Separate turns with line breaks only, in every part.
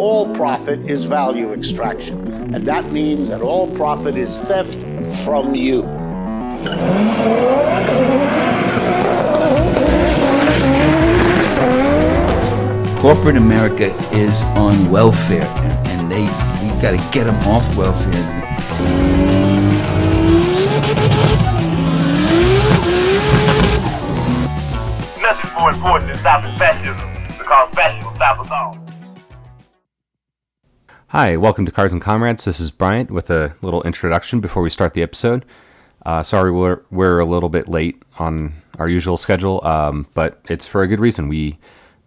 all profit is value extraction. And that means that all profit is theft from you.
Corporate America is on welfare, and, and they we got to get them off welfare.
Nothing's more important than stopping fascism because fascism stop us all.
Hi, welcome to Cars and Comrades. This is Bryant with a little introduction before we start the episode. Uh, sorry, we're we're a little bit late on our usual schedule, um, but it's for a good reason. We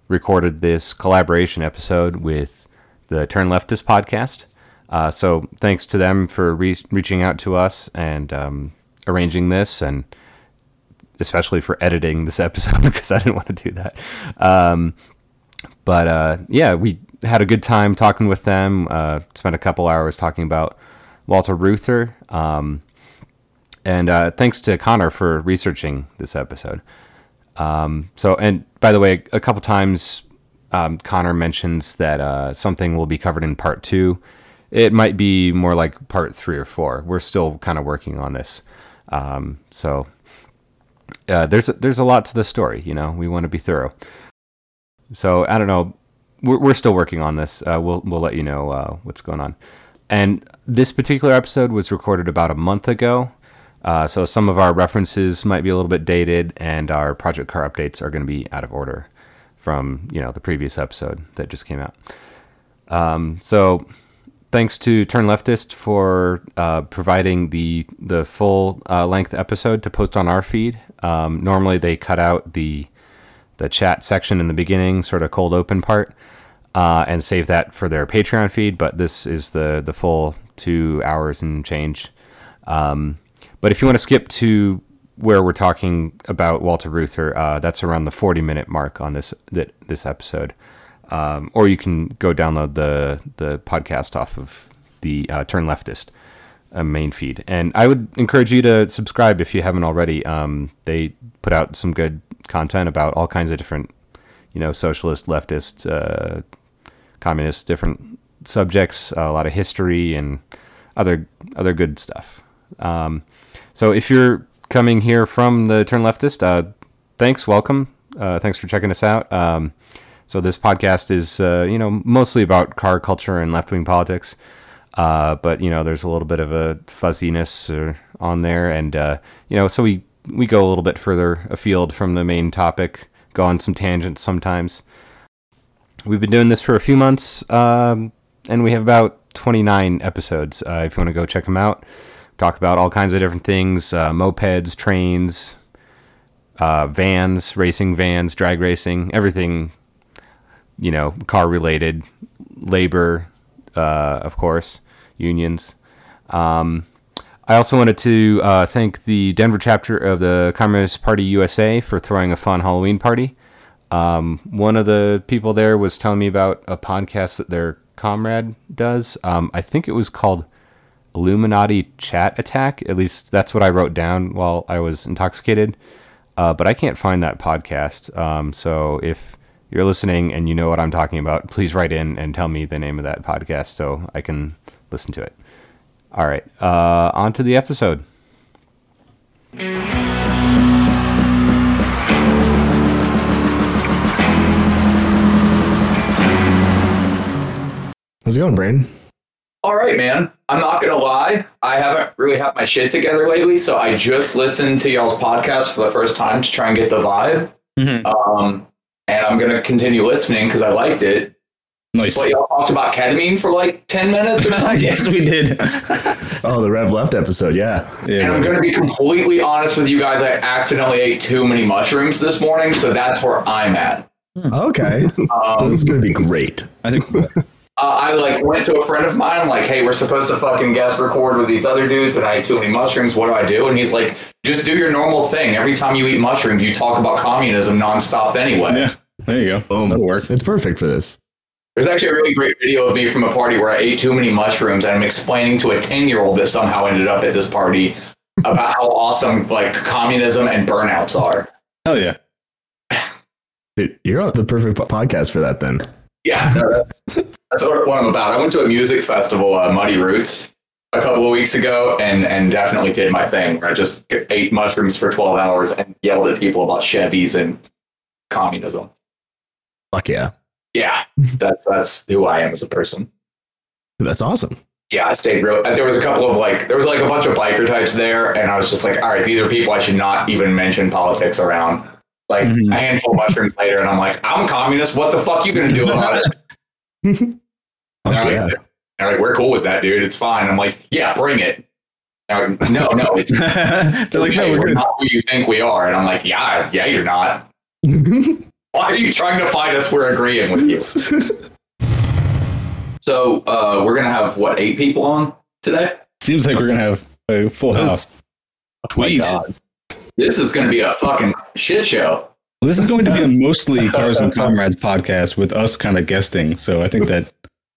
recorded this collaboration episode with the Turn Leftist podcast. Uh, so thanks to them for re- reaching out to us and um, arranging this, and especially for editing this episode because I didn't want to do that. Um, but uh, yeah, we had a good time talking with them. Uh, spent a couple hours talking about Walter Reuther. Um, and uh, thanks to Connor for researching this episode. Um, so, and by the way, a couple times um, Connor mentions that uh, something will be covered in part two. It might be more like part three or four. We're still kind of working on this. Um, so, uh, there's there's a lot to the story. You know, we want to be thorough. So I don't know. We're, we're still working on this. Uh, we'll we'll let you know uh, what's going on. And this particular episode was recorded about a month ago. Uh, so some of our references might be a little bit dated, and our project car updates are going to be out of order from you know the previous episode that just came out. Um, so thanks to Turn Leftist for uh, providing the the full uh, length episode to post on our feed. Um, normally they cut out the the chat section in the beginning, sort of cold open part, uh, and save that for their Patreon feed. But this is the the full two hours and change. Um, but if you want to skip to where we're talking about Walter Reuther, uh, that's around the 40 minute mark on this this episode. Um, or you can go download the the podcast off of the uh, Turn Leftist uh, main feed. And I would encourage you to subscribe if you haven't already. Um, they put out some good content about all kinds of different, you know, socialist, leftist, uh, communist, different subjects, a lot of history and other other good stuff. Um, so if you're coming here from the Turn Leftist, uh, thanks, welcome. Uh, thanks for checking us out. Um, so this podcast is, uh, you know, mostly about car culture and left wing politics. Uh, but you know, there's a little bit of a fuzziness uh, on there, and uh, you know, so we we go a little bit further afield from the main topic, go on some tangents sometimes. We've been doing this for a few months, um, and we have about 29 episodes. if you want to go check them out talk about all kinds of different things uh, mopeds, trains, uh, vans, racing vans, drag racing, everything, you know, car related, labor, uh, of course, unions. Um, I also wanted to uh, thank the Denver chapter of the Communist Party USA for throwing a fun Halloween party. Um, one of the people there was telling me about a podcast that their comrade does. Um, I think it was called Illuminati chat attack. At least that's what I wrote down while I was intoxicated. Uh, but I can't find that podcast. Um, so if you're listening and you know what I'm talking about, please write in and tell me the name of that podcast so I can listen to it. All right, uh, on to the episode.
How's it going, Brain?
All right, man. I'm not gonna lie. I haven't really had my shit together lately, so I just listened to y'all's podcast for the first time to try and get the vibe. Mm-hmm. Um, and I'm gonna continue listening because I liked it.
Nice.
But y'all talked about ketamine for like ten minutes or something.
yes, we did. oh, the Rev Left episode, yeah.
yeah. And I'm gonna be completely honest with you guys. I accidentally ate too many mushrooms this morning, so that's where I'm at.
Okay. Um, this is gonna be great.
I think
uh, I like went to a friend of mine, like, hey, we're supposed to fucking guest record with these other dudes, and I ate too many mushrooms. What do I do? And he's like, just do your normal thing. Every time you eat mushrooms, you talk about communism nonstop anyway.
Yeah, there you go. Boom. That'll work.
It's perfect for this.
There's actually a really great video of me from a party where I ate too many mushrooms, and I'm explaining to a 10 year old that somehow ended up at this party about how awesome like communism and burnouts are.
Hell yeah.
Dude, you're on the perfect podcast for that then.
Yeah, no, that's, what, I'm about. I went to a music festival, uh, Muddy Roots, a couple of weeks ago, and and definitely did my thing. Where I just ate mushrooms for 12 hours and yelled at people about Chevys and communism.
Fuck yeah.
Yeah, that's that's who I am as a person.
That's awesome.
Yeah, I stayed real. There was a couple of like, there was like a bunch of biker types there, and I was just like, all right, these are people I should not even mention politics around. Like
Mhm.
a handful of mushrooms later, and I'm like, I'm a communist. What the fuck are you gonna do about it? And
Fuck
they're,
yeah.
like, they're like, we're cool with that, dude. It's fine. I'm like, yeah, bring it. Like, no, no, it's
They're like, no, we're
we're not who you think we are. And I'm like, yeah, yeah, you're not. Why are you trying to fight us? We're agreeing with you. So uh, we're gonna have what eight people on today.
Seems like we're gonna have a full house.
Sweet.
God.
This is gonna be a fucking shit show.
Well, this is going to be a mostly Cars and Comrades podcast with us kind of guesting, so I think that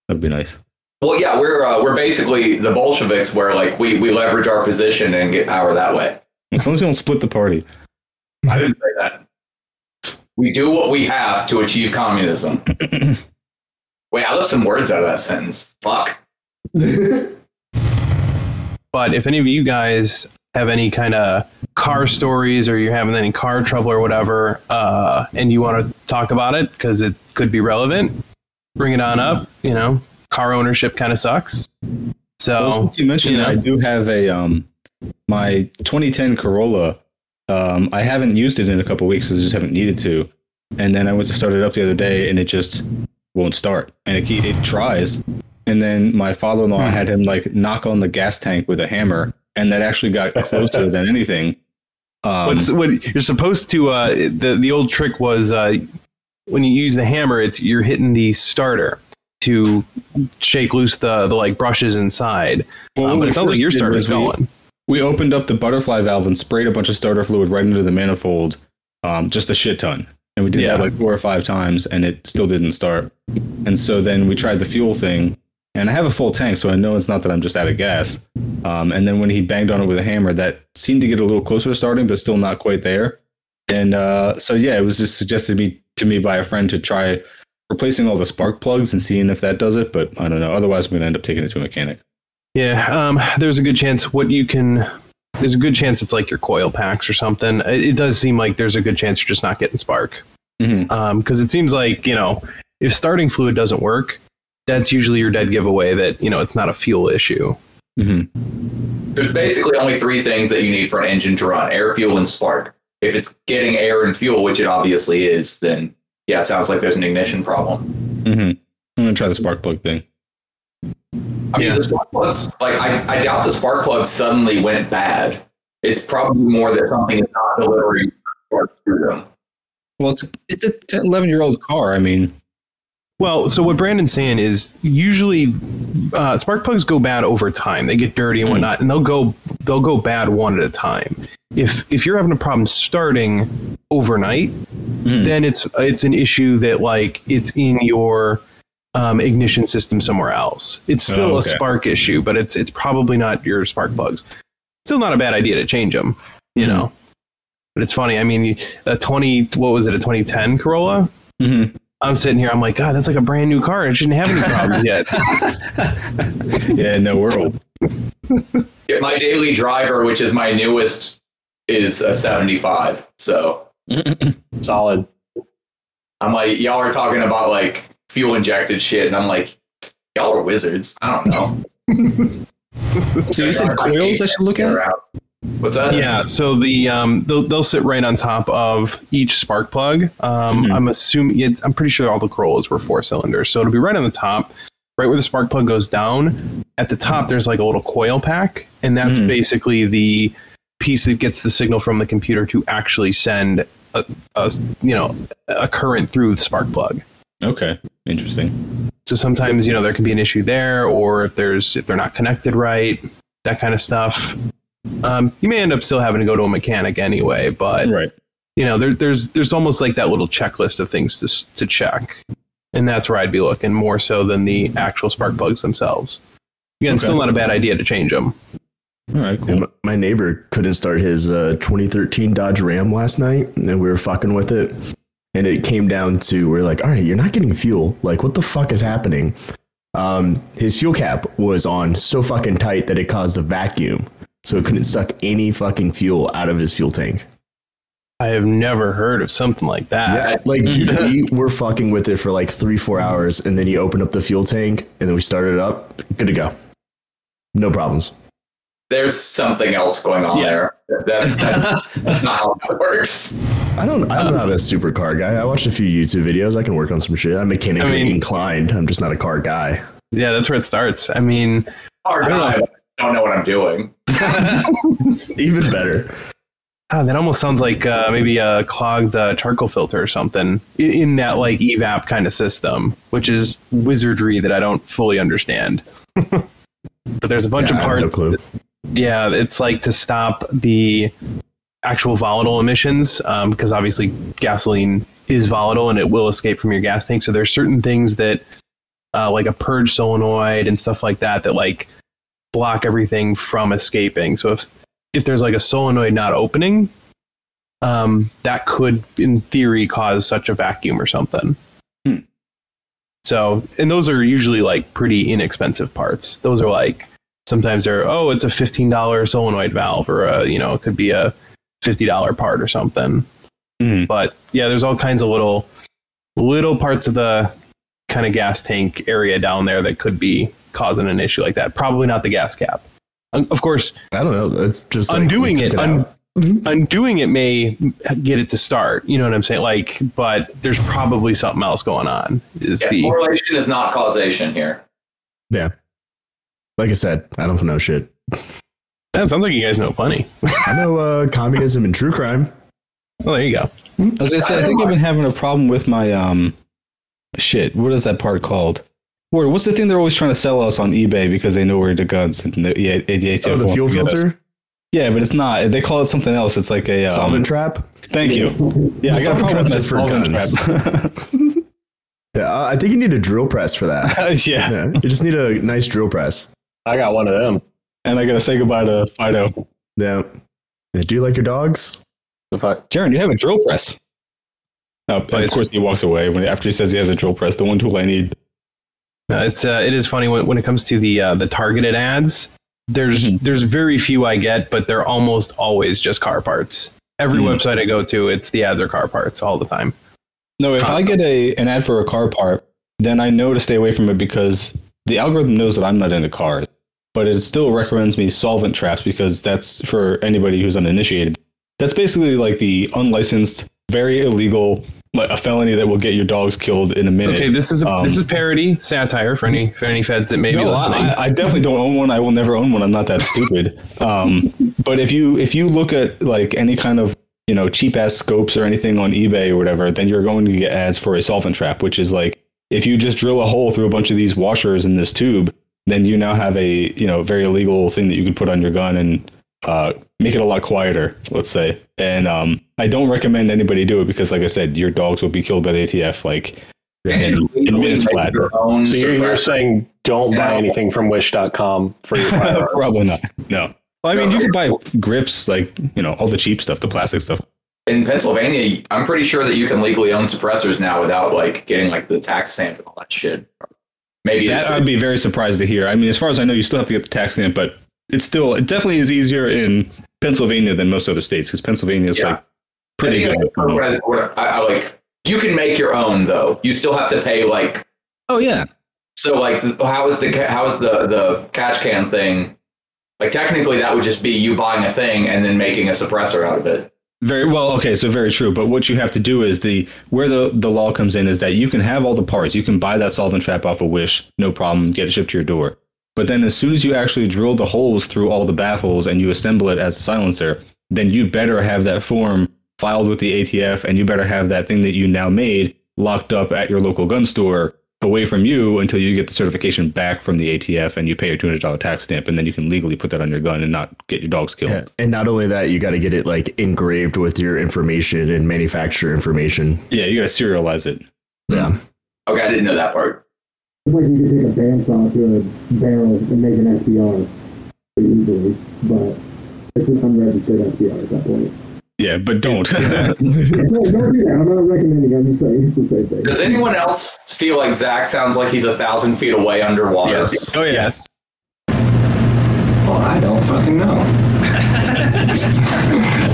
that'd be nice.
Well, yeah, we're uh, we're basically the Bolsheviks, where like we we leverage our position and get power that way.
As long as you don't split the party.
I didn't say that. We do what we have to achieve communism. Wait, I left some words out of that sentence. Fuck.
But if any of you guys have any kind of car stories or you're having any car trouble or whatever, uh, and you want to talk about it because it could be relevant, bring it on up. You know, car ownership kind of sucks. So
Well, you mentioned
you
that, I do have a um my 2010 Corolla. Um, I haven't used it in a couple weeks, I just haven't needed to. And then I went to start it up the other day, and it just won't start. And it, it tries. And then my father-in-law had him like knock on the gas tank with a hammer, and that actually got closer than anything. Um,
What's what you're supposed to? Uh, the the old trick was uh, when you use the hammer, it's you're hitting the starter to shake loose the the like brushes inside.
well, what
but it sounds like your starter's
was we-
going.
We opened up the butterfly valve and sprayed a bunch of starter fluid right into the manifold, um, just a shit ton. And we did
Yeah.
that like four or five times, and it still didn't start. And so then we tried the fuel thing, and I have a full tank, so I know it's not that I'm just out of gas. Um, and then when he banged on it with a hammer, that seemed to get a little closer to starting, but still not quite there. And uh, so yeah, it was just suggested me to me by a friend to try replacing all the spark plugs and seeing if that does it. But I don't know. Otherwise, I'm going to end up taking it to a mechanic.
Yeah, um, there's a good chance what you can. There's a good chance it's like your coil packs or something. It, it does seem like there's a good chance you're just not getting spark.
Mhm.
Because it seems like you know, if starting fluid doesn't work, that's usually your dead giveaway that you know it's not a fuel issue.
hmm
There's basically only three things that you need for an engine to run: air, fuel, and spark. If it's getting air and fuel, which it obviously is, then yeah, it sounds like there's an ignition problem.
hmm I'm going to try the spark plug thing.
I mean,
Yeah.
the spark plugs, like, I, I doubt the spark plug suddenly went bad. It's probably more that something is not delivering spark to them.
Well, it's it's a 10, 11 year old car. I mean,
Well, so what Brandon's saying is usually uh, spark plugs go bad over time. They get dirty and whatnot, and they'll go they'll go bad one at a time. If if you're having a problem starting overnight, then it's it's an issue that like it's in your um, ignition system somewhere else. It's still
Oh,
a spark issue, but it's it's probably not your spark plugs. Still not a bad idea to change them, you know. But it's funny. I mean, a twenty what was it? A 2010 Corolla.
Mhm.
I'm sitting here. I'm like, God, that's like a brand new car. It shouldn't have any problems yet.
yeah, no, we're old.
My daily driver, which is my newest, is a 75. So
Solid.
I'm like, y'all are talking about like fuel injected shit, and I'm like, y'all are wizards. I don't know.
So you said coils I should look at?
What's that?
yeah. So the um, they'll they'll sit right on top of each spark plug. Um,
Mhm.
I'm assuming it's, I'm pretty sure all the Corollas were four cylinders, so it'll be right on the top, right where the spark plug goes down. At the top, there's like a little coil pack, and that's
Mhm.
basically the piece that gets the signal from the computer to actually send a, a you know a current through the spark plug.
Okay, interesting.
So sometimes you know there can be an issue there, or if there's if they're not connected right, that kind of stuff. Um, you may end up still having to go to a mechanic anyway, but
Right.
you know there's there's there's almost like that little checklist of things to to check, and that's where I'd be looking more so than the actual spark plugs themselves. Again,
Okay.
still not a bad idea to change them.
All right, cool.
And my neighbor couldn't start his uh, 2013 Dodge Ram last night, and we were fucking with it. And it came down to we're like, all right, you're not getting fuel. Like, what the fuck is happening? Um, his fuel cap was on so fucking tight that it caused a vacuum, so it couldn't suck any fucking fuel out of his fuel tank.
I have never heard of something like that.
Yeah, Like, dude, we were fucking with it for like three, four hours, and then he opened up the fuel tank, and then we started it up. Good to go. No problems.
There's something else going on there. That's, that's, that's not how that works.
I don't. I'm not a supercar guy. I watched a few YouTube videos. I can work on some shit. I'm mechanically
I mean-
inclined. I'm just not a car guy.
Yeah, that's where it starts. I mean,
Hard
I don't
time.
know.
I don't know what I'm doing.
Even better.
ah, that almost sounds like uh, maybe a clogged uh, charcoal filter or something in, in that like evap kind of system, which is wizardry that I don't fully understand. but there's a bunch
Yeah,
of
I have no
parts.
clue.
Yeah, it's like to stop the actual volatile emissions because obviously gasoline is volatile and it will escape from your gas tank. So there's certain things that, uh, like a purge solenoid and stuff like that, that like block everything from escaping. So if if there's like a solenoid not opening, um, that could, in theory, cause such a vacuum or something.
Hmm.
So, and those are usually like pretty inexpensive parts. Those are like sometimes they're oh, it's a fifteen dollar solenoid valve, or a you know it could be a fifty dollar part or something.
Mhm.
But yeah, there's all kinds of little little parts of the kind of gas tank area down there that could be causing an issue like that. Probably not the gas cap. Of course,
I don't know. It's just like,
undoing
we
it,
took
un- undoing it may get it to start. You know what I'm saying? Like, but there's probably something else going on. Is
Yeah,
the
correlation is not causation here.
Yeah. Like I said, I don't know shit.
that sounds like you guys know plenty.
I know uh, communism and true crime.
Well, there you go.
As I was gonna I think I've been having a problem with my um, shit. What is that part called? Word, what's the thing they're always trying to sell us on eBay because they know we're the guns and the, yeah, the ATF
Oh, the
wants
fuel
to get us?
filter,
Yeah, but it's not. They call it something else. It's like a um,
solvent trap.
Thank you. Yeah, I got a problem with
traps
that
are for
solvent
guns.
trap.
Yeah, I I think you need a drill press for that.
yeah.
Yeah, you just need a nice drill press.
I got one of them.
and I gotta say goodbye to Fido.
Yeah. Yeah, Do you like your dogs?
If I,
Jaron, you have a drill press. And of course, he walks away when after he says he has a drill press. The one tool I need.
Uh, it's uh, it is funny when, when it comes to the uh, the targeted ads. There's
Mhm.
there's very few I get, but they're almost always just car parts. Every
Mm.
website I go to, it's the ads are car parts all the time.
No, if I get a an ad for a car part, then I know to stay away from it because the algorithm knows that I'm not into cars. But it still recommends me solvent traps because that's for anybody who's uninitiated. That's basically like the unlicensed, very illegal, like a felony that will get your dogs killed in a minute.
Okay, this is a,
Um,
this is parody satire for any for any feds that may be listening.
I, I definitely don't own one. I will never own one. I'm not that stupid. Um, but if you if you look at like any kind of you know cheap ass scopes or anything on eBay or whatever, then you're going to get ads for a solvent trap, which is like if you just drill a hole through a bunch of these washers in this tube, then you now have a you know very illegal thing that you could put on your gun and uh, make it a lot quieter. Let's say. And um, I don't recommend anybody do it because, like I said, your dogs will be killed by the ATF. Like
Can't
in,
you
in minutes flat.
so you're, you're saying don't buy anything from Wish.com for your firearm.
Probably not. No. Well, I mean, you could buy grips, like you know, all the cheap stuff, the plastic stuff.
in Pennsylvania, I'm pretty sure that you can legally own suppressors now without like getting like the tax stamp and all that shit. Maybe
That
it's
I'd be very surprised to hear. I mean, as far as I know, you still have to get the tax stamp, but it's still it definitely is easier in Pennsylvania than most other states because Pennsylvania is
Yeah.
like pretty good.
like, I- I, I like you can make your own though. You still have to pay like
Oh yeah,
so like how is the how is the the catch can thing? Like technically that would just be you buying a thing and then making a suppressor out of it.
Very well, okay, so very true. But what you have to do is the where the the law comes in is that you can have all the parts. You can buy that solvent trap off of Wish, no problem, get it shipped to your door. But then as soon as you actually drill the holes through all the baffles and you assemble it as a silencer, then you better have that form filed with the ATF and you better have that thing that you now made locked up at your local gun store away from you until you get the certification back from the ATF and you pay your $200 tax stamp and then you can legally put that on your gun and not get your dogs killed.
Yeah. And not only that, you got to get it like engraved with your information and manufacturer information.
Yeah, you got to serialize it.
Yeah.
Okay, I didn't know that part.
It's like you could take a bandsaw to a barrel and make an SBR pretty easily, but it's an unregistered SBR at that point.
Yeah, but don't.
No, don't do that. I'm not recommending. I'm just saying it's the same thing.
Does anyone else feel like Zach sounds like he's a thousand feet away underwater?
Yes. Oh yes.
Well, I don't fucking know.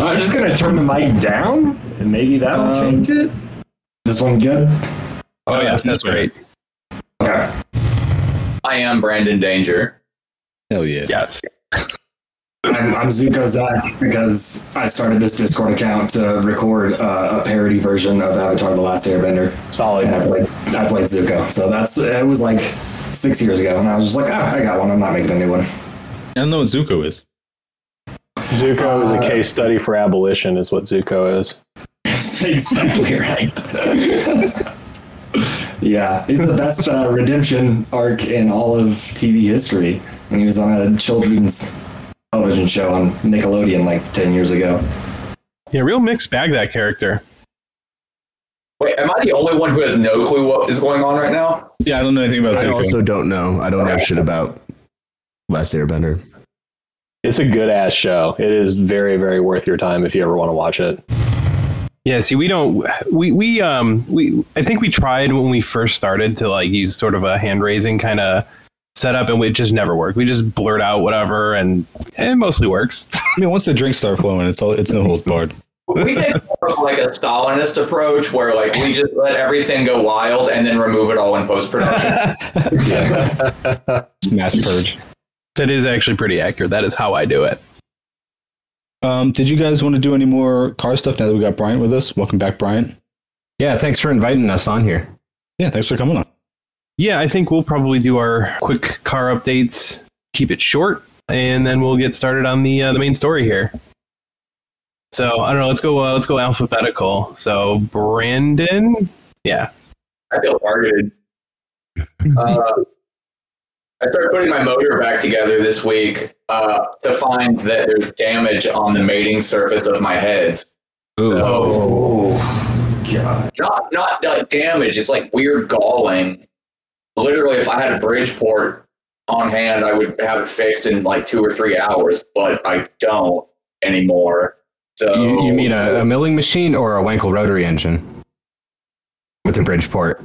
I'm just gonna turn the mic down, and maybe that'll
Um,
change it. This one good?
Oh yes, that's great.
Okay.
I am Brandon Danger.
Hell yeah.
Yes.
I'm, I'm Zuko Zach because I started this Discord account to record uh, a parody version of Avatar: The Last Airbender.
Solid.
And I played, I played Zuko. So that's it was like six years ago, and I was just like, ah, I got one. I'm not making a new one.
I don't know what Zuko is.
Zuko is
Uh,
a case study for abolition, is what Zuko is.
exactly right. yeah, he's the best uh, redemption arc in all of TV history, and he was on a children's television show on Nickelodeon like ten years ago.
Yeah, real mixed bag that character.
Wait, am I the only one who has no clue what is going on right now?
Yeah, I don't know anything about it.
I
Zuko.
also don't know. I don't know shit about Last Airbender.
It's a good ass show. It is very, very worth your time if you ever want to watch it.
Yeah, see, we don't. We we um we. I think we tried when we first started to like use sort of a hand raising kind of setup, and it just never worked. We just blurt out whatever, and it mostly works.
I mean, once the drinks start flowing, it's all it's no holds barred.
We did like a Stalinist approach where like we just let everything go wild and then remove it all in post production.
Mass purge.
that is actually pretty accurate. That is how I do it.
Um, did you guys want to do any more car stuff now that we got Bryant with us? Welcome back, Bryant.
Yeah, thanks for inviting us on here.
Yeah, thanks for coming on.
Yeah, I think we'll probably do our quick car updates. Keep it short, and then we'll get started on the uh, the main story here. So I don't know. Let's go. Uh, let's go alphabetical. So Brandon. Yeah.
I feel targeted. Uh, I started putting my motor back together this week uh, to find that there's damage on the mating surface of my heads.
Oh, God.
Not not like damage. It's like weird galling. Literally, if I had a Bridgeport on hand, I would have it fixed in like two or three hours. But I don't anymore. So
You, you mean a, a milling machine or a Wankel rotary engine with a Bridgeport?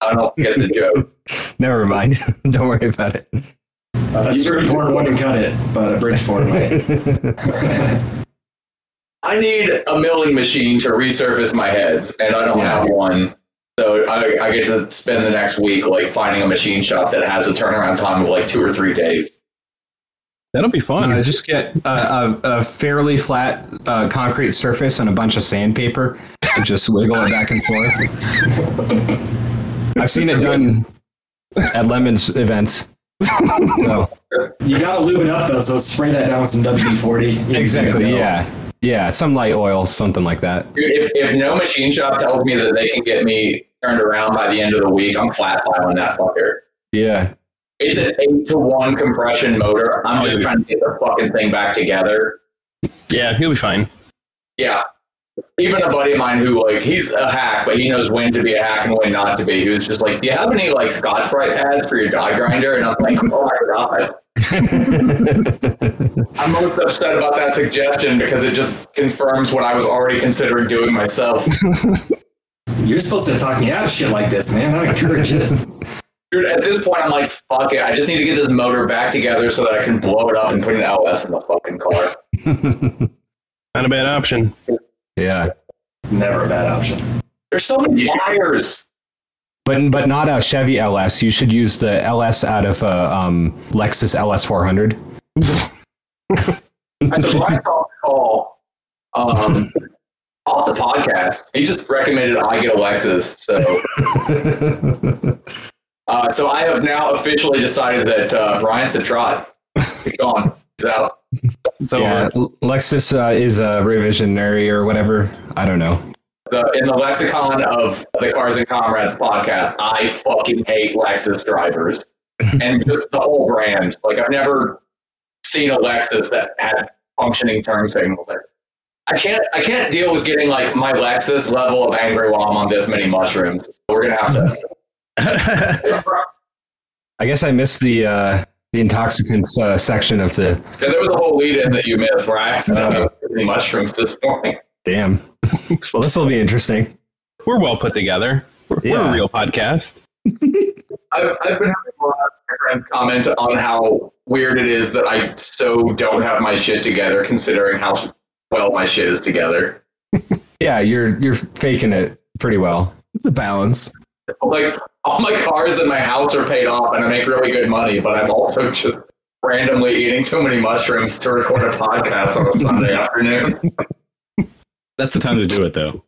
I don't get the joke.
Never mind. don't worry about it.
A Bridgeport wouldn't cut it, but a Bridgeport might.
I need a milling machine to resurface my heads, and I don't
Yeah.
have one. So I, I get to spend the next week like finding a machine shop that has a turnaround time of like two or three days.
That'll be fun.
I just get a, a, a fairly flat uh, concrete surface and a bunch of sandpaper and just wiggle it back and forth. I've seen it done at LeMons events. So
you gotta lube it up though, so spray that down with some WD forty.
exactly, yeah, yeah, some light oil, something like that.
Dude, if, if no machine shop tells me that they can get me turned around by the end of the week, I'm flat filing that fucker.
Yeah,
It's an eight to one compression motor. I'm just trying to get the fucking thing back together.
Yeah, he'll be fine.
Yeah. Even a buddy of mine who like he's a hack, but he knows when to be a hack and when not to be. He was just like, "Do you have any like Scotch Brite pads for your die grinder?" And I'm like, "Oh my god." I'm most upset about that suggestion because it just confirms what I was already considering doing myself.
You're supposed to talk me out of shit like this, man. I encourage it.
Dude, at this point, I'm like, fuck it. I just need to get this motor back together so that I can blow it up and put an LS in the fucking car.
Not a bad option.
yeah,
Never a bad option.
There's so many wires.
but but not a Chevy LS. You should use the LS out of a um, Lexus LS 400.
That's a Brian call. Um, off the podcast. He just recommended I get a Lexus. So, uh, so I have now officially decided that uh, Brian's a trot. He's gone. He's out.
So
yeah, L- Lexus uh, is a revisionary or whatever. I don't know.
The, in the lexicon of the Cars and Comrades podcast, I fucking hate Lexus drivers and just the whole brand. Like I've never seen a Lexus that had functioning turn signals. I can't I can't deal with getting like my Lexus level of angry while I'm on this many mushrooms. We're gonna have to
I guess I missed the uh, the intoxicants uh, section of the.
Yeah, there was a whole lead in that you missed where I accidentally ate mushrooms this morning.
Damn. well, this will be interesting.
We're well put together. We're, we're a real podcast.
I've, I've been having a lot of friends comment on how weird it is that I so don't have my shit together, considering how well my shit is together.
Yeah, you're you're faking it pretty well.
The balance.
Like all my cars and my house are paid off, and I make really good money, but I'm also just randomly eating too many mushrooms to record a podcast on a Sunday afternoon.
That's the time to do it, though.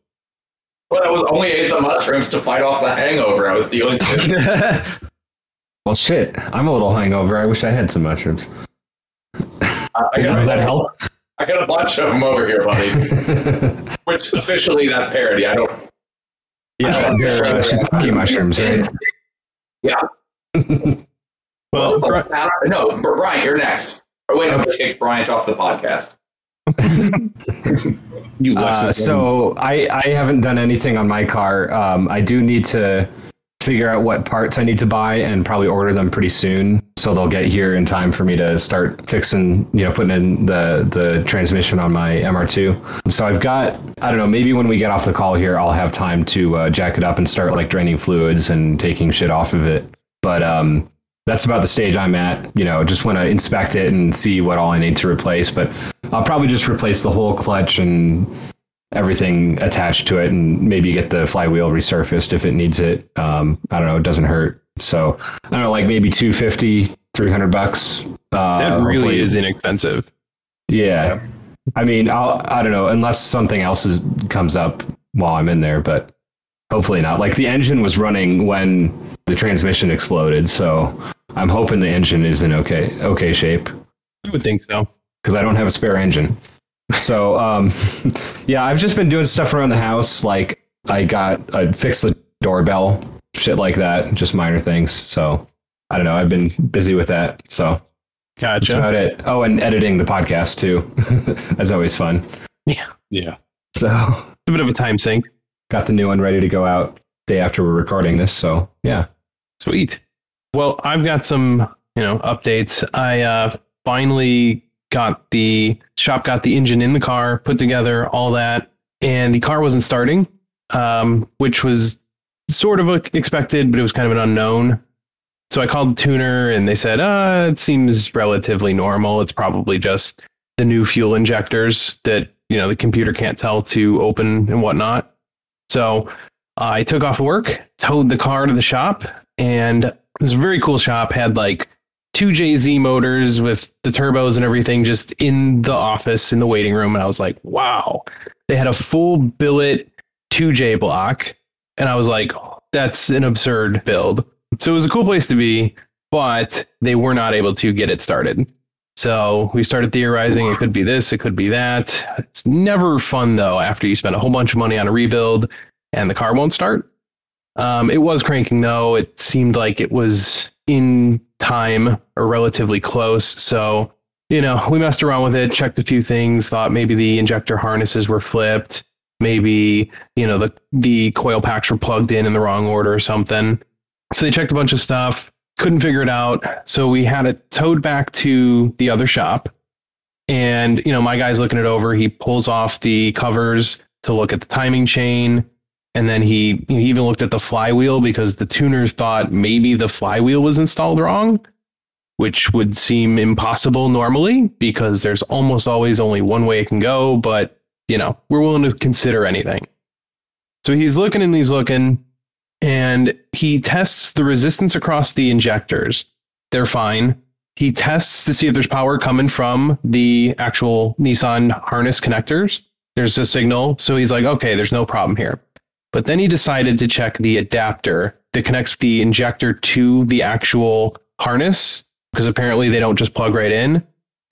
But I was only ate the mushrooms to fight off the hangover I was dealing with.
Well, shit. I'm a little hangover. I wish I had some mushrooms.
I got,
Does that help?
I got a bunch of them over here, buddy. Which officially that's parody. I don't.
Yeah, they're uh, shiitake mushrooms, right?
Yeah.
Well,
no, Brian, you're next. Oh wait, no, kick Brian off the podcast.
You
Uh, so I, I haven't done anything on my car. Um, I do need to figure out what parts I need to buy and probably order them pretty soon, so they'll get here in time for me to start fixing, you know, putting in the the transmission on my MR2. So I've got, I don't know, maybe when we get off the call here, I'll have time to uh, jack it up and start like draining fluids and taking shit off of it. But um, that's about the stage I'm at. You know, just want to inspect it and see what all I need to replace. But I'll probably just replace the whole clutch and everything attached to it, and maybe get the flywheel resurfaced if it needs it. Um, I don't know. It doesn't hurt. So I don't know, like maybe 250, 300 bucks. Uh,
that really
hopefully-
is inexpensive.
Yeah. I mean, I'll, I don't know, unless something else is, comes up while I'm in there, but hopefully not. Like the engine was running when the transmission exploded, so I'm hoping the engine is in okay okay shape.
I would think so.
Because I don't have a spare engine. So um, yeah, I've just been doing stuff around the house. Like I got I fixed the doorbell, shit like that, just minor things. So I don't know. I've been busy with that. So that's
Gotcha.
about it. Oh, and editing the podcast too. That's always fun.
Yeah.
Yeah.
So
It's a bit of a time sink.
got the new one ready to go out day after we're recording this. So yeah.
Sweet. Well, I've got some, you know, updates. I uh, finally got the shop got the engine in the car, put together all that, and the car wasn't starting, um, which was sort of expected, but it was kind of an unknown. So I called tuner, and they said, "Uh, it seems relatively normal. It's probably just the new fuel injectors that you know the computer can't tell to open and whatnot." So I took off work, towed the car to the shop, and this very cool shop had like two JZ motors with the turbos and everything just in the office in the waiting room. And I was like, wow. They had a full billet 2J block. And I was like, that's an absurd build. So it was a cool place to be, but they were not able to get it started. So we started theorizing it could be this, it could be that. It's never fun though after you spend a whole bunch of money on a rebuild and the car won't start. Um, it was cranking though. It seemed like it was in time or relatively close. So, you know, we messed around with it, checked a few things, thought maybe the injector harnesses were flipped, maybe, you know, the the coil packs were plugged in in the wrong order or something. So they checked a bunch of stuff, couldn't figure it out. So we had it towed back to the other shop. And, you know, my guy's looking it over. He pulls off the covers to look at the timing chain. And then he, he even looked at the flywheel because the tuners thought maybe the flywheel was installed wrong, which would seem impossible normally because there's almost always only one way it can go. But, you know, we're willing to consider anything. So he's looking and he's looking and he tests the resistance across the injectors. They're fine. He tests to see if there's power coming from the actual Nissan harness connectors. There's a signal. So he's like, okay, there's no problem here. But then he decided to check the adapter that connects the injector to the actual harness because apparently they don't just plug right in.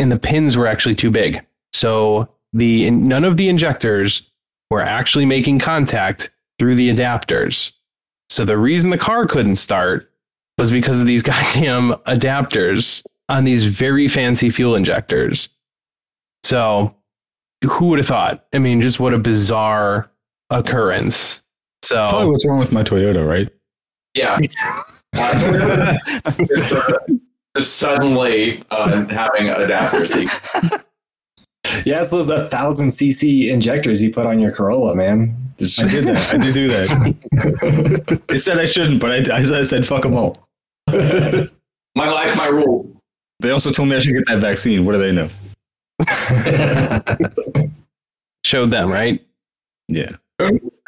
And the pins were actually too big. So the none of the injectors were actually making contact through the adapters. So the reason the car couldn't start was because of these goddamn adapters on these very fancy fuel injectors. So who would have thought? I mean, just what a bizarre occurrence. So
Probably what's wrong with my Toyota, right?
Yeah. just suddenly uh, having adapters. that you-
Yeah, it's those a thousand cc injectors you put on your Corolla, man.
I did that. I did do that. they said I shouldn't, but I, I, I said fuck them all.
my life, my rules.
They also told me I should get that vaccine. What do they know?
Showed them, right?
Yeah.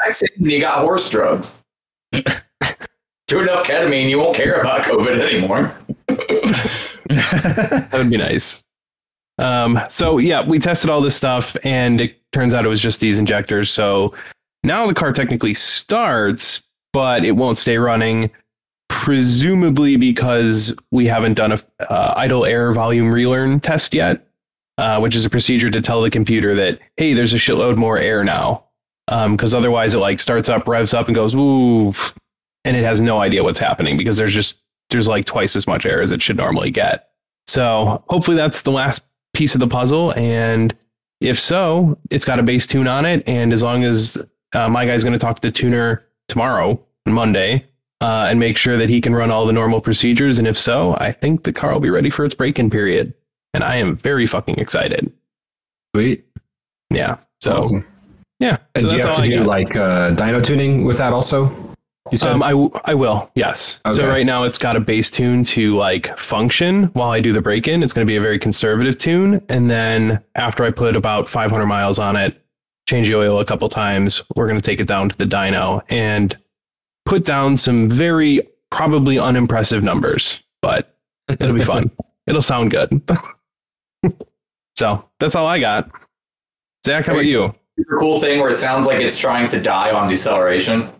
Vaccine, you got horse drugs. Do enough ketamine, you won't care about COVID anymore.
that would be nice. Um, so yeah, we tested all this stuff, and it turns out it was just these injectors. So now the car technically starts, but it won't stay running, presumably because we haven't done a uh, idle air volume relearn test yet, uh, which is a procedure to tell the computer that hey, there's a shitload more air now. Because otherwise, it like starts up, revs up, and goes oof, and it has no idea what's happening because there's just there's like twice as much air as it should normally get. So hopefully that's the last piece of the puzzle. And if so, it's got a base tune on it. And as long as uh, my guy's going to talk to the tuner tomorrow, Monday, uh, and make sure that he can run all the normal procedures. And if so, I think the car will be ready for its break-in period. And I am very fucking excited.
Sweet.
Yeah. So
Awesome.
Yeah.
And
so
do you have to do like uh, dyno tuning with that also? You said
Um, I, w- I will, yes. So right now it's got a base tune to like function while I do the break in. It's going to be a very conservative tune. And then after I put about 500 miles on it, change the oil a couple times, we're going to take it down to the dyno and put down some very probably unimpressive numbers, but it'll be fun. it'll sound good. so that's all I got. Zach, how about you?
Super cool thing where it sounds like it's trying to die on deceleration.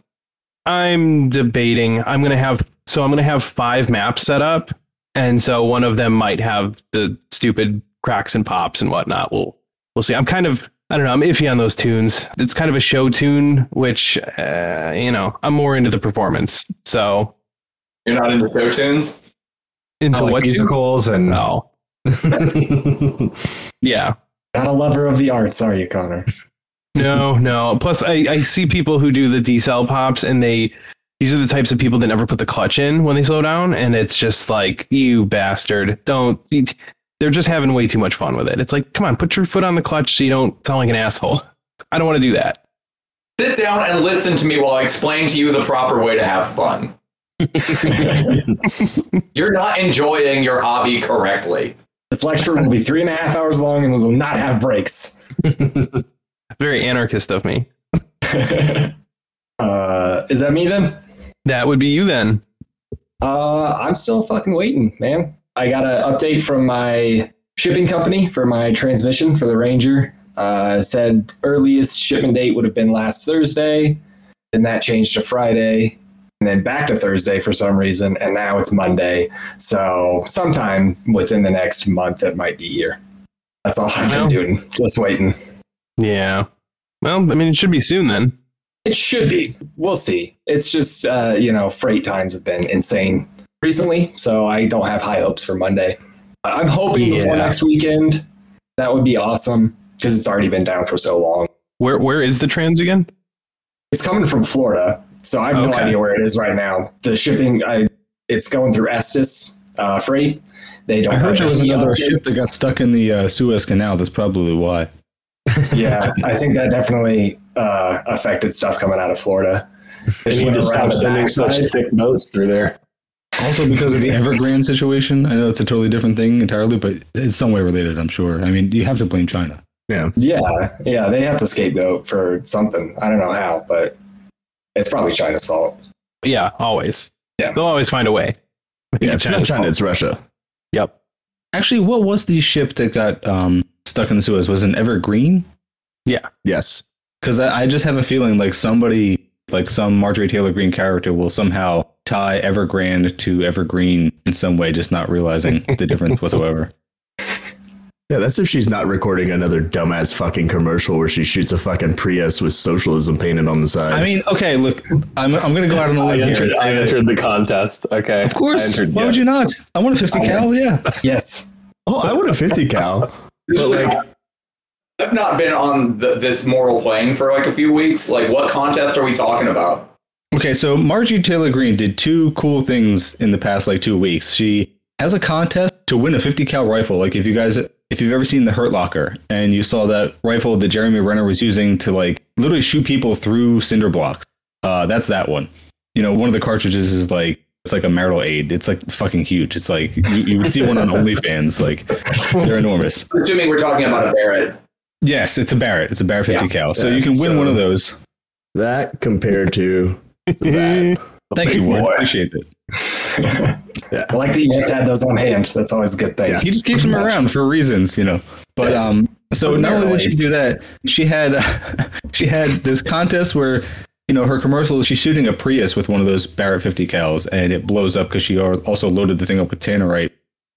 I'm debating. I'm gonna have so I'm gonna have five maps set up, and so one of them might have the stupid cracks and pops and whatnot. We'll we'll see. I'm kind of I don't know. I'm iffy on those tunes. It's kind of a show tune, which uh, you know I'm more into the performance. So
You're not into show tunes?
into
Oh, like
what tune?
musicals and
No. yeah.
Not a lover of the arts, are you, Connor?
No, no. Plus, I, I see people who do the decel pops, and they these are the types of people that never put the clutch in when they slow down, and it's just like you bastard. Don't. They're just having way too much fun with it. It's like, come on, put your foot on the clutch so you don't sound like an asshole. I don't want to do that.
Sit down and listen to me while I explain to you the proper way to have fun. You're not enjoying your hobby correctly.
This lecture will be three and a half hours long and we will not have breaks.
Very anarchist of me.
Uh, is that me then?
That would be you then.
Uh, I'm still fucking waiting, man. I got an update from my shipping company for my transmission for the Ranger. Uh, said earliest shipment date would have been last Thursday, then that changed to Friday, and then back to Thursday for some reason, and now it's Monday. So sometime within the next month, it might be here. That's all I've been doing, just waiting.
Yeah. Well, I mean, it should be soon then.
It should be. We'll see. It's just, uh, you know, freight times have been insane recently, so I don't have high hopes for Monday. But I'm hoping before next weekend. That would be awesome because it's already been down for so long.
Where Where is the trans again?
It's coming from Florida, so I have no idea where it is right now. The shipping, I, it's going through Estes uh, Freight. They don't.
I heard there was another ship that got stuck in the uh, Suez Canal. That's probably why.
Yeah, I think that definitely uh, affected stuff coming out of Florida.
They
Just
need to stop sending such thick boats through there.
Also, because of the Evergrande situation, I know it's a totally different thing entirely, but it's some way related. I'm sure. I mean, you have to blame China.
Yeah.
Yeah, yeah, they have to scapegoat for something. I don't know how, but it's probably China's fault.
Yeah, always.
Yeah.
They'll always find a way.
Yeah, if it's not China, it's Russia.
Yep.
Actually, what was the ship that got um, stuck in the Suez? Was it an Evergreen?
Yeah.
Yes.
Because I, I just have a feeling like somebody, like some Marjorie Taylor Greene character, will somehow tie Evergrande to Evergreen in some way, just not realizing the difference whatsoever.
Yeah, that's if she's not recording another dumbass fucking commercial where she shoots a fucking Prius with socialism painted on the side.
I mean, okay, look, I'm, I'm going to go out on a
I
limb here.
entered, I entered the contest. Okay.
Of course.
I entered,
Why
yeah.
would you not? I want a 50 cal. Yeah.
Yes.
oh, I want a 50 cal.
But
like,
I've not been on the, this moral plane for like a few weeks. Like, what contest are we talking about?
Okay, so Margie Taylor Greene did two cool things in the past like two weeks. She has a contest to win a 50 cal rifle. Like if you guys, if you've ever seen the Hurt Locker and you saw that rifle that Jeremy Renner was using to like literally shoot people through cinder blocks, uh, that's that one. You know, one of the cartridges is like it's like a marital aid. It's like fucking huge. It's like you, you would see one on OnlyFans. Like they're enormous.
Assuming we're talking about a Barrett.
Yes, it's a Barrett. It's a Barrett 50
Yeah.
cal. So
Yeah,
you can win
so-
one of those.
That compared to that.
Thank you, Ward. Appreciate it.
I like that you just had those on hand. That's always a good thing.
He just keeps them around for reasons, you know. But um, so not only did she do that, she had she had this contest where you know her commercial. She's shooting a Prius with one of those Barrett 50 cals, and it blows up because she also loaded the thing up with tannerite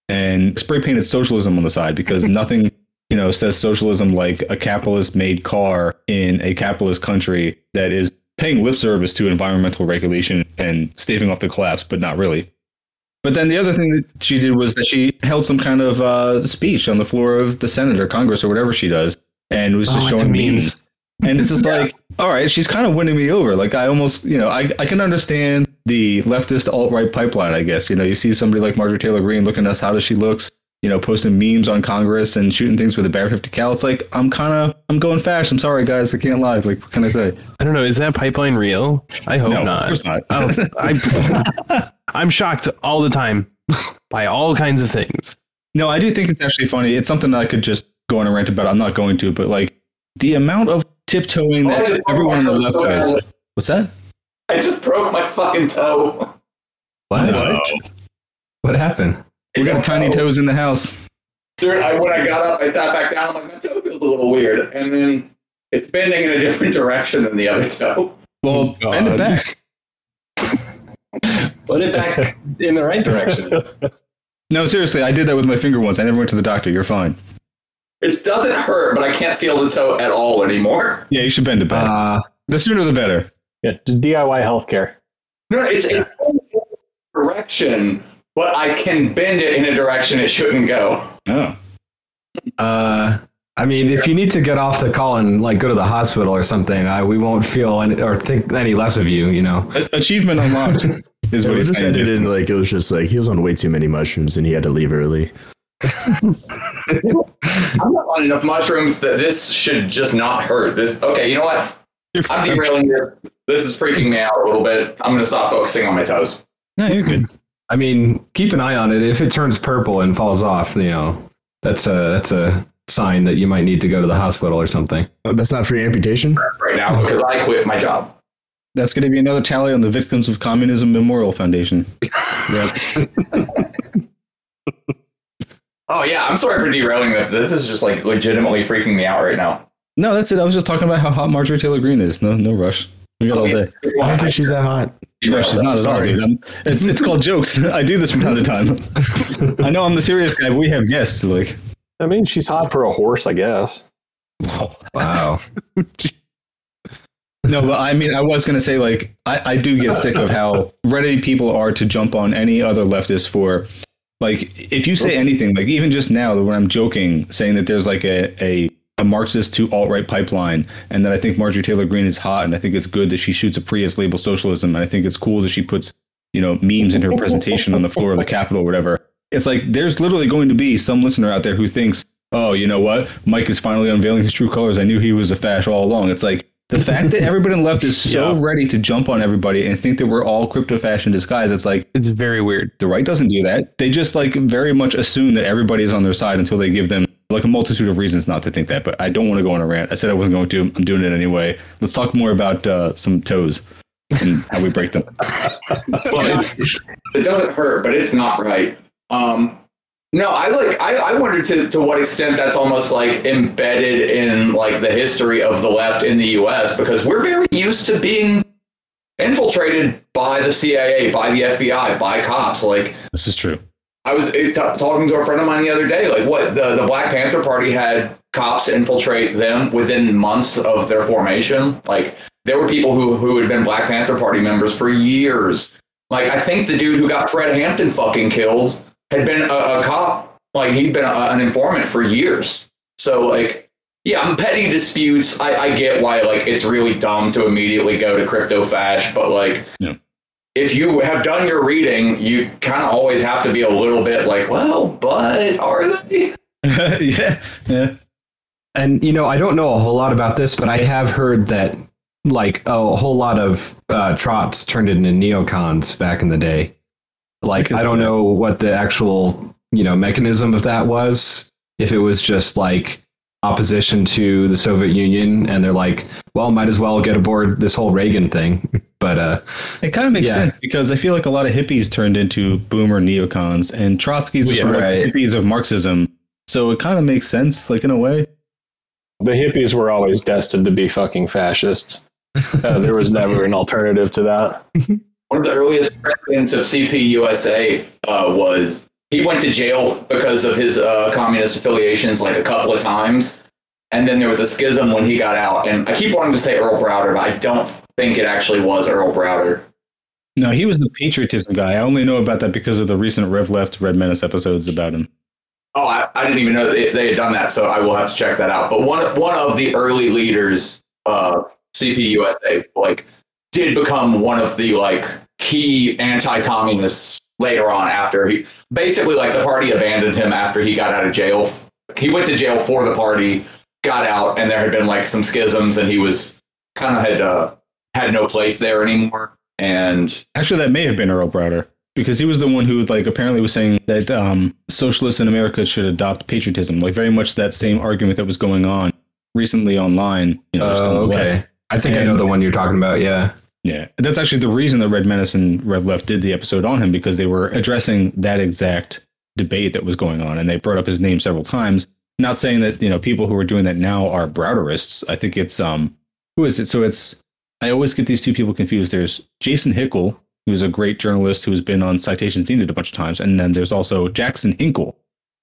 and spray painted socialism on the side because nothing you know says socialism like a capitalist made car in a capitalist country that is paying lip service to environmental regulation and staving off the collapse, but not really. But then the other thing that she did was that she held some kind of uh, speech on the floor of the Senate or Congress or whatever she does, and was
Oh,
just
the
showing
memes.
And it's just like, all right, she's kind of winning me over. Like I almost, you know, I, I can understand the leftist alt right pipeline. I guess you know, you see somebody like Marjorie Taylor Greene looking at us how does she looks, you know, posting memes on Congress and shooting things with a Barrett 50 cal. It's like I'm kind of I'm going fast. I'm sorry, guys, I can't lie. Like what can I say?
I don't know. Is that pipeline real? I hope
No, of
not.
course not.
Oh, I, I'm shocked all the time by all kinds of things.
No, I do think it's actually funny. It's something that I could just go on a rant about. I'm not going to, but like the amount of tiptoeing
Oh,
that
yeah,
everyone on the left does.
bad.
What's that?
I just broke my fucking toe.
What? What happened?
We got tiny toes in the house.
Dude, I, when I got up, I sat back down. I'm like, my toe feels a little weird, and then it's bending in a different direction than the other toe.
Well, bend it back.
Put it back in the right direction.
No, seriously, I did that with my finger once. I never went to the doctor. You're fine.
It doesn't hurt, but I can't feel the toe at all anymore.
Yeah, you should bend it back.
Uh,
the sooner the better.
Yeah, DIY healthcare.
No, it's it's in a direction, but I can bend it in a direction it shouldn't go.
Oh.
Uh, I mean, if you need to get off the call and like go to the hospital or something, I, we won't feel any, or think any less of you. You know.
Achievement unlocked is what
was
he's
just
saying.
ended in like it was just like he was on way too many mushrooms and he had to leave early.
I'm not on enough mushrooms that this should just not hurt. This okay? You know what? I'm derailing this. This is freaking me out a little bit. I'm gonna stop focusing on my toes.
No, you're good.
I mean, keep an eye on it. If it turns purple and falls off, you know, that's a that's a sign that you might need to go to the hospital or something.
Oh, that's not free amputation.
right now because I quit my job.
That's going to be another tally on the Victims of Communism Memorial Foundation. Yep.
Oh yeah, I'm sorry for derailing this. This is just like legitimately freaking me out right now.
No, that's it. I was just talking about how hot Marjorie Taylor Greene is. No, no rush. We got all day.
I don't think she's that hot.
No, she's not at all, dude. I'm, it's, it's called jokes. I do this from time to time. I know I'm the serious guy, but we have guests. Like,
I mean, she's hot for a horse, I guess.
Wow.
no, but I mean, I was gonna say like, I, I do get sick of how ready people are to jump on any other leftist for, like, if you say anything, like even just now when I'm joking, saying that there's like a a, a Marxist to alt right pipeline, and that I think Marjorie Taylor Greene is hot, and I think it's good that she shoots a Prius label socialism, and I think it's cool that she puts you know memes in her presentation on the floor of the Capitol, or whatever. It's like there's literally going to be some listener out there who thinks, oh, you know what, Mike is finally unveiling his true colors. I knew he was a fash all along. It's like the fact that everybody on the left is so
Yeah.
ready to jump on everybody and think that we're all crypto fashion disguise. It's like
It's very weird.
the right doesn't do that. They just like very much assume that everybody is on their side until they give them like a multitude of reasons not to think that. But I don't want to go on a rant. I said I wasn't going to. I'm doing it anyway. Let's talk more about uh, some toes and how we break them.
Well, it's, it doesn't hurt, but it's not right. Um, no, I like. I, I wonder to to what extent that's almost like embedded in like the history of the left in the U.S. because we're very used to being infiltrated by the CIA, by the FBI, by cops. Like
This is true.
I was uh, t- talking to a friend of mine the other day. Like, what the the Black Panther Party had cops infiltrate them within months of their formation. Like, there were people who who had been Black Panther Party members for years. Like, I think the dude who got Fred Hampton fucking killed had been a, a cop. Like, he'd been a, an informant for years. So, like, yeah, I'm petty disputes. I, I get why like it's really dumb to immediately go to crypto fash, but like
Yeah.
If you have done your reading, you kind of always have to be a little bit like, well, but are they?
yeah, yeah.
And you know, I don't know a whole lot about this, but I have heard that like a whole lot of uh, trots turned into neocons back in the day. Like I don't know what the actual you know mechanism of that was. If it was just like opposition to the Soviet Union, and they're like, well, might as well get aboard this whole Reagan thing. But uh,
It kind of makes
Yeah.
sense because I feel like a lot of hippies turned into boomer neocons, and Trotsky's are
Yeah,
sort of
right.
like hippies of Marxism. So it kind of makes sense, like in a way.
The hippies were always destined to be fucking fascists. Uh, there was never an alternative to that.
One of the earliest presidents of CPUSA uh, was he went to jail because of his uh, communist affiliations like a couple of times. And then there was a schism when he got out. And I keep wanting to say Earl Browder, but I don't think it actually was Earl Browder.
No, he was the patriotism guy. I only know about that because of the recent Rev Left Red Menace episodes about him.
Oh, I, I didn't even know they, they had done that, so I will have to check that out. But one one of the early leaders of CPUSA like did become one of the like key anti-communists later on after he basically like the party abandoned him after he got out of jail. He went to jail for the party, got out, and there had been like some schisms, and he was kind of had uh, had no place there anymore. And
Actually, that may have been Earl Browder because he was the one who like apparently was saying that um, socialists in America should adopt patriotism, like very much that same argument that was going on recently online. You know, just on
Oh, okay.
left.
I think I know the one you're talking about. Yeah.
Yeah, that's actually the reason that Red and Rev Left did the episode on him because they were addressing that exact debate that was going on, and they brought up his name several times. Not saying that you know people who are doing that now are Browderists. I think it's um who is it? So it's I always get these two people confused. There's Jason Hickel, who's a great journalist who's been on Citations Needed a bunch of times, and then there's also Jackson Hinkle,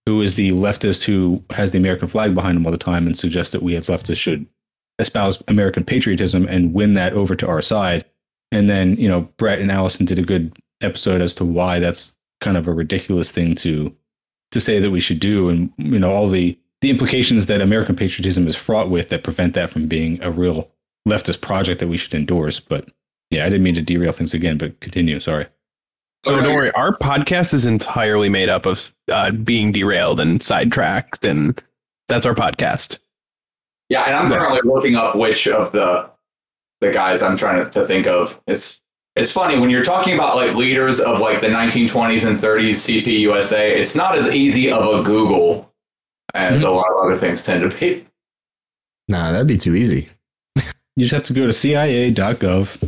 who is the leftist who has the American flag behind him all the time and suggests that we as leftists should espouse American patriotism and win that over to our side. And then, you know, Brett and Alyson did a good episode as to why that's kind of a ridiculous thing to to say that we should do and you know all the the implications that American patriotism is fraught with that prevent that from being a real leftist project that we should endorse. But yeah, I didn't mean to derail things again, but continue. Sorry.
Oh, don't worry. Our podcast is entirely made up of uh, being derailed and sidetracked, and that's our podcast.
Yeah, and I'm currently looking up which of the the guys I'm trying to, to think of. It's it's funny when you're talking about like leaders of like the 1920s and 30s CPUSA. It's not as easy of a Google as mm-hmm. a lot of other things tend to be.
Nah, that'd be too easy.
You just have to go to CIA.gov.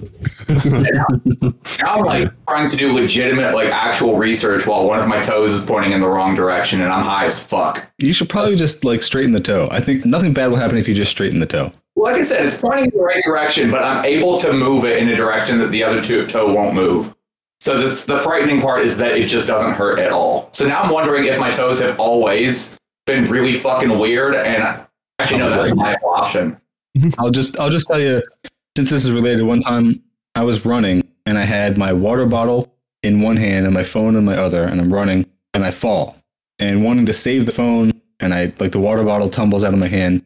now I'm like trying to do legitimate like actual research while one of my toes is pointing in the wrong direction and I'm high as fuck.
You should probably just like straighten the toe. I think nothing bad will happen if you just straighten the toe.
Like I said, it's pointing in the right direction, but I'm able to move it in a direction that the other two, toe won't move. So this, the frightening part is that it just doesn't hurt at all. So now I'm wondering if my toes have always been really fucking weird, and actually no, that's a viable option.
I'll just I'll just tell you, since this is related. One time I was running and I had my water bottle in one hand and my phone in my other, and I'm running and I fall and wanting to save the phone, and I like the water bottle tumbles out of my hand,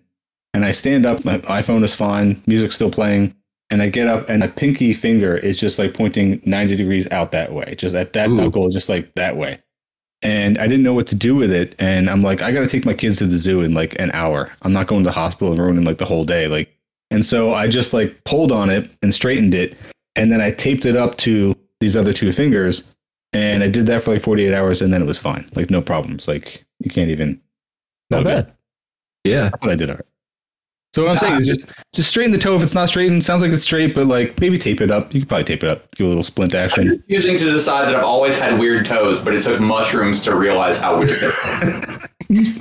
and I stand up. My iPhone is fine, music's still playing, and I get up and my pinky finger is just like pointing 90 degrees out that way, just at that knuckle, just like that way. And I didn't know what to do with it. And I'm like, I got to take my kids to the zoo in like an hour. I'm not going to the hospital and ruining like the whole day. Like, and so I just like pulled on it and straightened it. And then I taped it up to these other two fingers. And I did that for like 48 hours and then it was fine. Like, no problems. Like, you can't even.
Not bad.
Yeah. I thought I did all right. So what I'm saying is just just straighten the toe if it's not straightened. sounds like it's straight, but like maybe tape it up. You could probably tape it up, do a little splint action.
Using to decide that I've always had weird toes, but it took mushrooms to realize how weird they.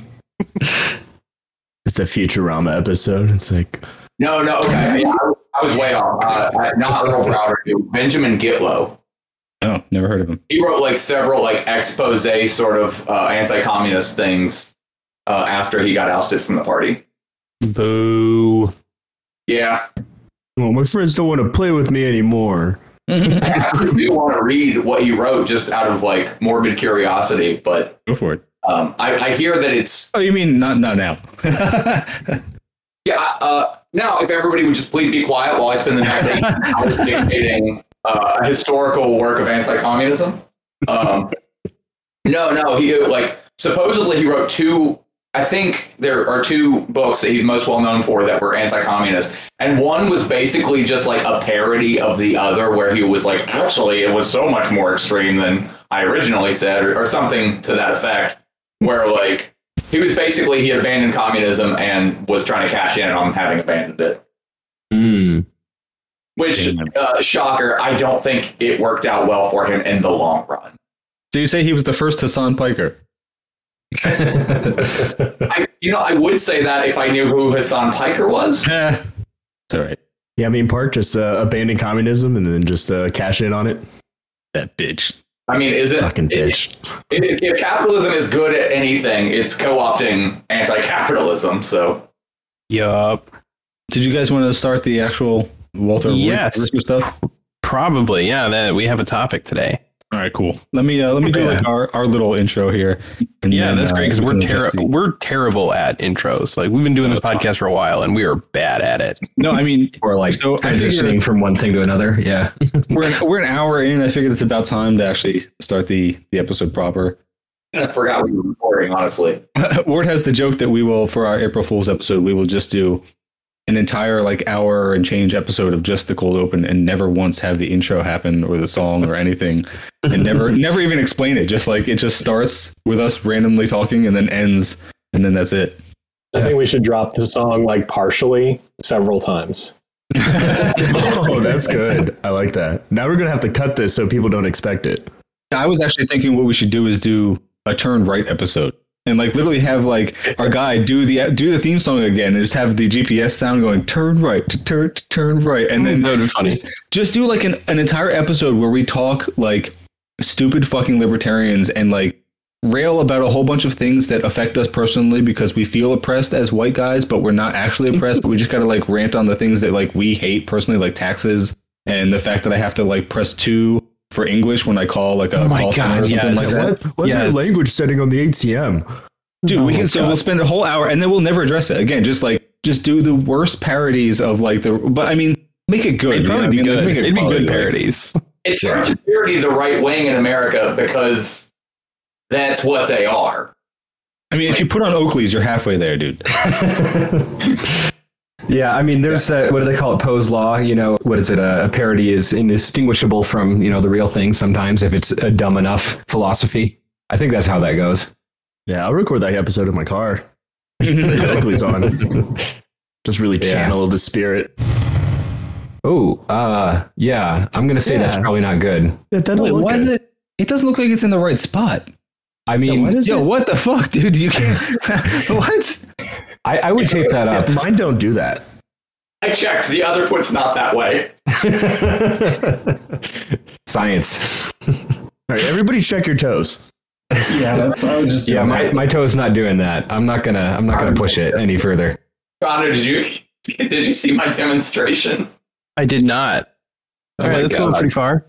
It's the Futurama episode. It's like,
No, no, okay. Yeah, I, was, I was way off. Uh, uh, not Earl Browder, dude. Benjamin Gitlow.
Oh, never heard of him.
He wrote like several like expose sort of uh, anti-communist things uh, after he got ousted from the party.
Boo.
Yeah,
well, my friends don't want to play with me anymore.
I actually do want to read what he wrote just out of like morbid curiosity, but
Go for it.
um, I, I hear that it's
Oh, you mean not not now?
yeah. Uh, now, if everybody would just please be quiet while I spend the next eight hours dictating uh, a historical work of anti-communism. Um, no, no, he like supposedly he wrote two. I think there are two books that he's most well known for that were anti-communist, and one was basically just like a parody of the other, where he was like, actually, it was so much more extreme than I originally said, or, or something to that effect, where like he was basically he had abandoned communism and was trying to cash in on having abandoned it.
Mm.
Which, uh, shocker, I don't think it worked out well for him in the long run.
So you say he was the first Hasan Piker?
I, you know, I would say that if I knew who Hasan Piker was.
It's all right.
Yeah, I mean, Park just uh, abandon communism and then just uh, cash in on it.
That bitch.
I mean, is it
Fucking bitch.
If, if capitalism is good at anything, it's co-opting anti-capitalism. So
Yup.
Did you guys want to start the actual Walter
Yes.
Reuther stuff?
Probably. Yeah. That, we have a topic today.
All right, cool. Let me uh, let me do like our, our little intro here. and
Yeah,
then,
that's
uh,
great because
we
we're
can
terrible. We're terrible at intros. Like we've been doing this podcast for a while, and we are bad at it.
No, I mean,
Or like
So
transitioning from one thing to another. Yeah.
we're an, we're an hour in. I figured it's about time to actually start the the episode proper.
I forgot we were recording. Honestly,
Ward has the joke that we will for our April Fool's episode. We will just do an entire like hour and change episode of just the cold open and never once have the intro happen or the song or anything and never never even explain it. Just like it just starts with us randomly talking and then ends and then that's it.
I think we should drop the song like partially several times.
oh, that's good. I like that. Now we're gonna have to cut this so people don't expect it.
I was actually thinking what we should do is do a turn right episode and like literally have like our guy do the do the theme song again and just have the GPS sound going turn right turn turn right and hmm. then
That would be funny.
just, just do like an, an entire episode where we talk like stupid fucking libertarians and like rail about a whole bunch of things that affect us personally because we feel oppressed as white guys but we're not actually oppressed but we just gotta like rant on the things that like we hate personally like taxes and the fact that I have to like press two for English when I call like a
Oh my
call center
God,
or something
yes.
like that.
What, what's
Yes.
your language setting on the ATM?
Dude, we
Oh
can
my
so we'll spend a whole hour and then we'll never address it again. Just like just do the worst parodies of like the but I mean make it good.
It'd
you know
probably be
I mean?
good.
Like, make it
It'd be
quality,
good
like-
parodies.
it's hard to parody the right wing in America because that's what they are.
I mean, if you put on Oakley's, you're halfway there, dude.
Yeah, I mean, there's uh, what do they call it? Poe's law. You know, what is it? A, a parody is indistinguishable from you know the real thing. Sometimes, if it's a dumb enough philosophy, I think that's how that goes.
Yeah, I'll record that episode in my car. Oakley's on. Just really
Yeah.
channel the spirit.
Oh, uh, yeah. I'm gonna say that's probably not good.
Yeah, that'll
Wait,
look
why
good.
is it? It doesn't look like it's in the right spot.
I mean,
why does
Yo,
it-
what the fuck, dude? You can't. what?
I, I would tape that up.
Yeah, mine don't do that.
I checked. The other foot's not that way.
Science.
All right, everybody check your toes.
Yeah, that's. I was just.
Yeah,
doing
my,
that.
my toe's not doing that. I'm not gonna. I'm not gonna push it any further.
Connor, did you did you see my demonstration?
I did not.
Oh
All right,
my
that's going pretty far.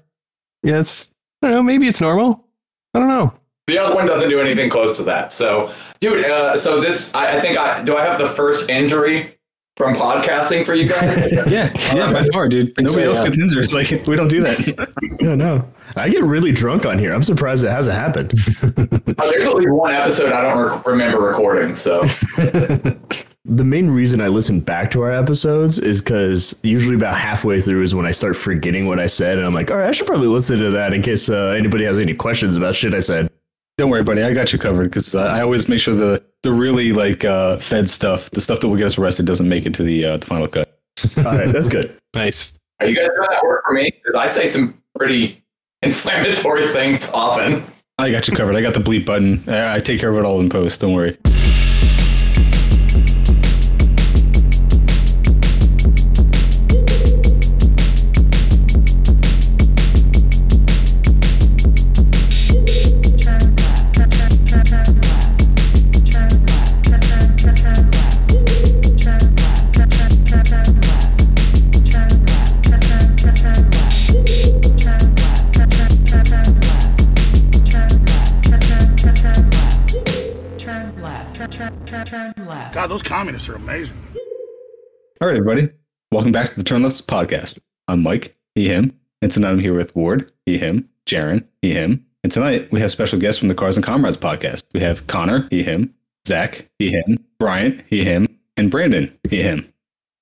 Yeah, it's. I don't know. Maybe it's normal. I don't know.
The other one doesn't do anything close to that. So, dude, uh, so this, I, I think I do. I have the first injury from podcasting for you guys.
Yeah, yeah, by far, dude. Nobody
so,
else
yeah.
gets injured. Like we don't do that.
Yeah, no. I get really drunk on here. I'm surprised it hasn't happened.
Uh, There's only one episode I don't rec- remember recording. So,
the main reason I listen back to our episodes is because usually about halfway through is when I start forgetting what I said, and I'm like, all right, I should probably listen to that in case uh, anybody has any questions about shit I said.
Don't worry, buddy. I got you covered because uh, I always make sure the the really like uh, Fed stuff, the stuff that will get us arrested, doesn't make it to the uh, the final cut.
All right, that's good.
Nice.
are you guys doing that work for me? Because I say some pretty inflammatory things often.
I got you covered. I got the bleep button. I, I take care of it all in post. Don't worry.
God, those communists are amazing.
All right, everybody. Welcome back to the Turn Left podcast. I'm Mike. He, him. And tonight I'm here with Ward, he, him, Jaron, he, him. And tonight we have special guests from the Cars and Comrades podcast. We have Connor, he, him, Zach, he, him, Brian, he, him, and Brandon, he, him.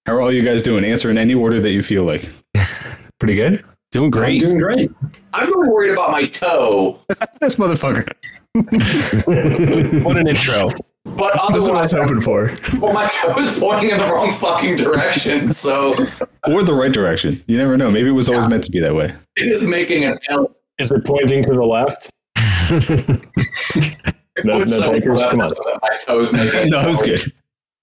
How are all you guys doing? Answer in any order that you feel like.
Pretty good.
Doing great.
I'm doing great.
I'm really worried about my toe,
this motherfucker.
what an intro.
But
That's what I was hoping for.
well, my toe is pointing in the wrong fucking direction. So
Or the right direction. You never know. Maybe it was always meant to be that way.
it is making an L.
Is it pointing to the left? No- no
so
takers? Come on.
My toes making.
no, it was good.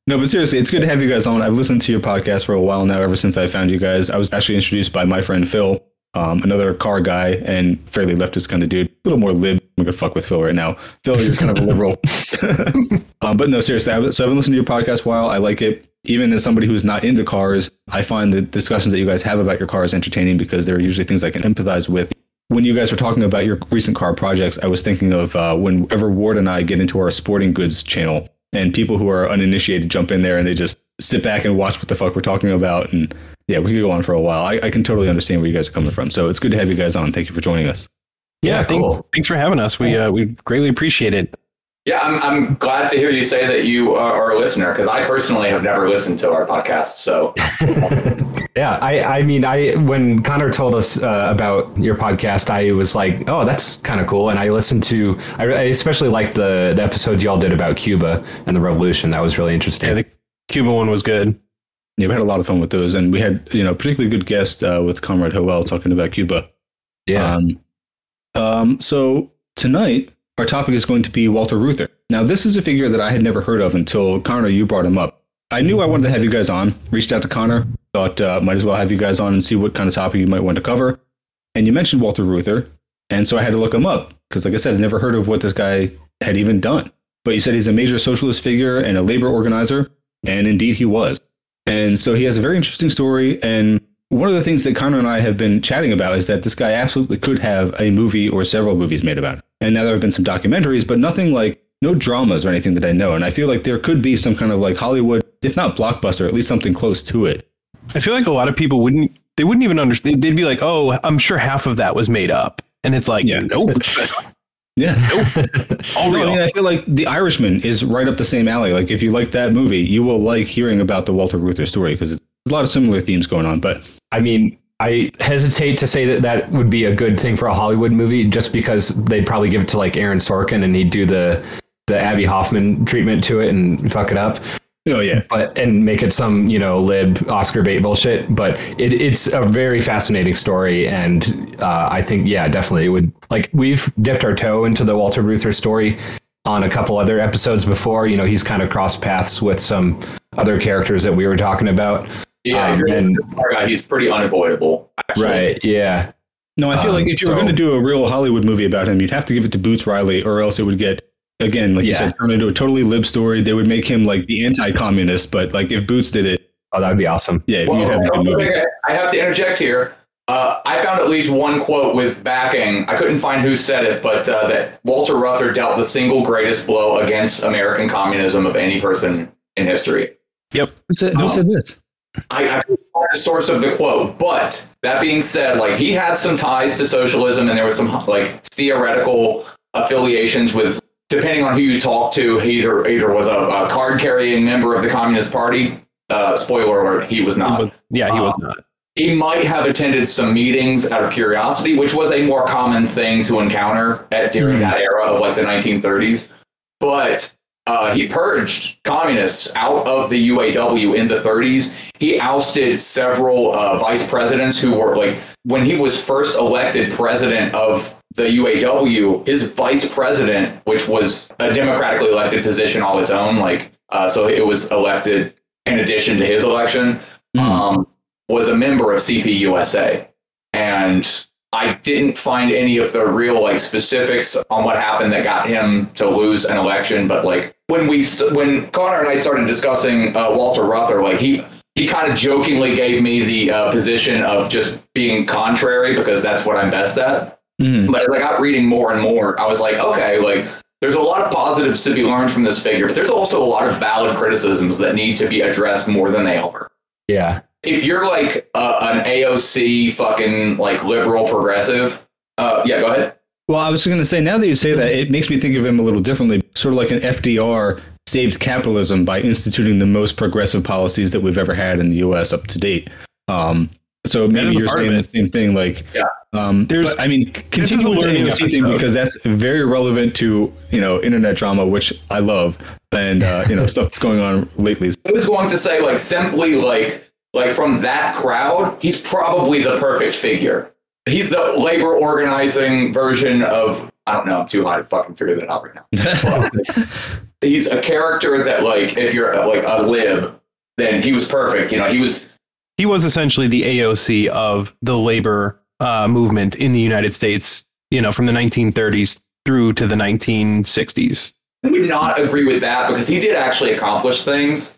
No, but seriously, it's good to have you guys on. I've listened to your podcast for a while now, ever since I found you guys. I was actually introduced by my friend Phil, um, another car guy and fairly leftist kind of dude. A little more lib. I'm gonna fuck with Phil right now. Phil, you're kind of a liberal. um, but no, seriously, I've, so I've been listening to your podcast a while. I like it. Even as somebody who's not into cars, I find the discussions that you guys have about your cars entertaining because there are usually things I can empathize with. When you guys were talking about your recent car projects, I was thinking of uh, whenever Ward and I get into our sporting goods channel and people who are uninitiated jump in there and they just sit back and watch what the fuck we're talking about. And yeah, we could go on for a while. I, I can totally understand where you guys are coming from. So it's good to have you guys on. Thank you for joining us.
Yeah, thank- thanks for having us. We uh, we greatly appreciate it.
Yeah, I'm, I'm glad to hear you say that you are, are a listener because I personally have never listened to our podcast. So
Yeah, I, I mean, I when Connor told us uh, about your podcast, I was like, oh, that's kind of cool. And I listened to, I, I especially liked the the episodes y'all did about Cuba and the revolution. That was really interesting.
Yeah, the Cuba one was good.
Yeah, we had a lot of fun with those. And we had, you know, particularly good guest uh, with Comrade Hoel talking about Cuba.
Yeah.
Um, um, so tonight, our topic is going to be Walter Reuther. Now, this is a figure that I had never heard of until Connor, you brought him up. I knew I wanted to have you guys on, reached out to Connor, thought uh, might as well have you guys on and see what kind of topic you might want to cover. And you mentioned Walter Reuther. And so I had to look him up because, like I said, I never heard of what this guy had even done. But you said he's a major socialist figure and a labor organizer. And indeed, he was. And so he has a very interesting story. And one of the things that Connor and I have been chatting about is that this guy absolutely could have a movie or several movies made about it. And now there have been some documentaries, but nothing like no dramas or anything that I know. And I feel like there could be some kind of like Hollywood, if not blockbuster, at least something close to it.
I feel like a lot of people wouldn't they wouldn't even understand. They'd be like, "Oh, I'm sure half of that was made up," and it's like, yeah. nope.
Yeah.
All
No, I mean, I feel like The Irishman is right up the same alley. Like, if you like that movie, you will like hearing about the Walter Reuther story because there's a lot of similar themes going on. But
I mean, I hesitate to say that that would be a good thing for a Hollywood movie, just because they'd probably give it to like Aaron Sorkin and he'd do the the Abbie Hoffman treatment to it and fuck it up.
Oh yeah,
but and make it some you know lib Oscar bait bullshit. But it, it's a very fascinating story, and uh, I think yeah, definitely it would like we've dipped our toe into the Walter Reuther story on a couple other episodes before. You know, he's kind of crossed paths with some other characters that we were talking about.
Yeah,
Um, and-
a car guy, he's pretty unavoidable. Actually.
right, yeah.
no, I feel like
Um,
if you were going to do a real Hollywood movie about him, you'd have to give it to Boots Riley, or else it would get again, like you
Yeah.
said, turn into a totally lib story. They would make him like the anti-communist, but like if Boots did it,
oh, that would be awesome.
Yeah,
Well,
you'd have a good movie.
I have to interject here. Uh, I found at least one quote with backing. I couldn't find who said it, but uh, that Walter Reuther dealt the single greatest blow against American communism of any person in history.
Yep.
Who said, who said this?
I, I the source of the quote, but that being said, like he had some ties to socialism, and there was some like theoretical affiliations with. Depending on who you talk to, he either either was a, a card carrying member of the Communist Party. Uh, spoiler alert: he was not.
Yeah, he was
Uh,
not.
He might have attended some meetings out of curiosity, which was a more common thing to encounter at during that era of like the 1930s. But uh, he purged communists out of the UAW in the 30s. He ousted several uh, vice presidents who were like when he was first elected president of the UAW, his vice president, which was a democratically elected position all its own, like uh, so it was elected in addition to his election, um, was a member of CPUSA, and I didn't find any of the real like specifics on what happened that got him to lose an election. But like when we st- when Connor and I started discussing uh, Walter Reuther, like he he kind of jokingly gave me the uh, position of just being contrary because that's what I'm best at. But as I got reading more and more, I was like, okay, like there's a lot of positives to be learned from this figure, but there's also a lot of valid criticisms that need to be addressed more than they are.
Yeah.
if you're like uh, an AOC fucking like liberal progressive, uh, yeah, go ahead.
Well, I was going to say, now that you say that, it makes me think of him a little differently. Sort of like an FDR saved capitalism by instituting the most progressive policies that we've ever had in the U.S. up to date. Um, so maybe you're saying the same thing. Like,
Yeah.
um,
There's-
but, I mean,
this is a
continue with the
learning
AOC thing because that's very relevant to you know internet drama, which I love, and uh, you know stuff that's going on lately.
I was going to say like simply like like from that crowd, he's probably the perfect figure. He's the labor organizing version of I don't know. I'm too high to fucking figure that out right now. he's a character that like if you're like a lib, then he was perfect. You know, he was
He was essentially the AOC of the labor uh, movement in the United States, you know, from the 1930s through to the 1960s.
I would not agree with that because he did actually accomplish things.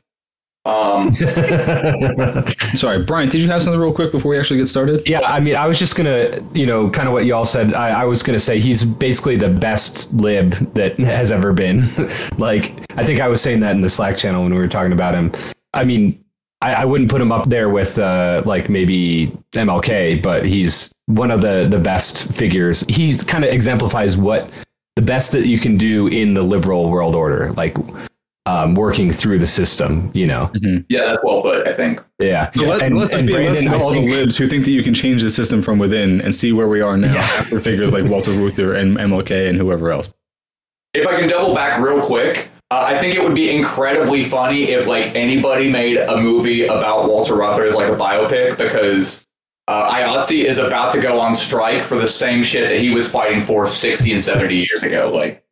Um,
Sorry, Brian, did you have something real quick before we actually get started?
Yeah, I mean, I was just gonna, you know, kind of what you all said. I, I was gonna say he's basically the best lib that has ever been. like, I think I was saying that in the Slack channel when we were talking about him. I mean, I, I wouldn't put him up there with uh, like maybe MLK, but he's one of the the best figures. He kind of exemplifies what the best that you can do in the liberal world order, like um, working through the system. You know,
yeah, that's well put. I think.
yeah.
So let,
And-
let's just
and
be a lesson to all
think-
the libs who think that you can change the system from within and see where we are now
Yeah.
after figures like Walter Reuther and MLK and whoever else.
If I can double back real quick, uh, I think it would be incredibly funny if like anybody made a movie about Walter Reuther as like a biopic because uh, IATSE is about to go on strike for the same shit that he was fighting for 60 and 70 years ago. Like,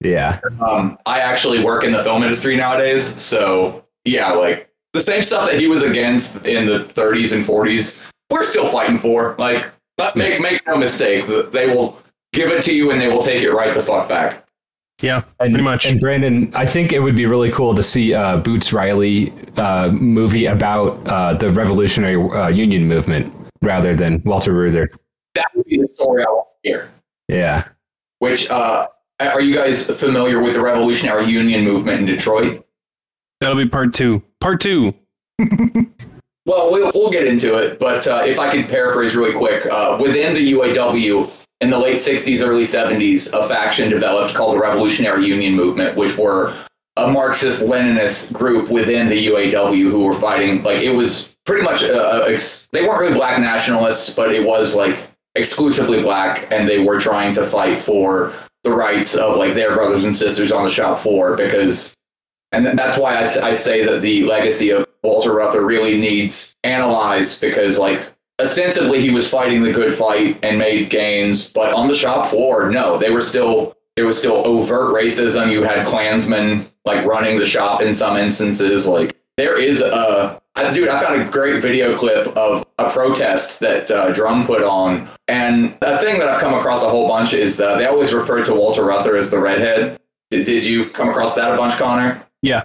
Yeah.
um, I actually work in the film industry nowadays, so yeah, like the same stuff that he was against in the 30s and 40s, we're still fighting for. Like, not, make make no mistake, th- they will give it to you and they will take it right the fuck back.
Yeah,
and,
pretty much.
And Brandon, I think it would be really cool to see a Boots Riley uh, movie about uh, the Revolutionary uh, Union movement rather than Walter Reuther.
That would be the story I want to hear.
Yeah.
Which uh, are you guys familiar with the Revolutionary Union movement in Detroit?
That'll be part two. Part two.
Well, we'll, we'll get into it, but uh, if I could paraphrase really quick, uh, within the UAW in the late 60s, early 70s, a faction developed called the Revolutionary Union Movement, which were a Marxist Leninist group within the UAW who were fighting. Like, it was pretty much, uh, ex- they weren't really black nationalists, but it was like exclusively black, and they were trying to fight for the rights of like their brothers and sisters on the shop floor because and that's why I, I say that the legacy of Walter Reuther really needs analyzed because, like, ostensibly he was fighting the good fight and made gains, but on the shop floor, no, they were still there was still overt racism. You had Klansmen like running the shop in some instances. Like, there is a I- dude. I found a great video clip of a protest that uh, Drum put on, and a thing that I've come across a whole bunch is that they always refer to Walter Reuther as the redhead. Did, did you come across that a bunch, Connor?
Yeah.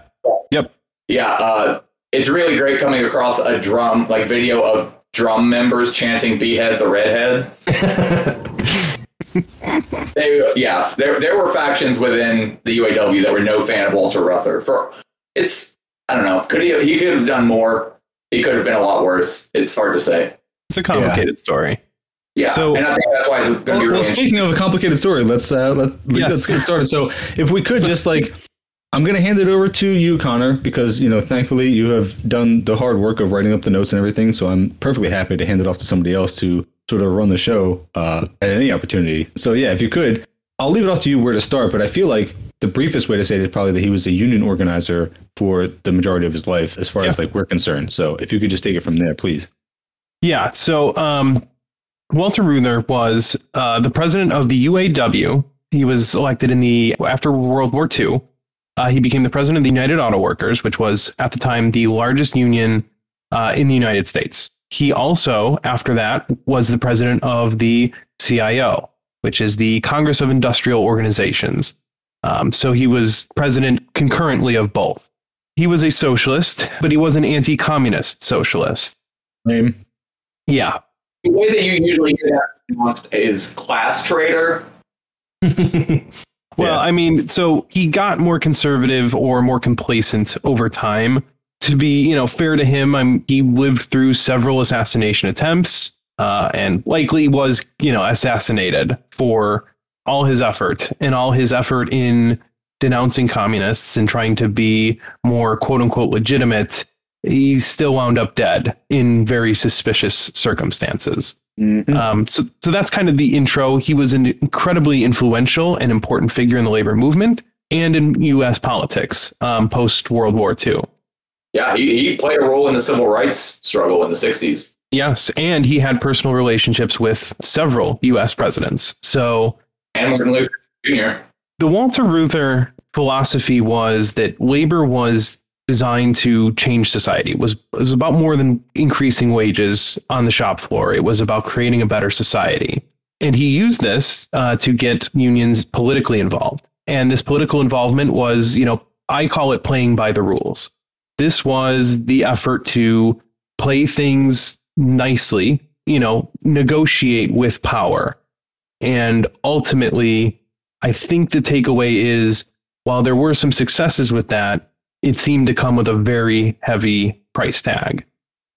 Yep.
Yeah, uh, it's really great coming across a drum like video of drum members chanting "Behead the redhead." they, yeah, there there were factions within the UAW that were no fan of Walter Reuther. For it's, I don't know, could he he could have done more? He could have been a lot worse. It's hard to say.
It's a complicated story.
Yeah,
So-
and I think that's why it's going to
Well,
be
well, speaking of a complicated story, let's uh, let's
Yes.
let's get started. So, if we could just like, I'm gonna hand it over to you, Connor, because you know, thankfully, you have done the hard work of writing up the notes and everything. So, I'm perfectly happy to hand it off to somebody else to sort of run the show uh, at any opportunity. So, yeah, if you could, I'll leave it off to you where to start. But I feel like the briefest way to say it is probably that he was a union organizer for the majority of his life, as far as like we're concerned. So, if you could just take it from there, please.
Yeah. So um, Walter Reuther was uh, the president of the UAW. He was elected in the after World War II. Uh, he became the president of the United Auto Workers, which was at the time the largest union uh, in the United States. He also, after that, was the president of the CIO, which is the Congress of Industrial Organizations. Um, so he was president concurrently of both. He was a socialist, but he was an anti-communist socialist.
Name.
Yeah.
The way that you usually get that pronounced is class traitor.
Well, I mean, so he got more conservative or more complacent over time. to be, you know, fair to him, I'm, he lived through several assassination attempts uh, and likely was, you know, assassinated for all his effort and all his effort in denouncing communists and trying to be more quote unquote legitimate. He still wound up dead in very suspicious circumstances. Um, so, so that's kind of the intro. He was an incredibly influential and important figure in the labor movement and in U.S. politics um, post World War II.
Yeah, he, he played a role in the civil rights struggle in the 60s.
Yes, and he had personal relationships with several U.S. presidents. So,
and Martin Luther Jr.
The Walter Reuther philosophy was that labor was designed to change society. It was it was about more than increasing wages on the shop floor. It was about creating a better society. And he used this uh, to get unions politically involved. And this political involvement was, you know, I call it playing by the rules. This was the effort to play things nicely, you know, negotiate with power. And ultimately, I think the takeaway is while there were some successes with that, it seemed to come with a very heavy price tag.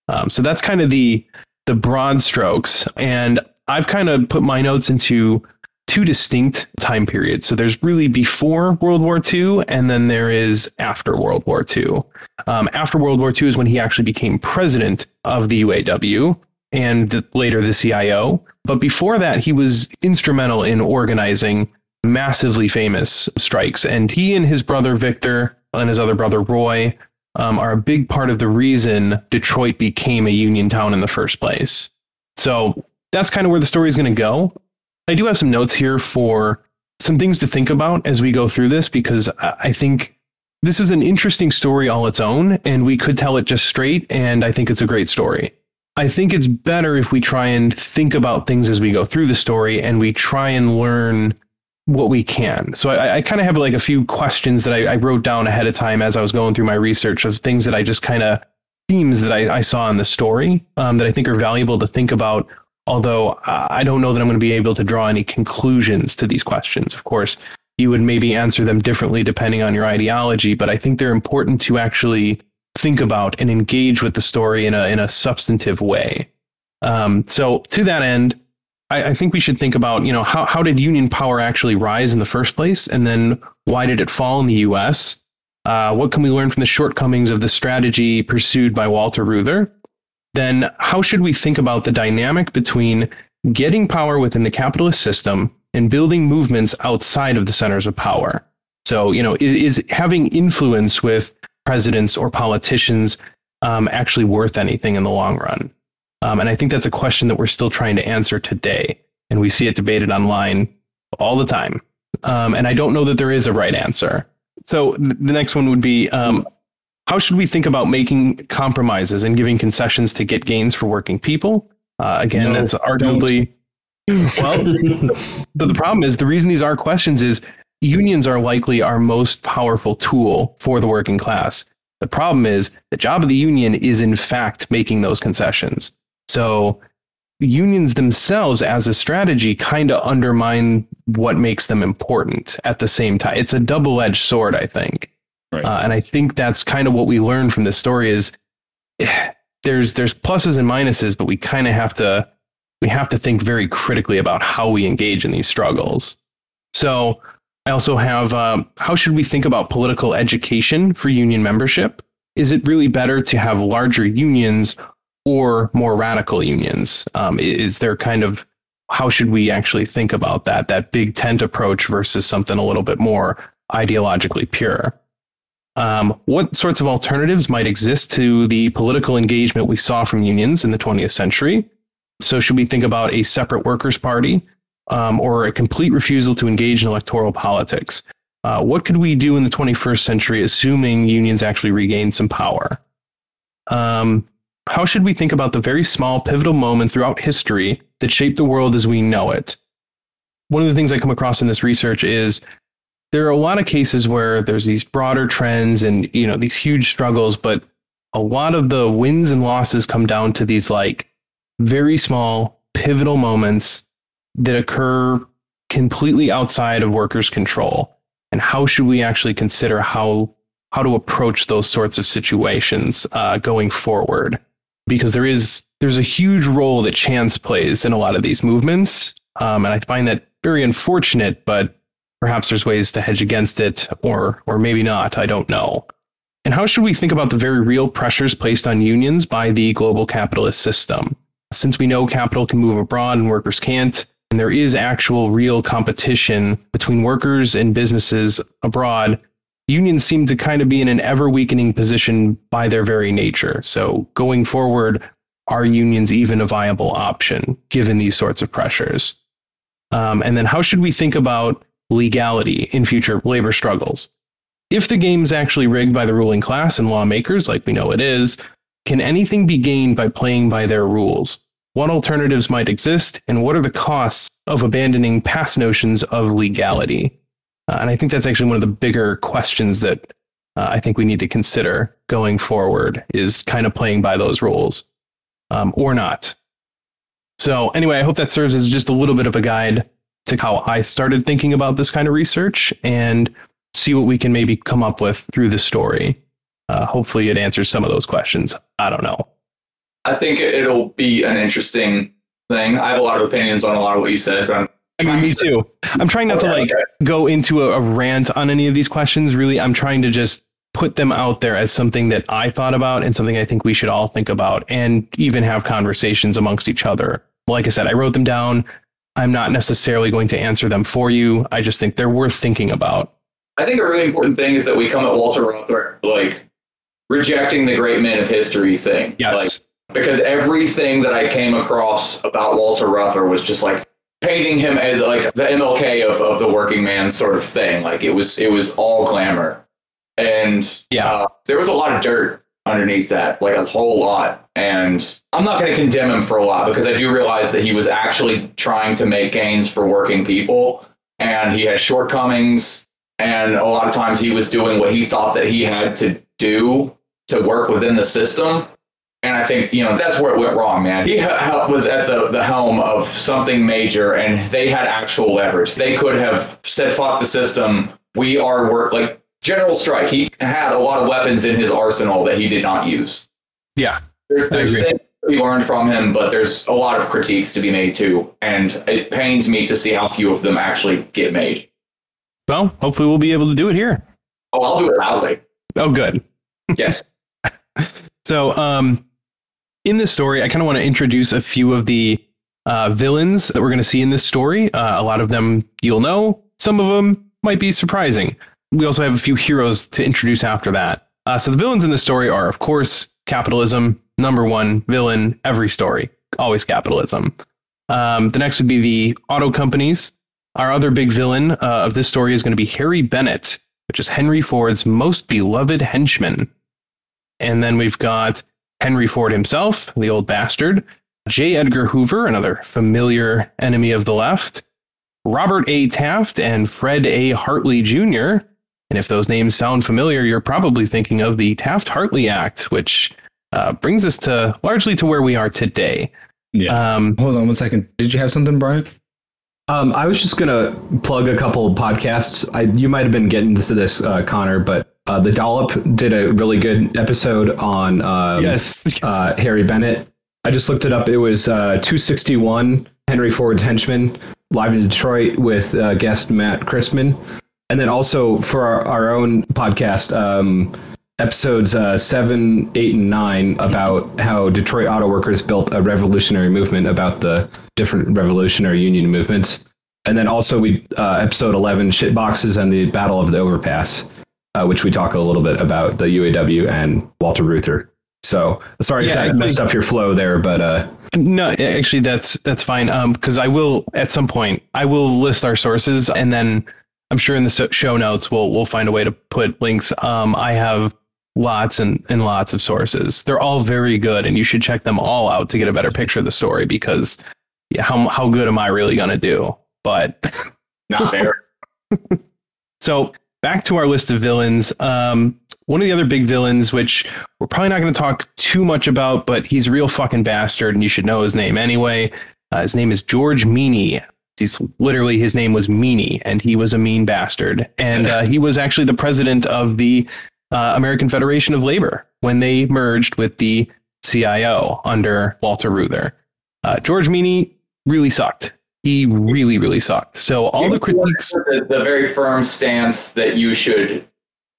Um, so that's kind of the the broad strokes, and I've kind of put my notes into two distinct time periods. So there's really before World War II, and then there is after World War II. Um, after World War II is when he actually became president of the UAW and the, later the CIO. But before that, he was instrumental in organizing massively famous strikes. And he and his brother Victor and his other brother Roy um, are a big part of the reason Detroit became a union town in the first place. So that's kind of where the story is going to go. I do have some notes here for some things to think about as we go through this because I think this is an interesting story all its own, and we could tell it just straight, and I think it's a great story. I think it's better if we try and think about things as we go through the story and we try and learn what we can. So I, I kind of have like a few questions that I, I, wrote down ahead of time as I was going through my research of things that I just kind of themes that I, I, saw in the story um, that I think are valuable to think about. Although I don't know that I'm going to be able to draw any conclusions to these questions. Of course, you would maybe answer them differently depending on your ideology, but I think they're important to actually think about and engage with the story in a in a substantive way. Um, so to that end, I, I, think we should think about, you know, how, how did union power actually rise in the first place? And then why did it fall in the US? Uh, what can we learn from the shortcomings of the strategy pursued by Walter Reuther? Then how should we think about the dynamic between getting power within the capitalist system and building movements outside of the centers of power? So, you know, is, is having influence with presidents or politicians um, actually worth anything in the long run? Um, and I think that's a question that we're still trying to answer today. And we see it debated online all the time. Um, and I don't know that there is a right answer. So the next one would be um, how should we think about making compromises and giving concessions to get gains for working people? Uh, again, no, that's arguably. well, the, the problem is the reason these are questions is unions are likely our most powerful tool for the working class. The problem is the job of the union is, in fact, making those concessions. So unions themselves as a strategy kind of undermine what makes them important at the same time. It's a double-edged sword, I think. Right. Uh, and I think that's kind of what we learned from this story is there's there's pluses and minuses, but we kind of have to we have to think very critically about how we engage in these struggles. So I also have uh, how should we think about political education for union membership? Is it really better to have larger unions or more radical unions? Um, is there kind of how should we actually think about that that big tent approach versus something a little bit more ideologically pure? Um, what sorts of alternatives might exist to the political engagement we saw from unions in the 20th century? So, should we think about a separate workers' party um, or a complete refusal to engage in electoral politics? Uh, what could we do in the 21st century, assuming unions actually regain some power? Um, how should we think about the very small pivotal moments throughout history that shaped the world as we know it? One of the things I come across in this research is there are a lot of cases where there's these broader trends and you know these huge struggles, but a lot of the wins and losses come down to these like very small pivotal moments that occur completely outside of workers' control. And how should we actually consider how how to approach those sorts of situations uh, going forward, because there is there's a huge role that chance plays in a lot of these movements, um, and I find that very unfortunate. But perhaps there's ways to hedge against it, or or maybe not. I don't know. And how should we think about the very real pressures placed on unions by the global capitalist system? Since we know capital can move abroad and workers can't, and there is actual real competition between workers and businesses abroad, unions seem to kind of be in an ever weakening position by their very nature. So, going forward, are unions even a viable option given these sorts of pressures? Um, and then, how should we think about legality in future labor struggles? If the game is actually rigged by the ruling class and lawmakers, like we know it is, can anything be gained by playing by their rules? What alternatives might exist, and what are the costs of abandoning past notions of legality? Uh, and I think that's actually one of the bigger questions that uh, I think we need to consider going forward is kind of playing by those rules um, or not. So, anyway, I hope that serves as just a little bit of a guide to how I started thinking about this kind of research and see what we can maybe come up with through the story. Uh, hopefully, it answers some of those questions. I don't know.
I think it- it'll be an interesting thing. I have a lot of opinions on a lot of what you said, but I'm
I mean, me too. I'm trying not to like go into a, a rant on any of these questions. Really, I'm trying to just put them out there as something that I thought about and something I think we should all think about and even have conversations amongst each other. Like I said, I wrote them down. I'm not necessarily going to answer them for you. I just think they're worth thinking about.
I think a really important thing is that we come at Walter Rothbard like rejecting the great men of history thing.
Yes.
Like, because everything that I came across about Walter Rothbard was just like painting him as like the MLK of, of the working man sort of thing. Like it was it was all glamour. And
yeah,
uh, there was a lot of dirt underneath that, like a whole lot. And I'm not going to condemn him for a lot because I do realize that he was actually trying to make gains for working people and he had shortcomings and a lot of times he was doing what he thought that he had to do to work within the system. And i think you know that's where it went wrong man. He ha- was at the, the helm of something major and they had actual leverage. They could have said fuck the system. We are work like general strike he had a lot of weapons in his arsenal that he did not use
Yeah.
there, there's things to be learned from him, but there's a lot of critiques to be made too, and it pains me to see how few of them actually get made.
Well, hopefully we'll be able to do it here.
Oh, I'll do it loudly.
Oh, good.
Yes.
So, um, in this story, I kind of want to introduce a few of the uh, villains that we're going to see in this story. Uh, a lot of them you'll know. Some of them might be surprising. We also have a few heroes to introduce after that. Uh, so the villains in this story are, of course, capitalism. Number one villain every story, always capitalism. Um, the next would be the auto companies. Our other big villain uh, of this story is going to be Harry Bennett, which is Henry Ford's most beloved henchman. And then we've got Henry Ford himself, the old bastard, J. Edgar Hoover, another familiar enemy of the left, Robert A. Taft, and Fred A. Hartley Jr. And if those names sound familiar, you're probably thinking of the Taft Hartley Act, which uh, brings us to largely to where we are today.
Yeah.
Um,
Hold on one second. Did you have something, Brian?
Um, I was just gonna plug a couple podcasts. I, you might have been getting to this, uh, Connor, but uh, the Dollop did a really good episode on um,
Yes,
Uh, Harry Bennett. I just looked it up. It was uh, 261 Henry Ford's henchman live in Detroit with uh, guest Matt Chrisman, and then also for our, our own podcast. Um, episodes uh, seven, eight, and nine about how Detroit auto workers built a revolutionary movement about the different revolutionary union movements. And then also we uh, episode eleven, shit boxes and the Battle of the Overpass, uh, which we talk a little bit about the UAW and Walter Reuther. So sorry if
Yeah,
that
actually-
messed up your flow there, but uh,
No, actually, that's that's fine. Um, because I will at some point I will list our sources, and then I'm sure in the show notes we'll we'll find a way to put links. Um, I have lots and and lots of sources. They're all very good, and you should check them all out to get a better picture of the story. Because yeah, how how good am I really gonna do? But
Not there.
so back to our list of villains. Um, one of the other big villains, which we're probably not going to talk too much about, but he's a real fucking bastard, and you should know his name anyway. Uh, his name is George Meany. He's literally his name was Meany, and he was a mean bastard. And uh, he was actually the president of the uh, American Federation of Labor when they merged with the CIO under Walter Reuther. Uh, George Meany really sucked. He really, really sucked. So all the critiques.
The, the very firm stance that you should,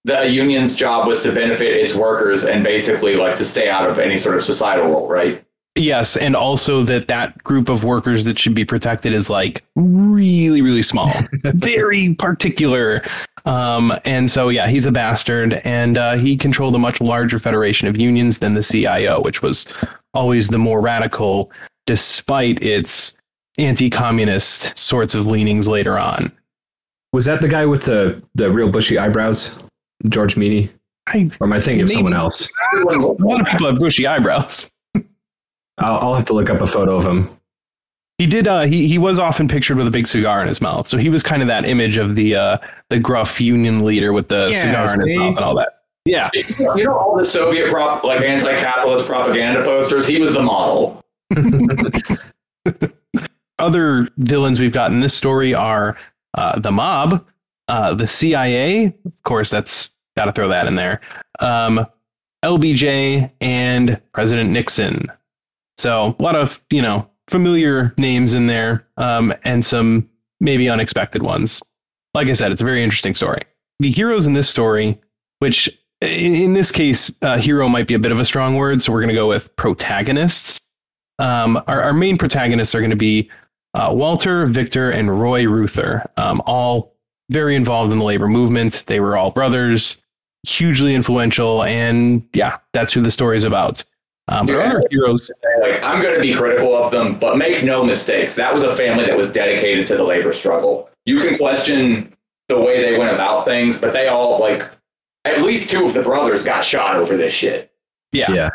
the union's job was to benefit its workers and basically like to stay out of any sort of societal role, right?
Yes, and also that that group of workers that should be protected is like really, really small, very particular. Um, and so, yeah, he's a bastard, and uh, he controlled a much larger federation of unions than the CIO, which was always the more radical, despite its anti-communist sorts of leanings later on.
Was that the guy with the the real bushy eyebrows, George Meany?
I,
or am I thinking of someone else?
A lot of people have bushy eyebrows.
I'll, I'll have to look up a photo of him.
He did. Uh, he he was often pictured with a big cigar in his mouth, so he was kind of that image of the uh, the gruff union leader with the
Yeah,
cigar in his mouth and all that. Yeah,
You know all the Soviet prop like anti-capitalist propaganda posters. He was the model.
other villains we've got in this story are uh, the mob, uh, the CIA. Of course, that's got to throw that in there. Um, LBJ and President Nixon. So a lot of you know familiar names in there, um, and some maybe unexpected ones. Like I said, it's a very interesting story. The heroes in this story, which in, this case, uh, hero might be a bit of a strong word, so we're going to go with protagonists. Um, our, our main protagonists are going to be uh, Walter, Victor, and Roy Reuther, um, all very involved in the labor movement. They were all brothers, hugely influential, and yeah, that's who the story is about. Um, but our other heroes,
Like, I'm going to be critical of them, but make no mistakes. That was a family that was dedicated to the labor struggle. You can question the way they went about things, but they all like at least two of the brothers got shot over this shit.
Yeah.
Yeah.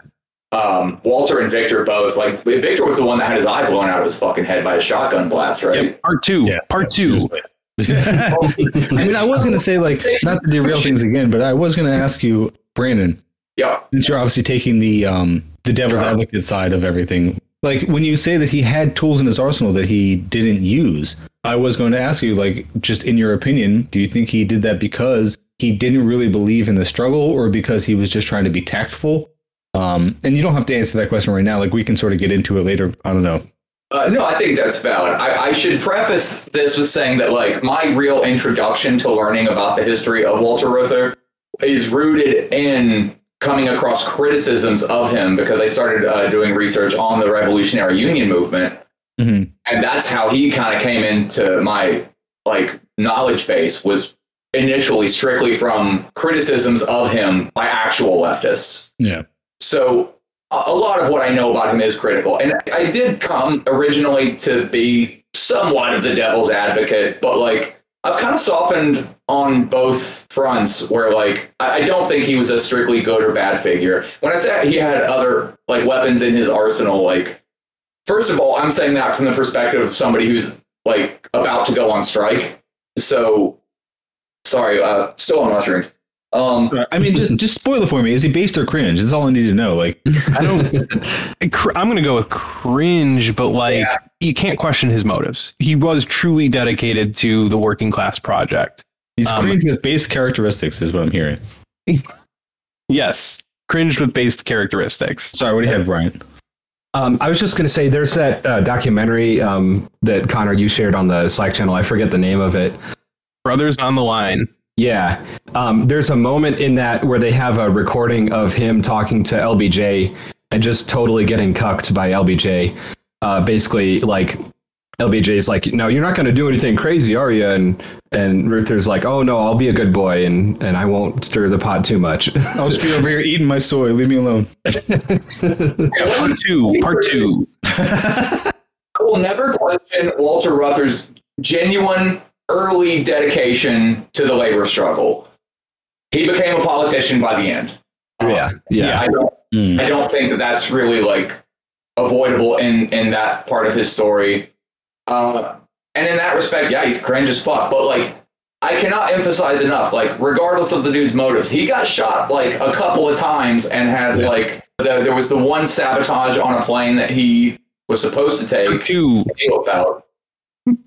Um, Walter and Victor both. Like Victor was the one that had his eye blown out of his fucking head by a shotgun blast, right?
part two, Yeah, part two.
I mean, I was going to say, like, not to derail things again, but I was going to ask you, Brandon.
Yeah.
Since you're obviously taking the um the devil's advocate side of everything, like when you say that he had tools in his arsenal that he didn't use, I was going to ask you, like, just in your opinion, do you think he did that because he didn't really believe in the struggle, or because he was just trying to be tactful? Um, and you don't have to answer that question right now. Like, we can sort of get into it later. I don't know.
Uh, no, I think that's valid. I, I should preface this with saying that, like, my real introduction to learning about the history of Walter Reuther is rooted in coming across criticisms of him because I started uh, doing research on the Revolutionary Union movement,
Mm-hmm.
and that's how he kind of came into my like knowledge base was initially strictly from criticisms of him by actual leftists.
Yeah.
So a a lot of what I know about him is critical. And I did come originally to be somewhat of the devil's advocate, but like I've kind of softened on both fronts where like I I don't think he was a strictly good or bad figure. When I said he had other like weapons in his arsenal, like first of all, I'm saying that from the perspective of somebody who's like about to go on strike. So sorry, uh still on mushrooms. Um
I mean, just just spoil it for me. Is he based or cringe? That's all I need to know. Like,
I don't. cr- I'm gonna go with cringe, but like you can't question his motives. He was truly dedicated to the working class project.
He's
Um,
cringe with base characteristics, is what I'm hearing.
Yes, cringe with base characteristics.
Sorry, what do you have, Brian?
Um, I was just going to say, there's that uh, documentary um, that Connor you shared on the Slack channel. I forget the name of it.
Brothers on the line.
Yeah, um, there's a moment in that where they have a recording of him talking to LBJ and just totally getting cucked by LBJ. Uh, basically, like LBJ's like, "No, you're not going to do anything crazy, are you?" And and Reuther's like, "Oh no, I'll be a good boy and and I won't stir the pot too much."
I'll just be over here eating my soy. Leave me alone.
Part two. Part two.
I will never question Walter Reuther's genuine early dedication to the labor struggle. He became a politician by the end.
yeah, yeah.
I don't, hmm. I don't think that that's really like avoidable in in that part of his story. Uh, and in that respect, yeah, he's cringe as fuck. But like, I cannot emphasize enough. Like, regardless of the dude's motives, he got shot like a couple of times and had like the, there was the one sabotage on a plane that he was supposed to take.
Two
about.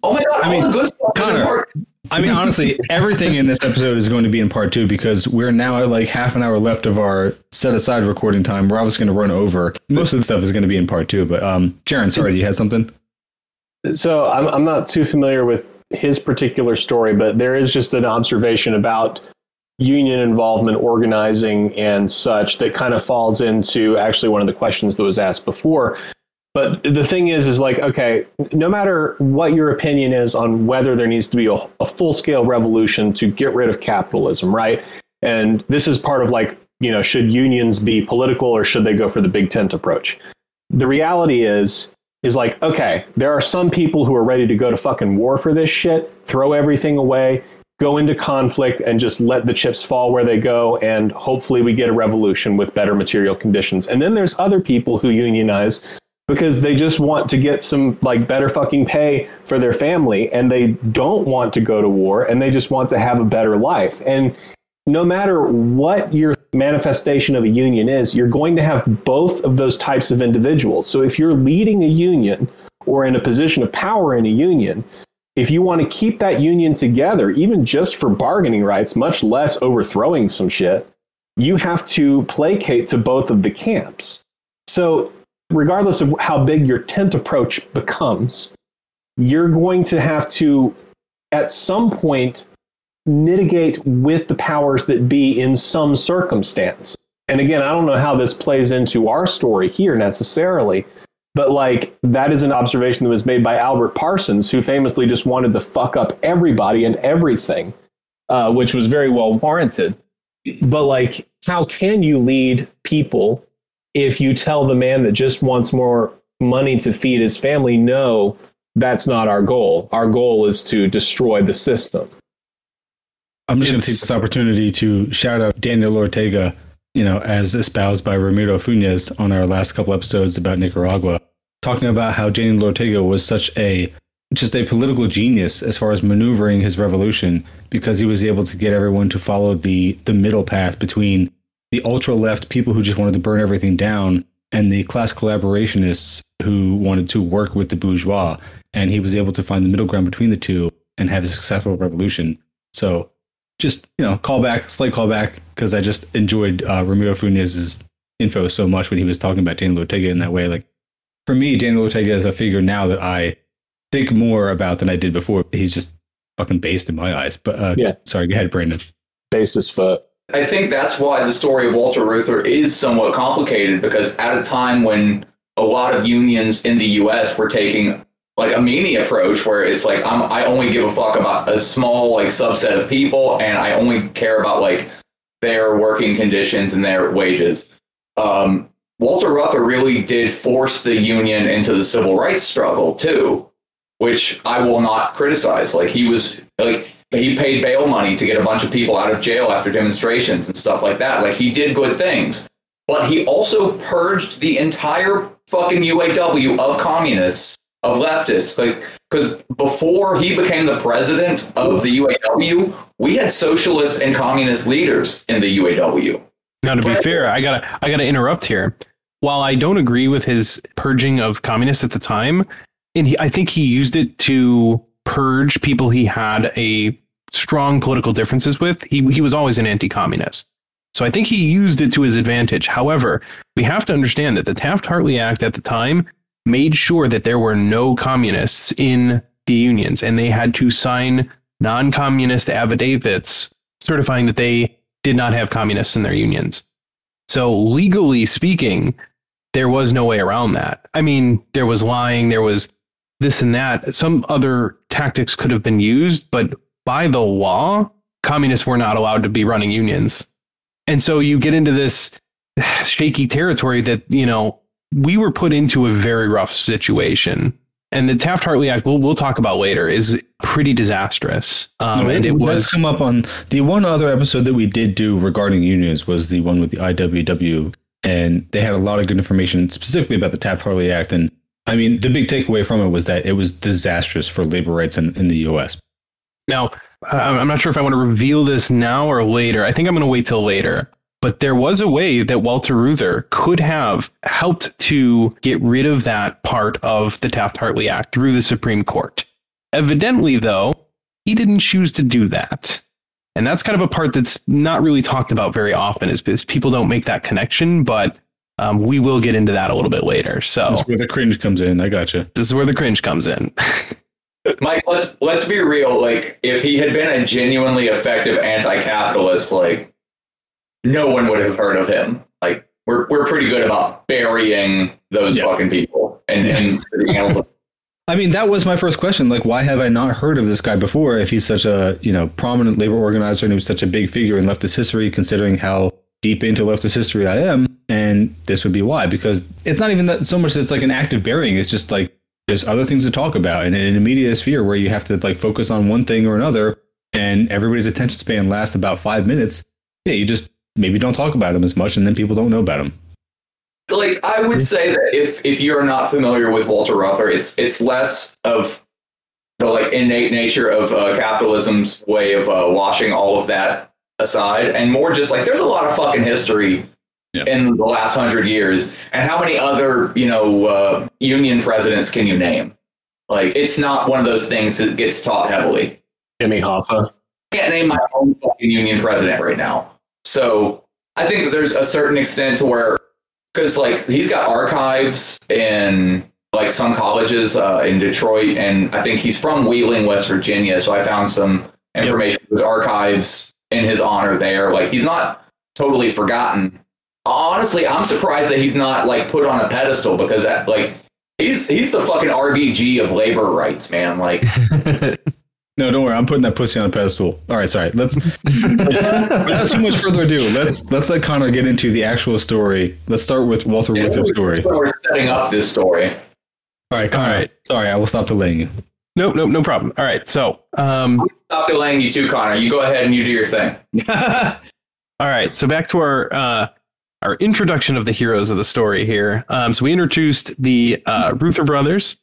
Oh my god! all the good stuff is in
Connor,
part.
I mean, honestly, everything in this episode is going to be in part two because we're now at like half an hour left of our set aside recording time. We're obviously going to run over. Most of the stuff is going to be in part two. But, um, Jaron, sorry, you had something?
So I'm, I'm not too familiar with his particular story, but there is just an observation about union involvement, organizing, and such that kind of falls into actually one of the questions that was asked before. But the thing is, is like, okay, no matter what your opinion is on whether there needs to be a, a full scale revolution to get rid of capitalism, right? And this is part of like, you know, should unions be political or should they go for the big tent approach? The reality is, is like, okay, there are some people who are ready to go to fucking war for this shit, throw everything away, go into conflict, and just let the chips fall where they go. And hopefully we get a revolution with better material conditions. And then there's other people who unionize because they just want to get some like better fucking pay for their family and they don't want to go to war and they just want to have a better life. And no matter what your manifestation of a union is, you're going to have both of those types of individuals. So if you're leading a union or in a position of power in a union, if you want to keep that union together, even just for bargaining rights, much less overthrowing some shit, you have to placate to both of the camps. So regardless of how big your tent approach becomes, you're going to have to, at some point, mitigate with the powers that be in some circumstance. And again, I don't know how this plays into our story here necessarily, but like that is an observation that was made by Albert Parsons, who famously just wanted to fuck up everybody and everything, uh, which was very well warranted. But like, how can you lead people if you tell the man that just wants more money to feed his family, no, that's not our goal. Our goal is to destroy the system.
I'm just going to take this opportunity to shout out Daniel Ortega, you know, as espoused by Ramiro Funes on our last couple episodes about Nicaragua, talking about how Daniel Ortega was such a just a political genius as far as maneuvering his revolution because he was able to get everyone to follow the the middle path between the ultra left people who just wanted to burn everything down and the class collaborationists who wanted to work with the bourgeois. And he was able to find the middle ground between the two and have a successful revolution. So just, you know, callback, slight callback, because I just enjoyed uh, Ramiro Funes's info so much when he was talking about Daniel Ortega in that way. Like, for me, Daniel Ortega is a figure now that I think more about than I did before. He's just fucking based in my eyes. But uh, yeah, sorry, go ahead, Brandon.
Based as fuck.
I think that's why the story of Walter Reuther is somewhat complicated because at a time when a lot of unions in the U.S. were taking like a Meany approach where it's like I'm, I only give a fuck about a small like subset of people and I only care about like their working conditions and their wages. Um, Walter Reuther really did force the union into the civil rights struggle too, which I will not criticize. Like he was like he paid bail money to get a bunch of people out of jail after demonstrations and stuff like that. Like he did good things. But he also purged the entire fucking UAW of communists, of leftists. Like because before he became the president of the UAW, we had socialist and communist leaders in the UAW.
Now to be fair, I gotta I gotta interrupt here. While I don't agree with his purging of communists at the time, and he, I think he used it to purge people he had a strong political differences with, he, he was always an anti communist. So I think he used it to his advantage. However, we have to understand that the Taft Hartley Act at the time made sure that there were no communists in the unions and they had to sign non communist affidavits certifying that they did not have communists in their unions. So, legally speaking, there was no way around that. I mean, there was lying, there was this and that. Some other tactics could have been used, but by the law, communists were not allowed to be running unions. And so you get into this shaky territory that, you know, we were put into a very rough situation. And the Taft Hartley Act, we'll, we'll talk about later, is pretty disastrous. Um,
no,
and it, was
does come up on the one other episode that we did do regarding unions was the one with the IWW. And they had a lot of good information specifically about the Taft Hartley Act. And I mean, the big takeaway from it was that it was disastrous for labor rights in, in the US.
Now, I'm not sure if I want to reveal this now or later. I think I'm going to wait till later. But there was a way that Walter Reuther could have helped to get rid of that part of the Taft Hartley Act through the Supreme Court. Evidently, though, he didn't choose to do that. And that's kind of a part that's not really talked about very often is because people don't make that connection, but um, we will get into that a little bit later. So
That's where the cringe comes in. I gotcha.
this is where the cringe comes in.
Mike, let's let's be real. Like, if he had been a genuinely effective anti-capitalist, like, no one would have heard of him. Like, we're we're pretty good about burying those fucking people and and being able to
I mean, that was my first question. Like, why have I not heard of this guy before? If he's such a you know prominent labor organizer and he was such a big figure in leftist history, considering how deep into leftist history I am, and this would be why. Because it's not even that so much. That it's like an active burying. It's just like there's other things to talk about, and in a media sphere where you have to like focus on one thing or another, and everybody's attention span lasts about five minutes. Yeah, you just maybe don't talk about him as much, and then people don't know about him.
like I would say that if if you're not familiar with Walter Reuther, it's it's less of the like innate nature of uh, capitalism's way of uh, washing all of that aside, and more just like there's a lot of fucking history in the last hundred years, and how many other you know uh, union presidents can you name? Like it's not one of those things that gets taught heavily.
Jimmy Hoffa.
I can't name my own fucking union president right now. So I think that there's a certain extent to where, because like he's got archives in like some colleges uh, in Detroit, and I think he's from Wheeling, West Virginia. So I found some information with archives in his honor there. Like he's not totally forgotten. Honestly, I'm surprised that he's not like put on a pedestal because uh, like he's he's the fucking RBG of labor rights, man. Like
No, don't worry. I'm putting that pussy on a pedestal. All right, sorry. Let's without too much further ado. Let's let's let Connor get into the actual story. Let's start with Walter Reuther's story.
We're setting up this story.
All right, Connor. Sorry, I will stop delaying you.
Nope, nope, no problem. All right, so um,
Stop delaying you too, Connor. You go ahead and you do your thing.
All right, so back to our uh, our introduction of the heroes of the story here. Um, so we introduced the uh, Reuther brothers.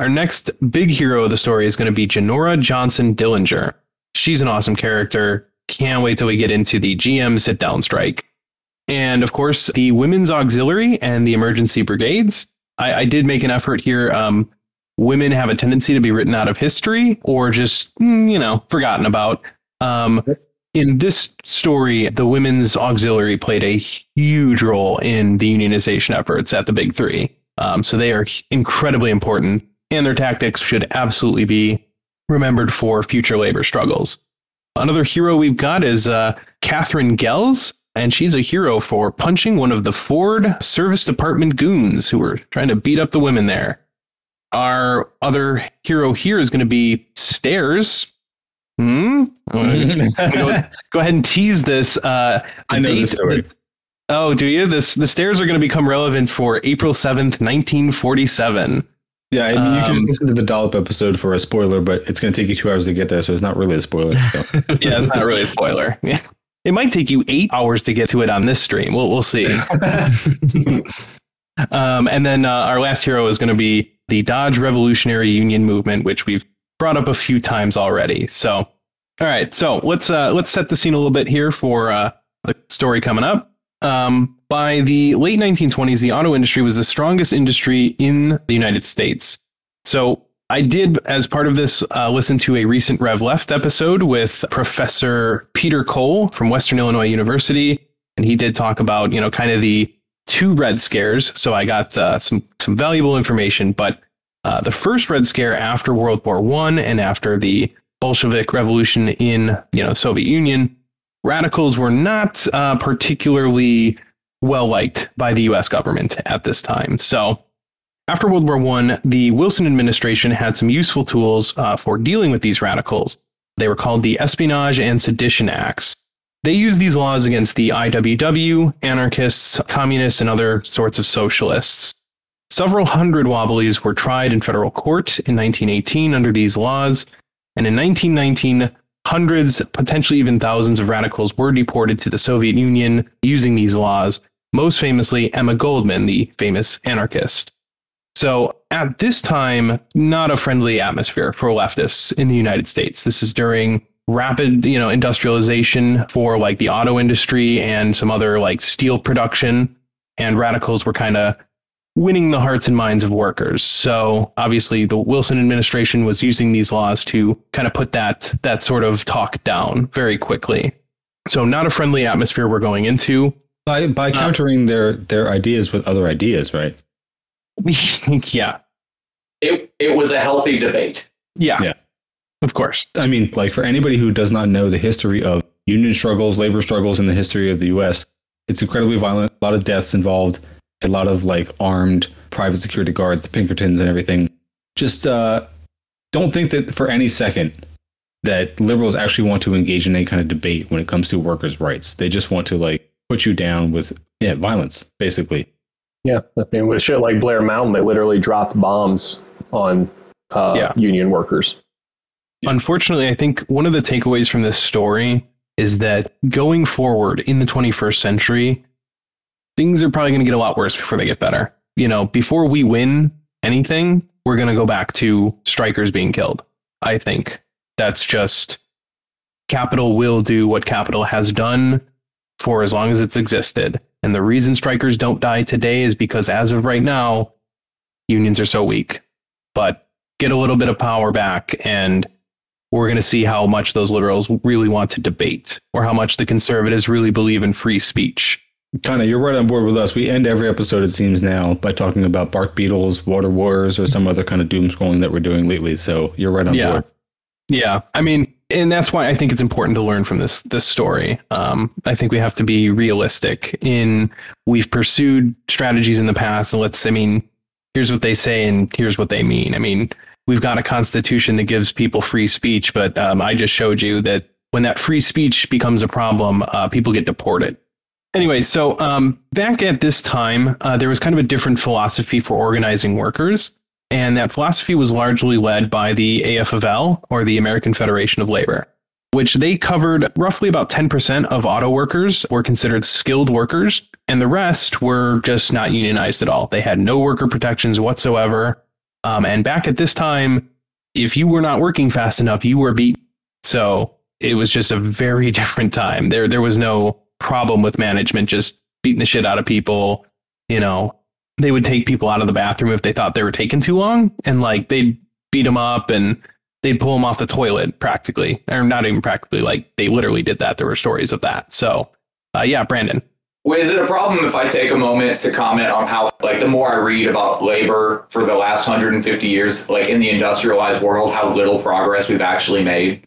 Our next big hero of the story is going to be Genora Johnson Dollinger. She's an awesome character. Can't wait till we get into the GM sit down strike. And of course, the Women's Auxiliary and the Emergency Brigades. I, I did make an effort here. Um, women have a tendency to be written out of history or just, mm, you know, forgotten about. Um, in this story, the Women's Auxiliary played a huge role in the unionization efforts at the Big Three. Um, so they are incredibly important, and their tactics should absolutely be remembered for future labor struggles. Another hero we've got is uh, Catherine Gelles, and she's a hero for punching one of the Ford Service Department goons who were trying to beat up the women there. Our other hero here is going to be Stairs. Hmm? go, go ahead and tease this. Uh,
I know
date-
this story.
the- oh, do you? This the stairs are going to become relevant for April seventh, nineteen forty-seven.
Yeah, I mean, you can just
Um,
listen to the Dollop episode for a spoiler, but it's going to take you two hours to get there, so it's not really a spoiler. So.
yeah, it's not really a spoiler. Yeah. It might take you eight hours to get to it on this stream. We'll, we'll see. um, and then uh, our last hero is going to be the Dodge Revolutionary Union movement, which we've brought up a few times already. So, all right, so let's uh, let's set the scene a little bit here for uh, the story coming up. Um, by the late 1920s, the auto industry was the strongest industry in the United States. So I did, as part of this, uh, listen to a recent Rev Left episode with Professor Peter Cole from Western Illinois University, and he did talk about you know kind of the two Red Scares. So I got uh, some some valuable information. But uh, the first Red Scare after World War One and after the Bolshevik Revolution in you know Soviet Union, radicals were not uh, particularly well liked by the U.S. government at this time. So after World War One, the Wilson administration had some useful tools uh, for dealing with these radicals. They were called the Espionage and Sedition Acts. They used these laws against the IWW, anarchists, communists, and other sorts of socialists. Several hundred Wobblies were tried in federal court in 1918 under these laws, and in 1919, hundreds, potentially even thousands of radicals were deported to the Soviet Union using these laws, most famously Emma Goldman, the famous anarchist. So at this time, not a friendly atmosphere for leftists in the United States. This is during rapid, you know, industrialization for like the auto industry and some other like steel production. And radicals were kind of winning the hearts and minds of workers. So obviously, the Wilson administration was using these laws to kind of put that that sort of talk down very quickly. So not a friendly atmosphere we're going into.
By by
Uh,
countering their their ideas with other ideas, right?
yeah.
It it was a healthy debate.
Yeah.
Yeah.
Of course.
I mean, like for anybody who does not know the history of union struggles, labor struggles in the history of the US, it's incredibly violent, a lot of deaths involved, a lot of like armed private security guards, the Pinkertons and everything. Just uh don't think that for any second that liberals actually want to engage in any kind of debate when it comes to workers' rights. They just want to like put you down with yeah, violence, basically.
Yeah, I mean, with shit like Blair Mountain, they literally dropped bombs on uh,
Yeah.
union workers.
Unfortunately, I think one of the takeaways from this story is that going forward in the 21st century, things are probably going to get a lot worse before they get better. You know, before we win anything, we're going to go back to strikers being killed. I think that's just capital will do what capital has done for as long as it's existed. And the reason strikers don't die today is because as of right now, unions are so weak. But get a little bit of power back and we're going to see how much those liberals really want to debate or how much the conservatives really believe in free speech.
Kind of, you're right on board with us. We end every episode, it seems now, by talking about bark beetles, water wars, or some other kind of doom scrolling that we're doing lately. So you're right on
Yeah.
board.
Yeah, I mean, and that's why I think it's important to learn from this this story. Um, I think we have to be realistic. In we've pursued strategies in the past, and let's. I mean, here's what they say, and here's what they mean. I mean, we've got a constitution that gives people free speech, but um, I just showed you that when that free speech becomes a problem, uh, people get deported. Anyway, so um, back at this time, uh, there was kind of a different philosophy for organizing workers. And that philosophy was largely led by the AFL, or the American Federation of Labor, which they covered roughly about 10% of auto workers were considered skilled workers, and the rest were just not unionized at all. They had no worker protections whatsoever. Um, and back at this time, if you were not working fast enough, you were beat. So it was just a very different time. There, there was no problem with management just beating the shit out of people. You know, they would take people out of the bathroom if they thought they were taking too long, and like they'd beat them up and they'd pull them off the toilet practically, or not even practically. Like they literally did that. There were stories of that. So, uh, yeah, Brandon.
Well, Is it a problem if I take a moment to comment on how, like, the more I read about labor for the last 150 years, like in the industrialized world, how little progress we've actually made?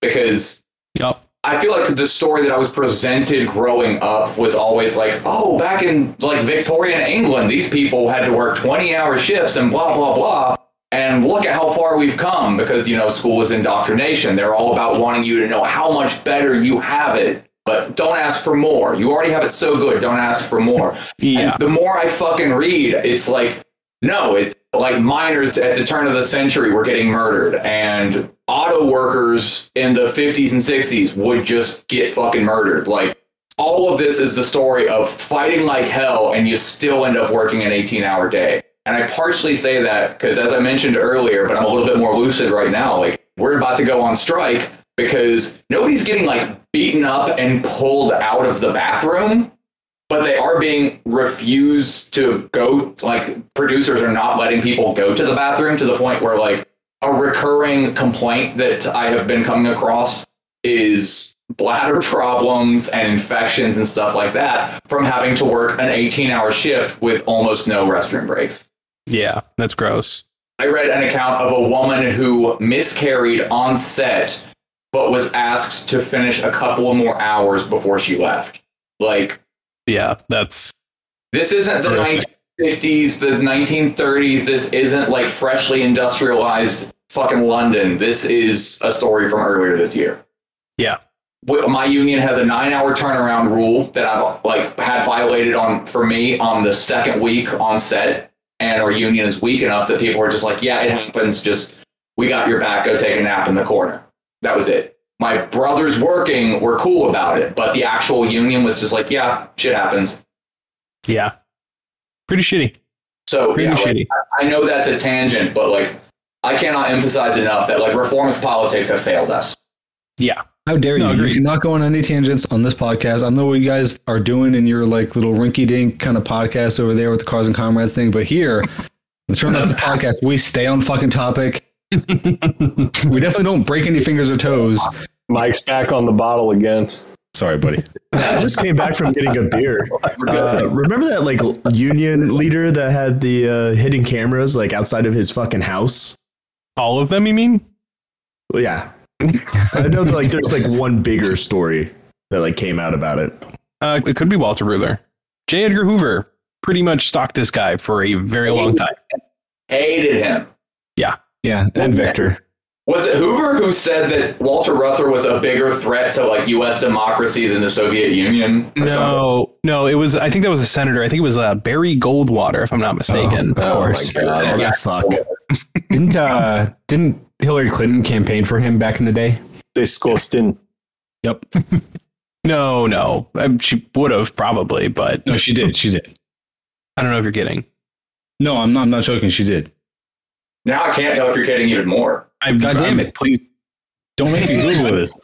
Because
yep.
I feel like the story that I was presented growing up was always like, oh, back in like Victorian England, these people had to work 20 hour shifts and blah, blah, blah. And look at how far we've come because, you know, school is indoctrination. They're all about wanting you to know how much better you have it, but don't ask for more. You already have it so good. Don't ask for more.
Yeah.
And the more I fucking read, it's like, no, it's like miners at the turn of the century were getting murdered, and auto workers in the 50s and 60s would just get fucking murdered. Like, all of this is the story of fighting like hell, and you still end up working an 18 hour day. And I partially say that because, as I mentioned earlier, but I'm a little bit more lucid right now, like, we're about to go on strike because nobody's getting like beaten up and pulled out of the bathroom but they are being refused to go like producers are not letting people go to the bathroom to the point where like a recurring complaint that i have been coming across is bladder problems and infections and stuff like that from having to work an 18 hour shift with almost no restroom breaks
Yeah, that's gross.
I read an account of a woman who miscarried on set, but was asked to finish a couple of more hours before she left. Like,
Yeah, that's
this isn't the
Horrific.
1950s, the 1930s. This isn't like freshly industrialized fucking London. This is a story from earlier this year.
yeah.
My union has a nine-hour turnaround rule that I've like had violated on for me on the second week on set, and our union is weak enough that people are just like, "Yeah, it happens. Just we got your back. Go take a nap in the corner." That was it. My brothers working were cool about it, but the actual union was just like, "Yeah, shit happens."
Yeah. Pretty shitty.
So
Pretty
yeah,
shitty.
I I know that's a tangent, but like I cannot emphasize enough that like reformist politics have failed us.
Yeah.
How dare
No,
you?
agreed.
You cannot go on any tangents on this podcast. I know what you guys are doing in your like little rinky dink kind of podcast over there with the Cars and Comrades thing, but here, the Turn Left podcast, we stay on fucking topic. we definitely don't break any fingers or toes.
Mike's back on the bottle again.
Sorry, buddy.
I just came back from getting a beer. Uh, remember that like union leader that had the uh, hidden cameras like outside of his fucking house?
All of them, you mean?
Well, yeah. I know that, like there's like one bigger story that like came out about it.
Uh, it could be Walter Reuther. J. Edgar Hoover pretty much stalked this guy for a very long time.
Hated him.
Yeah.
Yeah, and Victor.
Was it Hoover who said that Walter Reuther was a bigger threat to like U.S. democracy than the Soviet Union? Or something?
No, no, it was. I think that was a senator. I think it was uh, Barry Goldwater, if I'm not mistaken.
of course.
Oh, God,
Yeah.
fuck.
Didn't uh didn't Hillary Clinton campaign for him back in the day?
Disgusting.
Yep.
No, no, Um, she would have probably, but
No, she did. She did.
I don't know if you're kidding.
No, I'm not. I'm not joking. She did.
Now I can't tell if you're kidding even more.
I,
God damn
I'm-
it! Please don't make me Google this.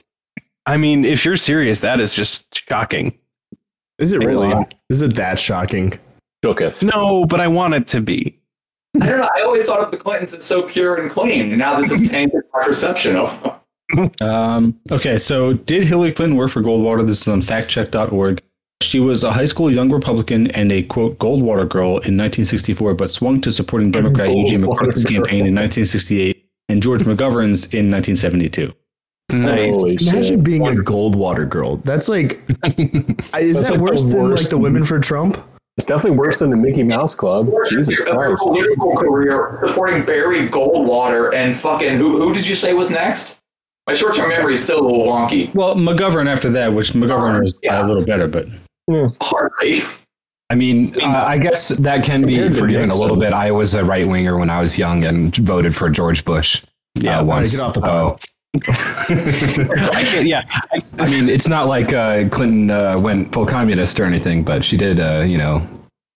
I mean, if you're serious, that is just shocking.
Is it really? Is it that shocking?
Shooketh.
No, but I want it to be.
I don't know. I always thought of the Clintons as so pure and clean. And now this is tainted my perception of them.
Um, okay, so did Hillary Clinton work for Goldwater? This is on factcheck.org. She was a high school young Republican and a quote Goldwater girl in 1964, but swung to supporting Democrat Eugene McCarthy's
girl.
campaign in 1968 and George McGovern's in 1972.
Nice.
Holy
Imagine
shit.
being a Goldwater girl. That's like, is
That's
that
like the
worse than like the women for Trump?
It's definitely worse than the Mickey Mouse Club. Jesus
Your
Christ.
political career supporting Barry Goldwater and fucking who? Who did you say was next? My short-term memory is still a little wonky.
Well, McGovern after that, which McGovern uh, is
Yeah.
a little better, but
Hardly.
I mean, uh, I guess that can be
Compared to
forgiven a little bit. I was a right winger when I was young and voted for George Bush.
Yeah,
uh, once.
get off the
so-
I can't. Yeah, I,
I mean, it's not like uh, Clinton uh, went full communist or anything, but she did. Uh, you know,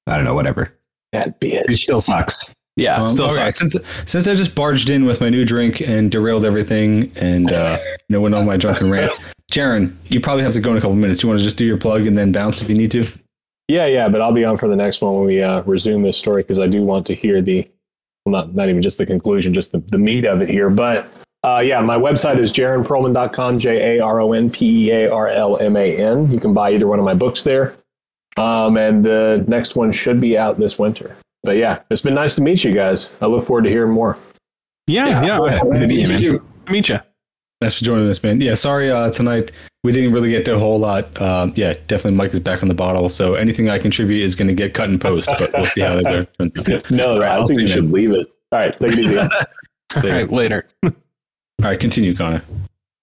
I don't know, whatever.
That
She still sucks.
yeah,
um,
still
all right,
sucks.
since since I just barged in with my new drink and derailed everything and uh, you know went on my drunken rant, Jaron, you probably have to go in a couple minutes. You want to just do your plug and then bounce if you need to?
Yeah, yeah, but I'll be on for the next one when we uh, resume this story because I do want to hear the, well, not not even just the conclusion, just the, the meat of it here. But uh, yeah, my website is jaronpearlman.com, J A R O N P E A R L M A N. You can buy either one of my books there. Um, and the next one should be out this winter. But yeah, it's been nice to meet you guys. I look forward to hearing more.
Yeah, yeah.
Yeah,
Good
good to meet you, man.
meet you.
Thanks for joining us, man. Yeah, sorry uh, tonight we didn't really get to a whole lot. Um, yeah, definitely Mike is back on the bottle, so anything I contribute is going to get cut in post, but we'll see how that goes.
No,
All right,
I
I'll
think
see
you
you,
should leave it. All right, take it easy.
All right, later.
All right, continue, Connor.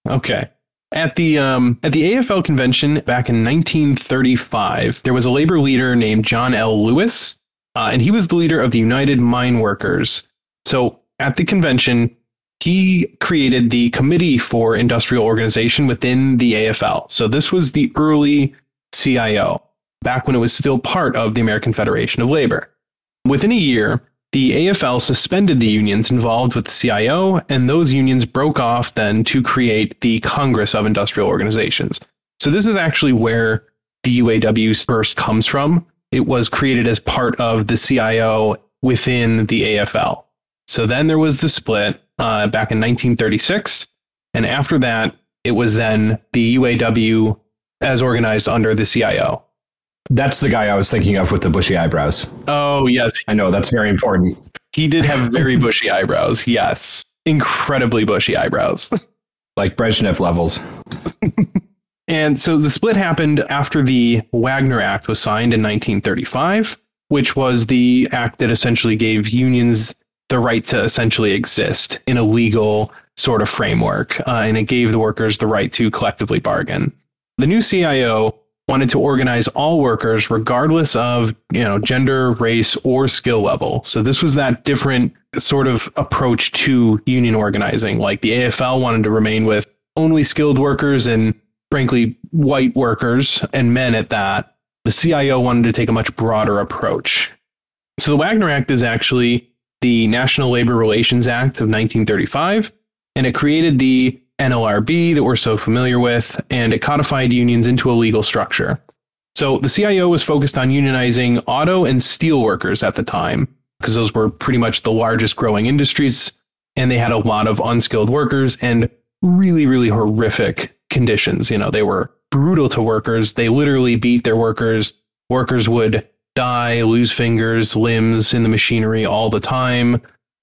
Okay. At the um, at the AFL convention back in 1935, there was a labor leader named John L. Lewis, uh, and he was the leader of the United Mine Workers. So at the convention, he created the Committee for Industrial Organization within the AFL. So this was the early CIO, back when it was still part of the American Federation of Labor. Within a year, the AFL suspended the unions involved with the CIO, and those unions broke off then to create the Congress of Industrial Organizations. So, this is actually where the UAW first comes from. It was created as part of the CIO within the AFL. So, then there was the split uh, back in 1936. And after that, it was then the UAW as organized under the CIO.
That's the guy I was thinking of with the bushy eyebrows.
Oh, yes.
I know that's very important.
He did have very bushy eyebrows. Yes. Incredibly bushy eyebrows.
Like Brezhnev levels.
And so the split happened after the Wagner Act was signed in 1935, which was the act that essentially gave unions the right to essentially exist in a legal sort of framework. Uh, and it gave the workers the right to collectively bargain. The new CIO wanted to organize all workers regardless of you know gender race or skill level so this was that different sort of approach to union organizing like the afl wanted to remain with only skilled workers and frankly white workers and men at that the cio wanted to take a much broader approach so the wagner act is actually the national labor relations act of 1935 and it created the NLRB that we're so familiar with, and it codified unions into a legal structure. So the CIO was focused on unionizing auto and steel workers at the time, because those were pretty much the largest growing industries, and they had a lot of unskilled workers and really, really horrific conditions. You know, they were brutal to workers. They literally beat their workers. Workers would die, lose fingers, limbs in the machinery all the time.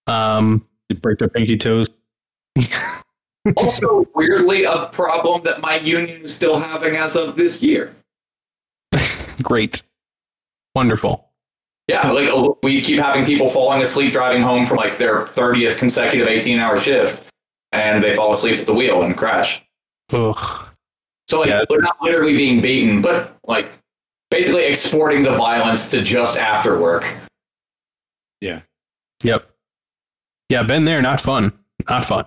Um,
they break their pinky toes.
also, weirdly, a problem that my union is still having as of this year.
Great. Wonderful.
Yeah, like uh, we keep having people falling asleep driving home from like their 30th consecutive 18 hour shift and they fall asleep at the wheel and crash.
Ugh.
So like
Yeah.
they're not literally being beaten, but like basically exporting the violence to just after work.
Yeah.
Yep. Yeah, been there. Not fun. Not fun.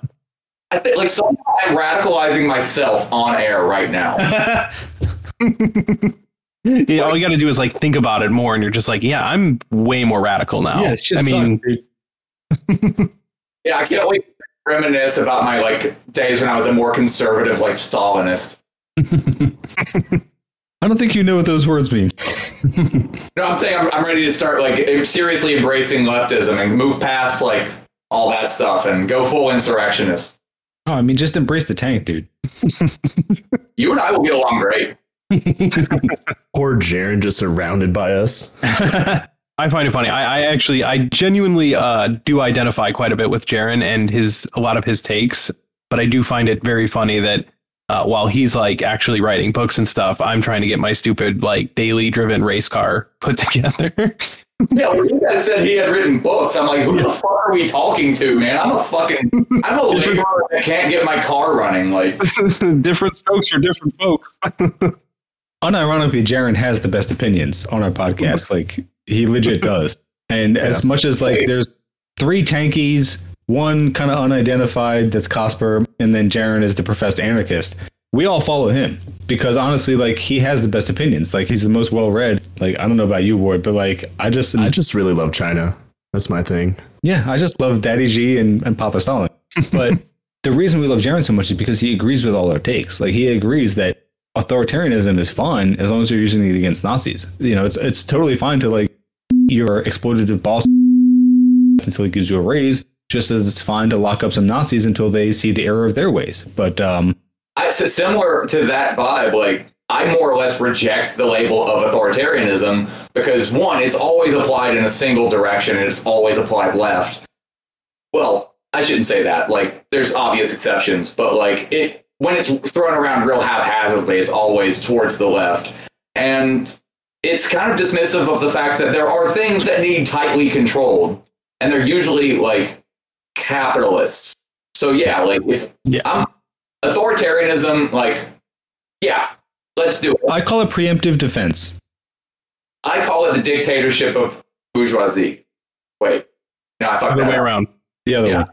I think like somehow I'm radicalizing myself on air right now.
Yeah, all you got to do is like think about it more, and you're just like, yeah, I'm way more radical now.
Yeah, shit
I mean,
yeah, I can't wait to reminisce about my like days when I was a more conservative like Stalinist.
I don't think you know what those words mean.
No, I'm saying I'm, I'm ready to start like seriously embracing leftism and move past like all that stuff and go full insurrectionist.
Oh, I mean, just embrace the tank, dude.
You and I will get along great.
Poor Jaron just surrounded by us.
I find it funny. I, I actually, I genuinely uh, do identify quite a bit with Jaron and his a lot of his takes, but I do find it very funny that uh, while he's like actually writing books and stuff, I'm trying to get my stupid like daily driven race car put together.
Yeah, when you guys said he had written books, I'm like, who the fuck are we talking to, man? I'm a fucking, I'm a laborer that can't get my car running. Like,
different strokes for different folks.
Unironically, Jaron has the best opinions on our podcast. Like he legit does. And as much as like there's three tankies, one kind of unidentified that's Cosper, and then Jaron is the professed anarchist. We all follow him because honestly, like he has the best opinions. Like he's the most well read. Like I don't know about you, Ward, but like I just
I just really love China. That's my thing.
Yeah, I just love Daddy G and, and Papa Stalin. But the reason we love Jaron so much is because he agrees with all our takes. Like he agrees that authoritarianism is fine as long as you're using it against Nazis. You know, it's it's totally fine to like your exploitative boss until he gives you a raise, just as it's fine to lock up some Nazis until they see the error of their ways. But um
I, so similar to that vibe, like, I more or less reject the label of authoritarianism because one, it's always applied in a single direction and it's always applied left. Well, I shouldn't say that. Like, there's obvious exceptions, but like it when it's thrown around real haphazardly, it's always towards the left. And it's kind of dismissive of the fact that there are things that need tightly controlled, and they're usually like capitalists. So yeah, like if I'm authoritarianism, like yeah, let's do it.
I call it preemptive defense.
I call it the dictatorship of bourgeoisie. Wait, no, I fucked
Other
that
way
up.
around.
The other
Yeah.
one.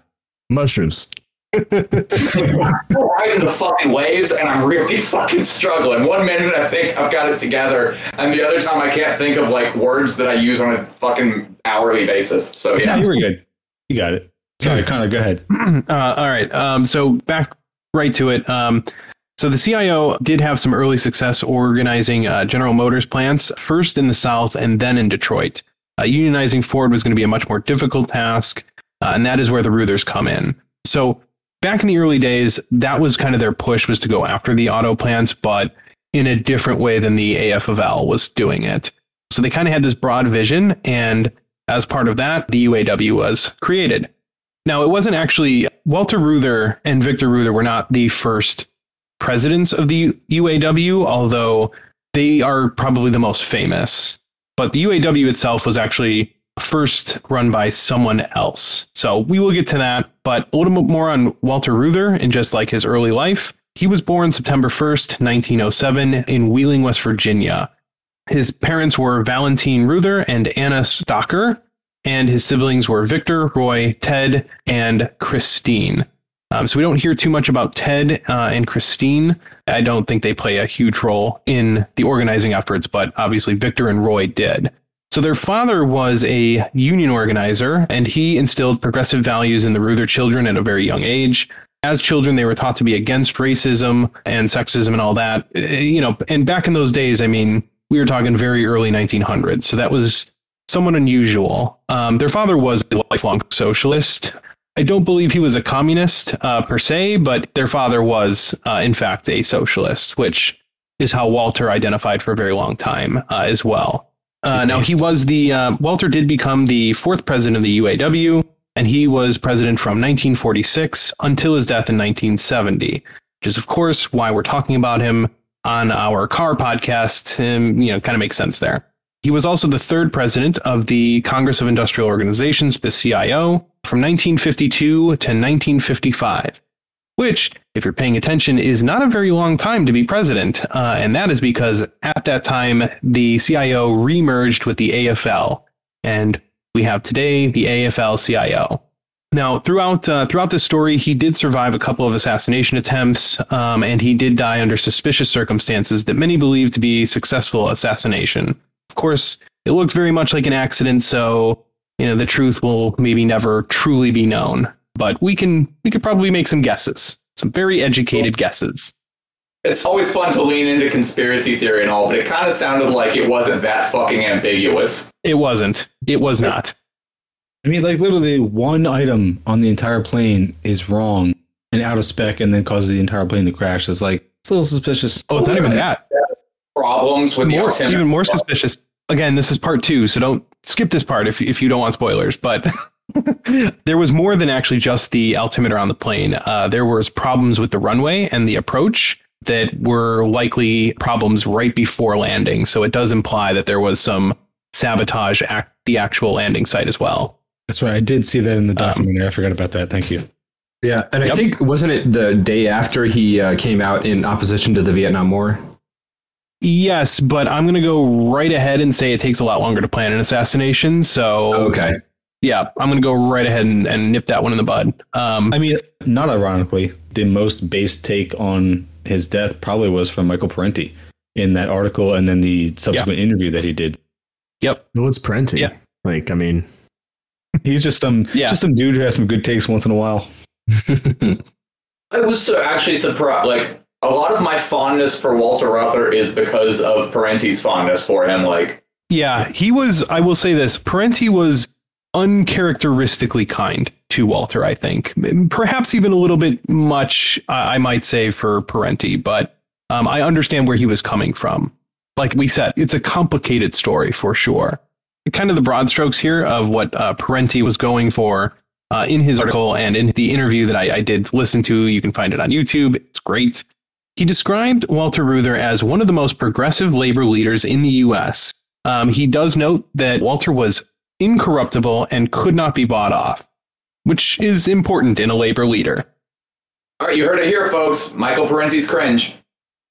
Mushrooms.
I'm riding the fucking waves and I'm really fucking struggling. One minute I think I've got it together, and the other time I can't think of like words that I use on a fucking hourly basis. So
Yeah,
yeah,
you were good. You got it. Sorry, Connor, go ahead.
uh, all right. Um, so back right to it. Um, so the CIO did have some early success organizing uh, General Motors plants, first in the South and then in Detroit. Uh, unionizing Ford was going to be a much more difficult task, uh, and that is where the Reuthers come in. So back in the early days, that was kind of their push was to go after the auto plants, but in a different way than the AFL was doing it. So they kind of had this broad vision, and as part of that, the UAW was created. Now, it wasn't actually Walter Reuther and Victor Reuther were not the first presidents of the UAW, although they are probably the most famous. But the UAW itself was actually first run by someone else. So we will get to that, but a little bit more on Walter Reuther and just like his early life. He was born September 1st, 1907, in Wheeling, West Virginia. His parents were Valentine Reuther and Anna Stocker, and his siblings were Victor, Roy, Ted, and Christine. Um, so we don't hear too much about Ted uh, and Christine. I don't think they play a huge role in the organizing efforts, but obviously Victor and Roy did. So their father was a union organizer, and he instilled progressive values in the Reuther children at a very young age. as children, they were taught to be against racism and sexism and all that. Uh, You know, and back in those days, I mean, we were talking very early 1900s, so that was somewhat unusual. Um, their father was a lifelong socialist. I don't believe he was a communist uh, per se, but their father was, uh, in fact, a socialist, which is how Walter identified for a very long time uh, as well. Uh, now, he was the, uh, Walter did become the fourth president of the UAW, and he was president from 1946 until his death in 1970, which is, of course, why we're talking about him on our car podcast. And, you know, kind of makes sense there. He was also the third president of the Congress of Industrial Organizations, the CIO, from 1952 to 1955, which, if you're paying attention, is not a very long time to be president. Uh, and that is because at that time, the CIO remerged with the AFL. And we have today the AFL CIO. Now, throughout uh, throughout this story, he did survive a couple of assassination attempts, um, and he did die under suspicious circumstances that many believe to be successful assassination. Of course, it looks very much like an accident, so you know the truth will maybe never truly be known. But we can we could probably make some guesses, some very educated guesses.
It's always fun to lean into conspiracy theory and all, but it kind of sounded like it wasn't that fucking ambiguous.
It wasn't. It was not.
I mean, like literally one item on the entire plane is wrong and out of spec, and then causes the entire plane to crash. It's like it's a little suspicious.
Oh, it's not even that.
Problems with the
more,
altimeter.
even more suspicious. Again, this is part two, so don't skip this part if if you don't want spoilers. But there was more than actually just the altimeter on the plane. Uh, there was problems with the runway and the approach that were likely problems right before landing. So it does imply that there was some sabotage at the actual landing site as well.
That's right. I did see that in the documentary. I forgot about that. Thank you.
Yeah, and I think wasn't it the day after he uh, came out in opposition to the Vietnam War?
Yes, but I'm going to go right ahead and say it takes a lot longer to plan an assassination. So
Okay.
yeah, I'm going to go right ahead and, and nip that one in the bud. Um,
I mean, not ironically, the most base take on his death probably was from Michael Parenti in that article, and then the subsequent interview that he did.
Yep.
Well, it's Parenti.
Yeah.
Like, I mean,
He's just some
Yeah.
just some dude who has some good takes once in a while.
I was so actually surprised. Like a lot of my fondness for Walter Reuther is because of Parenti's fondness for him. Like
Yeah, he was. I will say this: Parenti was uncharacteristically kind to Walter. I think, perhaps even a little bit much. I I might say for Parenti, but um, I understand where he was coming from. Like we said, it's a complicated story for sure. Kind of the broad strokes here of what uh, Parenti was going for uh, in his article and in the interview that I, I did listen to. You can find it on YouTube. It's great. He described Walter Reuther as one of the most progressive labor leaders in the U.S. Um, he does note that Walter was incorruptible and could not be bought off, which is important in a labor leader.
all right, you heard it here, folks. Michael Parenti's cringe.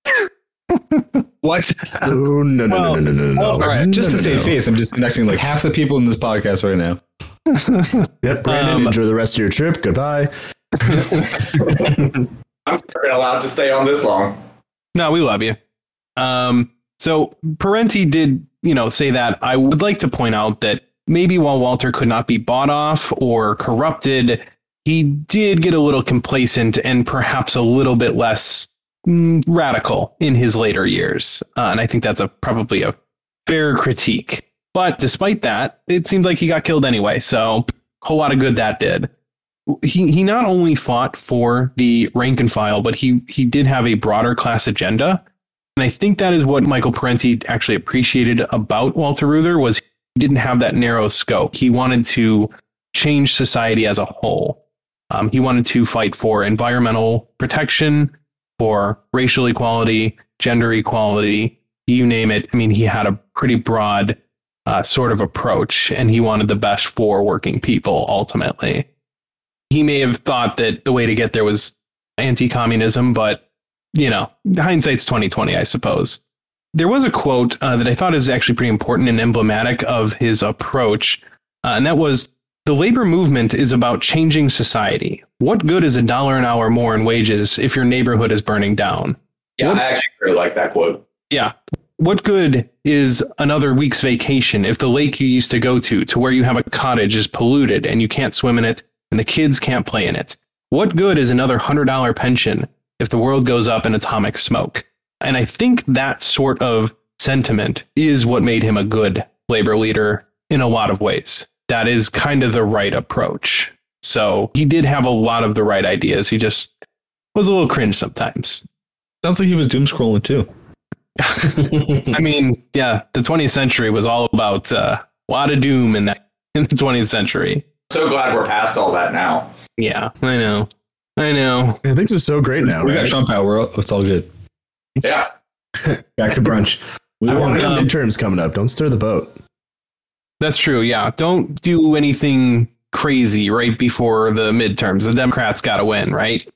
What?
oh, no, no,
Well,
no, no, no, no, no.
All right, just
No,
to
no,
save
no.
face, I'm disconnecting like half the people in this podcast right now.
Yep, Brandon,
Um,
enjoy the rest of your trip. Goodbye.
I'm fucking allowed to stay on this long.
No, we love you. Um, so Parenti did, you know, say that. I would like to point out that maybe while Walter could not be bought off or corrupted, he did get a little complacent and perhaps a little bit less mm, radical in his later years. Uh, and I think that's a probably a fair critique. But despite that, it seems like he got killed anyway. So a whole lot of good that did he he not only fought for the rank and file, but he he did have a broader class agenda. And I think that is what Michael Parenti actually appreciated about Walter Reuther was he didn't have that narrow scope. He wanted to change society as a whole. Um, he wanted to fight for environmental protection, for racial equality, gender equality, you name it. I mean, he had a pretty broad uh, sort of approach, and he wanted the best for working people ultimately he may have thought that the way to get there was anti-communism, but you know, hindsight's twenty twenty, I suppose. There was a quote uh, that I thought is actually pretty important and emblematic of his approach, uh, and that was, "The labor movement is about changing society. What good is a dollar an hour more in wages if your neighborhood is burning down?
Yeah, I actually really like that quote.
Yeah. What good is another week's vacation if the lake you used to go to, to where you have a cottage, is polluted and you can't swim in it and the kids can't play in it? What good is another $100 pension if the world goes up in atomic smoke? And I think that sort of sentiment is what made him a good labor leader in a lot of ways. That is kind of the right approach. So he did have a lot of the right ideas. He just was a little cringe sometimes.
Sounds like he was doom scrolling too.
I mean, yeah, the 20th century was all about uh, a lot of doom in that in the 20th century.
So glad we're past all that now.
Yeah, I know. I know.
Yeah, things are so great now.
We
right?
got Trump out. We're it's all good.
Yeah.
Back to brunch.
We
I
want
wanna-
midterms coming up. Don't stir the boat.
That's true. Yeah. Don't do anything crazy right before the midterms. The Democrats got to win, right?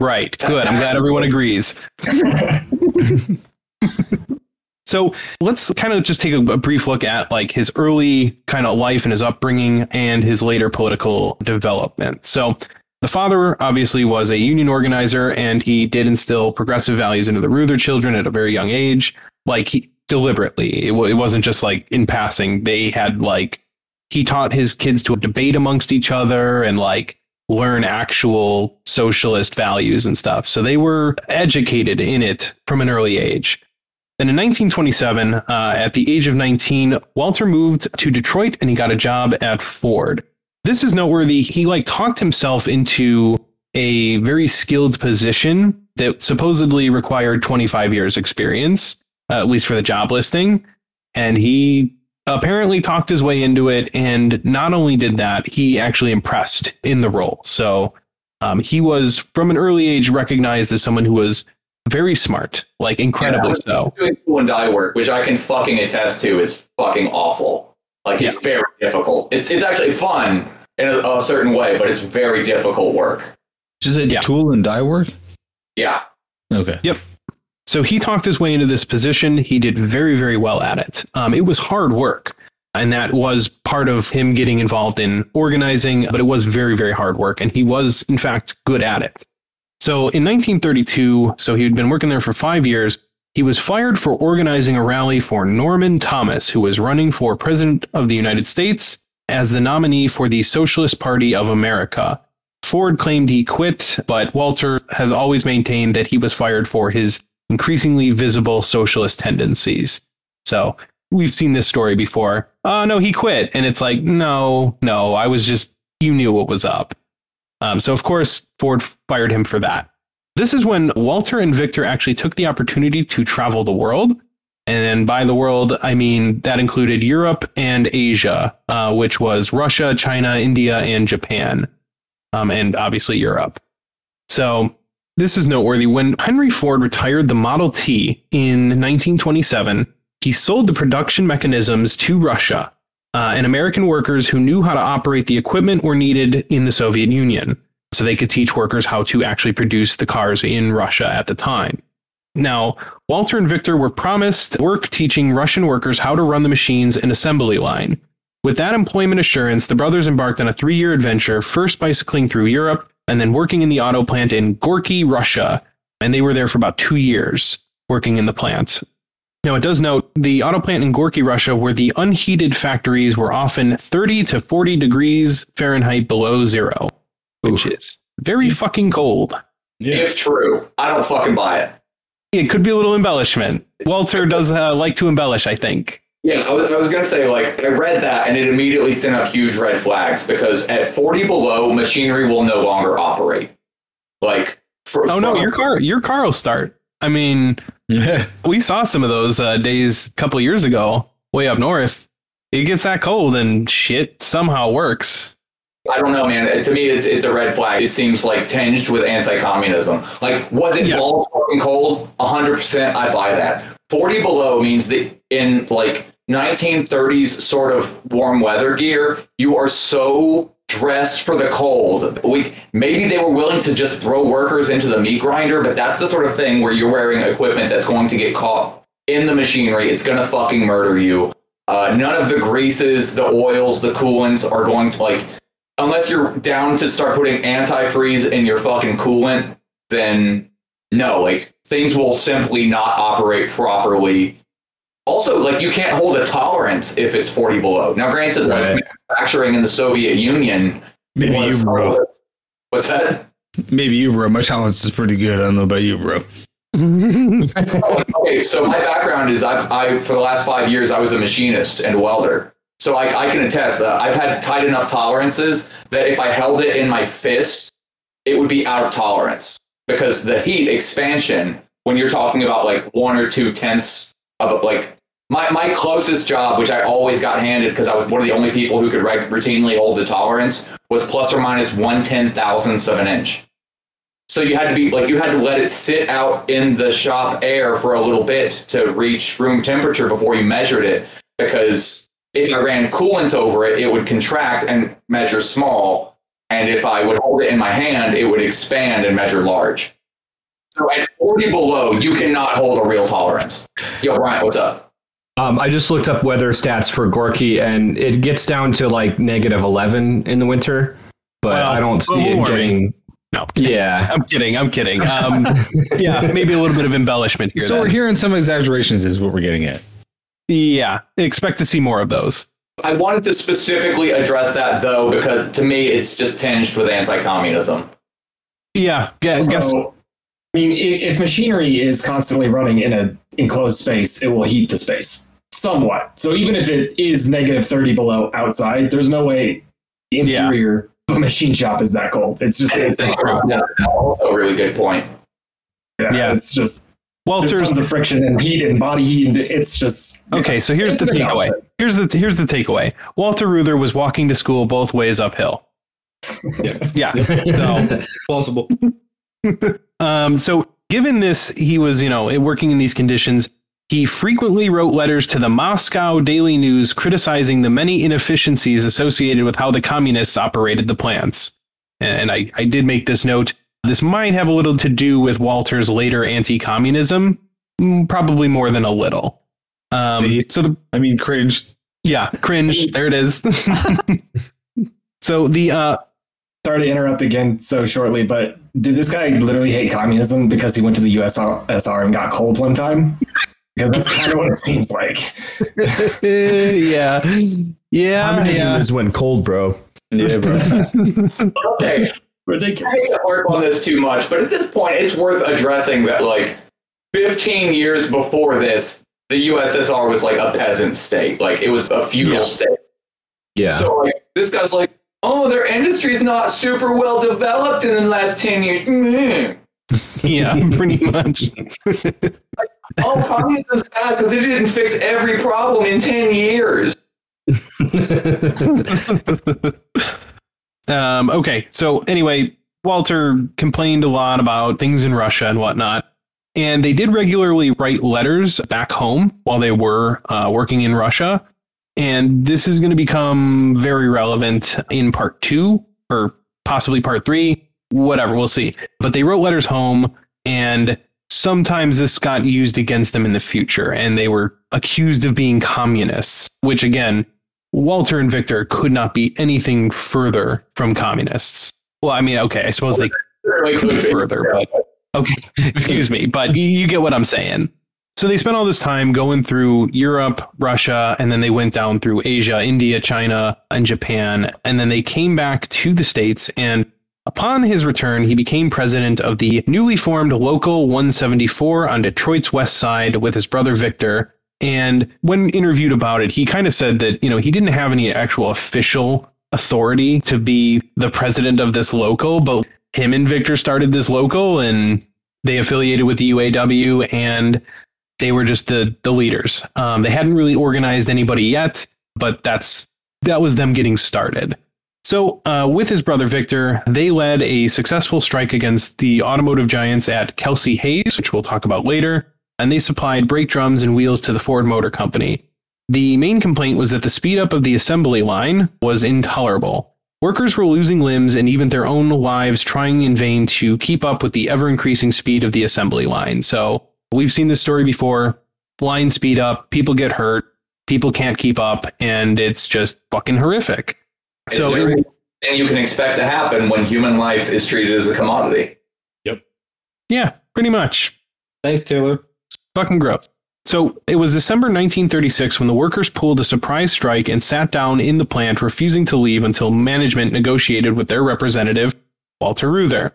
Right.
That's
Good. I'm glad everyone agrees. so let's kind of just take a, a brief look at like his early kind of life and his upbringing and his later political development. So the father obviously was a union organizer and he did instill progressive values into the Reuther children at a very young age. Like he deliberately, it, w- it wasn't just like in passing. They had like, he taught his kids to debate amongst each other and like learn actual socialist values and stuff. So they were educated in it from an early age. Then in 1927, uh, at the age of 19, Walter moved to Detroit and he got a job at Ford. This is noteworthy. He like talked himself into a very skilled position that supposedly required 25 years experience, uh, at least for the job listing. And he apparently talked his way into it. And not only did that, he actually impressed in the role. So um, he was from an early age recognized as someone who was very smart, like incredibly
Yeah,
so.
Doing tool and die work, which I can fucking attest to, is fucking awful. Like it's very difficult. It's it's actually fun in a, a certain way, but it's very difficult work.
Just a tool and die work.
Yeah.
Okay.
Yep. So he talked his way into this position. He did very, very well at it. Um, it was hard work. And that was part of him getting involved in organizing, but it was very, very hard work. And he was, in fact, good at it. So in 1932, so he had been working there for five years, he was fired for organizing a rally for Norman Thomas, who was running for President of the United States as the nominee for the Socialist Party of America. Ford claimed he quit, but Walter has always maintained that he was fired for his increasingly visible socialist tendencies. So we've seen this story before. Oh, no, he quit. And it's like, no, no, I was just, you knew what was up. Um, so, of course, Ford fired him for that. This is when Walter and Victor actually took the opportunity to travel the world. And by the world, I mean that included Europe and Asia, uh, which was Russia, China, India, and Japan, um, and obviously Europe. So this is noteworthy. When Henry Ford retired the Model T in 1927, he sold the production mechanisms to Russia, uh, and American workers who knew how to operate the equipment were needed in the Soviet Union. So they could teach workers how to actually produce the cars in Russia at the time. Now, Walter and Victor were promised work teaching Russian workers how to run the machines and assembly line. With that employment assurance, the brothers embarked on a three year adventure, first bicycling through Europe and then working in the auto plant in Gorky, Russia. And they were there for about two years working in the plant. Now, it does note the auto plant in Gorky, Russia, where the unheated factories were often 30 to 40 degrees Fahrenheit below zero, which is very fucking cold.
If true, I don't fucking buy it.
It could be a little embellishment. Walter does uh, like to embellish, I think.
Yeah, I was, I was gonna say like I read that and it immediately sent up huge red flags because at 40 below, machinery will no longer operate. Like, for,
Oh no,
from-
your car, your car will start. I mean, we saw some of those uh, days a couple years ago, way up north. It gets that cold and shit somehow works.
I don't know, man. To me, it's, it's a red flag. It seems like tinged with anti-communism. Like, was it balls fucking cold? 100%. I buy that. 40 below means that in like 1930s sort of warm weather gear, you are so dressed for the cold. We maybe they were willing to just throw workers into the meat grinder, but that's the sort of thing where you're wearing equipment that's going to get caught in the machinery. It's going to fucking murder you. Uh, none of the greases, the oils, the coolants are going to like unless you're down to start putting antifreeze in your fucking coolant, then no, like things will simply not operate properly. Also, like you can't hold a tolerance if it's 40 below. Now, granted, like manufacturing in the Soviet Union
Maybe
was-
you, bro.
What's that?
Maybe you, bro. My tolerance is pretty good. I don't know about you, bro.
okay, so my background is I've I for the last five years I was a machinist and welder. So I, I can attest that I've had tight enough tolerances that if I held it in my fist, it would be out of tolerance because the heat expansion when you're talking about like one or two tenths of like my, my closest job, which I always got handed because I was one of the only people who could routinely hold the tolerance, was plus or minus one ten thousandths of an inch. So you had to be like you had to let it sit out in the shop air for a little bit to reach room temperature before you measured it because if I ran coolant over it, it would contract and measure small. And if I would hold it in my hand, it would expand and measure large. So at 40 below, you cannot hold a real tolerance. Yo, Brian, what's up?
Um, I just looked up weather stats for Gorky, and it gets down to like negative 11 in the winter, but
Well,
I don't see
global
it
warming.
getting.
No,
Yeah.
I'm kidding. I'm kidding. Um, yeah, maybe a little bit of embellishment here.
So
then.
we're hearing some exaggerations, is what we're getting at.
Yeah, expect to see more of those.
I wanted to specifically address that though, because to me, it's just tinged with anti communism.
Yeah, yeah.
So,
guess
I mean, if machinery is constantly running in a enclosed space, it will heat the space somewhat. So even if it is negative 30 below outside, there's no way the interior of a machine shop is that cold. It's just, it's not possible.
Also, a really good point.
Yeah,
Yeah.
it's just
Walter's-
there's tons of friction and heat and body heat. And it's just
Okay, so here's
It's
the takeaway.
announcement.
Here's the here's the takeaway. Walter Reuther was walking to school both ways uphill. Yeah. So
Plausible.
Um, so given this, he was, you know, working in these conditions. He frequently wrote letters to the Moscow Daily News criticizing the many inefficiencies associated with how the communists operated the plants. And I, I did make this note. This might have a little to do with Walter's later anti-communism, Mm, probably more than a little. Um, so the,
I mean, cringe.
yeah, cringe. There it is. so the uh,
Sorry to interrupt again so shortly, but did this guy literally hate communism because he went to the USSR and got cold one time? Because that's kind of what it seems like.
yeah, yeah,
Communism
yeah.
is when cold, bro.
Yeah, bro.
Okay,
Ridiculous.
I hate to harp on this too much, but at this point, it's worth addressing that like 15 years before this, the USSR was like a peasant state, like it was a feudal
Yeah.
state.
Yeah.
So like this guy's like, oh, their industry's not super well developed in the last 10 years. Mm.
yeah, pretty much.
Oh, communism's bad because it didn't fix every problem in 10 years.
um, okay, so anyway, Walter complained a lot about things in Russia and whatnot. And they did regularly write letters back home while they were uh, working in Russia. And this is going to become very relevant in part two or possibly part three, whatever, we'll see. But they wrote letters home, and sometimes this got used against them in the future, and they were accused of being communists, which again, Walter and Victor could not be anything further from communists. Well, I mean, okay, I suppose they could be further, but okay, excuse me, but you, you get what I'm saying. So they spent all this time going through Europe, Russia, and then they went down through Asia, India, China, and Japan, and then they came back to the States. And upon his return, he became president of the newly formed Local 174 on Detroit's west side with his brother Victor. And when interviewed about it, he kind of said that, you know, he didn't have any actual official authority to be the president of this local, but him and Victor started this local and they affiliated with the UAW and they were just the the leaders. Um, they hadn't really organized anybody yet, but that's that was them getting started. So, uh, with his brother Victor, they led a successful strike against the automotive giants at Kelsey Hayes, which we'll talk about later, and they supplied brake drums and wheels to the Ford Motor Company. The main complaint was that the speed up of the assembly line was intolerable. Workers were losing limbs and even their own lives trying in vain to keep up with the ever increasing speed of the assembly line. So, we've seen this story before. Line speed up, people get hurt, people can't keep up, and it's just fucking horrific.
It's
So,
very- and you can expect to happen when human life is treated as a commodity. Yep.
Yeah, pretty much.
Thanks, Taylor.
Fucking gross. So it was December 1936 when the workers pulled a surprise strike and sat down in the plant, refusing to leave until management negotiated with their representative, Walter Reuther.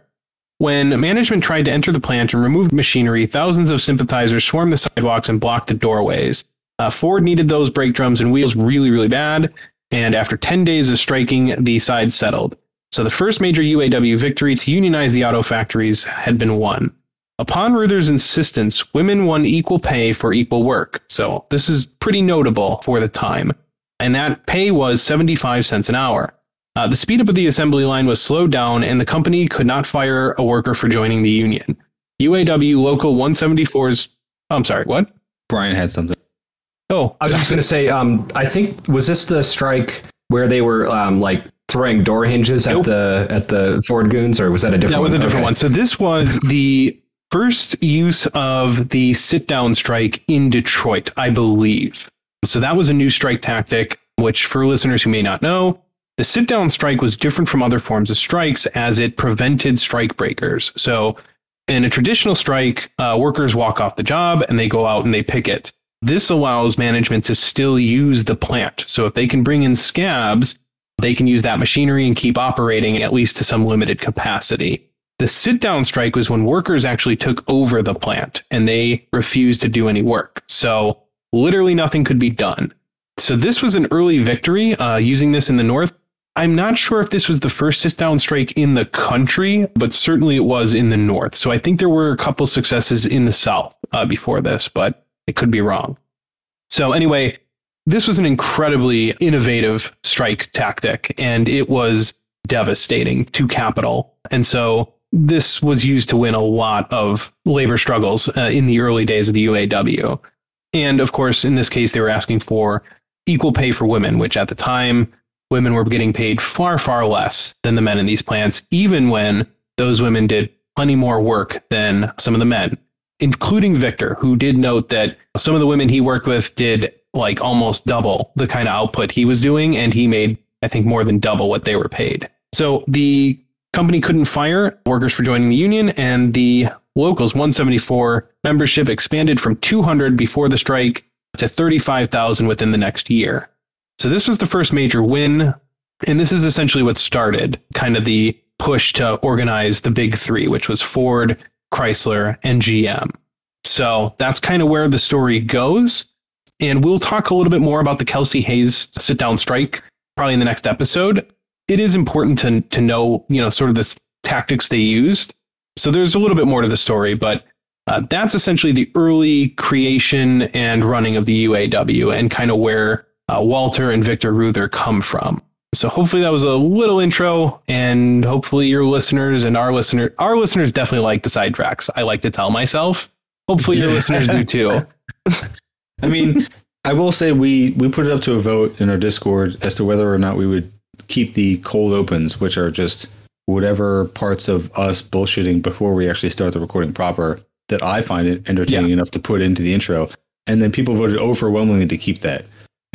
When management tried to enter the plant and remove machinery, thousands of sympathizers swarmed the sidewalks and blocked the doorways. Uh, Ford needed those brake drums and wheels really, really bad, and after 10 days of striking, the sides settled. So the first major UAW victory to unionize the auto factories had been won. Upon Reuther's insistence, women won equal pay for equal work. So this is pretty notable for the time. And that pay was 75 cents an hour. Uh, the speed up of the assembly line was slowed down, and the company could not fire a worker for joining the union. UAW Local 174's. Oh, I'm sorry, what?
Brian had something.
Oh,
I was just going to say, um, I think was this the strike where they were um, like throwing door hinges at
Nope.
the at the Ford goons, or was that a different? One?
That was a different
Okay.
one. So this was the first use of the sit down strike in Detroit, I believe. So that was a new strike tactic, which for listeners who may not know, the sit down strike was different from other forms of strikes as it prevented strike breakers. So in a traditional strike, uh, workers walk off the job and they go out and they picket. This allows management to still use the plant. So if they can bring in scabs, they can use that machinery and keep operating at least to some limited capacity. The sit down strike was when workers actually took over the plant and they refused to do any work. So literally nothing could be done. So this was an early victory uh, using this in the North. I'm not sure if this was the first sit down strike in the country, but certainly it was in the North. So I think there were a couple successes in the South uh, before this, but it could be wrong. So anyway, this was an incredibly innovative strike tactic, and it was devastating to capital. And so this was used to win a lot of labor struggles uh, in the early days of the UAW. And of course, in this case, they were asking for equal pay for women, which at the time, women were getting paid far, far less than the men in these plants, even when those women did plenty more work than some of the men, including Victor, who did note that some of the women he worked with did like almost double the kind of output he was doing, and he made, I think, more than double what they were paid. So the company couldn't fire workers for joining the union, and the locals 174 membership expanded from 200 before the strike to 35,000 within the next year. So this was the first major win, and this is essentially what started kind of the push to organize the big three, which was Ford, Chrysler, and GM. So that's kind of where the story goes. And we'll talk a little bit more about the Kelsey Hayes sit down strike probably in the next episode. It is important to, to know, you know, sort of the tactics they used. So there's a little bit more to the story, but uh, that's essentially the early creation and running of the UAW and kind of where uh, Walter and Victor Reuther come from. So hopefully that was a little intro, and hopefully your listeners and our listener, our listeners definitely like the sidetracks. I like to tell myself. Hopefully your
Yeah.
listeners do too.
I mean, I will say we we put it up to a vote in our Discord as to whether or not we would keep the cold opens, which are just whatever parts of us bullshitting before we actually start the recording proper that I find it entertaining enough to put into the intro. And then people voted overwhelmingly to keep that.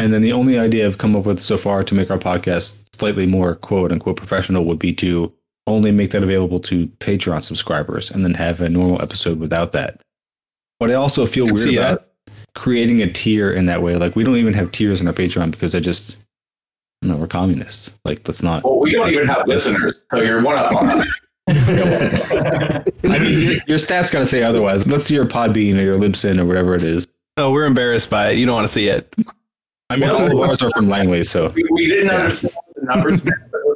And then the only idea I've come up with so far to make our podcast slightly more quote unquote professional would be to only make that available to Patreon subscribers and then have a normal episode without that. But I also feel weird
see
about creating a tier in that way. Like we don't even have tiers on our Patreon because I just no, we're communists. Like let's not.
Well, we don't even have listeners, so you're one up on us.
I mean, your, your stats gotta say otherwise. Let's see your Podbean or your Libsyn or whatever it is.
Oh, we're embarrassed by it. You don't want to see it.
I mean, all of ours are from Langley, so
We, we didn't understand the numbers. It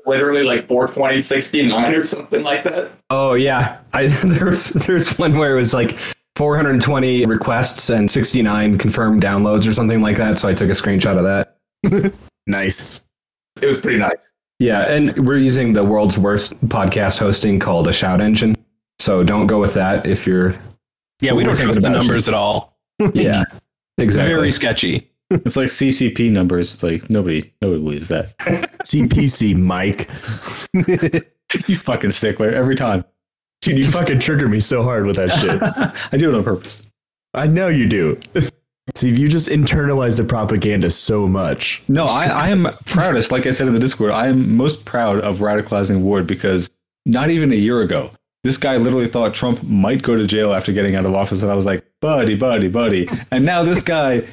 literally like 420, 69 or something like that.
Oh yeah, I there's there's one where it was like 420 requests and 69 confirmed downloads or something like that. So I took a screenshot of that.
nice.
It was pretty nice.
Yeah, and we're using the world's worst podcast hosting called a Shout Engine. So don't go with that if you're.
Yeah, we don't
thinking
trust the
about you.
numbers at all.
Yeah, exactly.
Very sketchy.
It's like CCP numbers. Like nobody, nobody believes that.
CPC, Mike.
you fucking stickler every time.
Dude, you fucking trigger me so hard with that shit.
I do it on purpose.
I know you do. See, you just internalize the propaganda so much.
No, I, I am proudest. Like I said in the Discord, I am most proud of radicalizing Ward because not even a year ago, this guy literally thought Trump might go to jail after getting out of office, and I was like, buddy, buddy, buddy. And now this guy,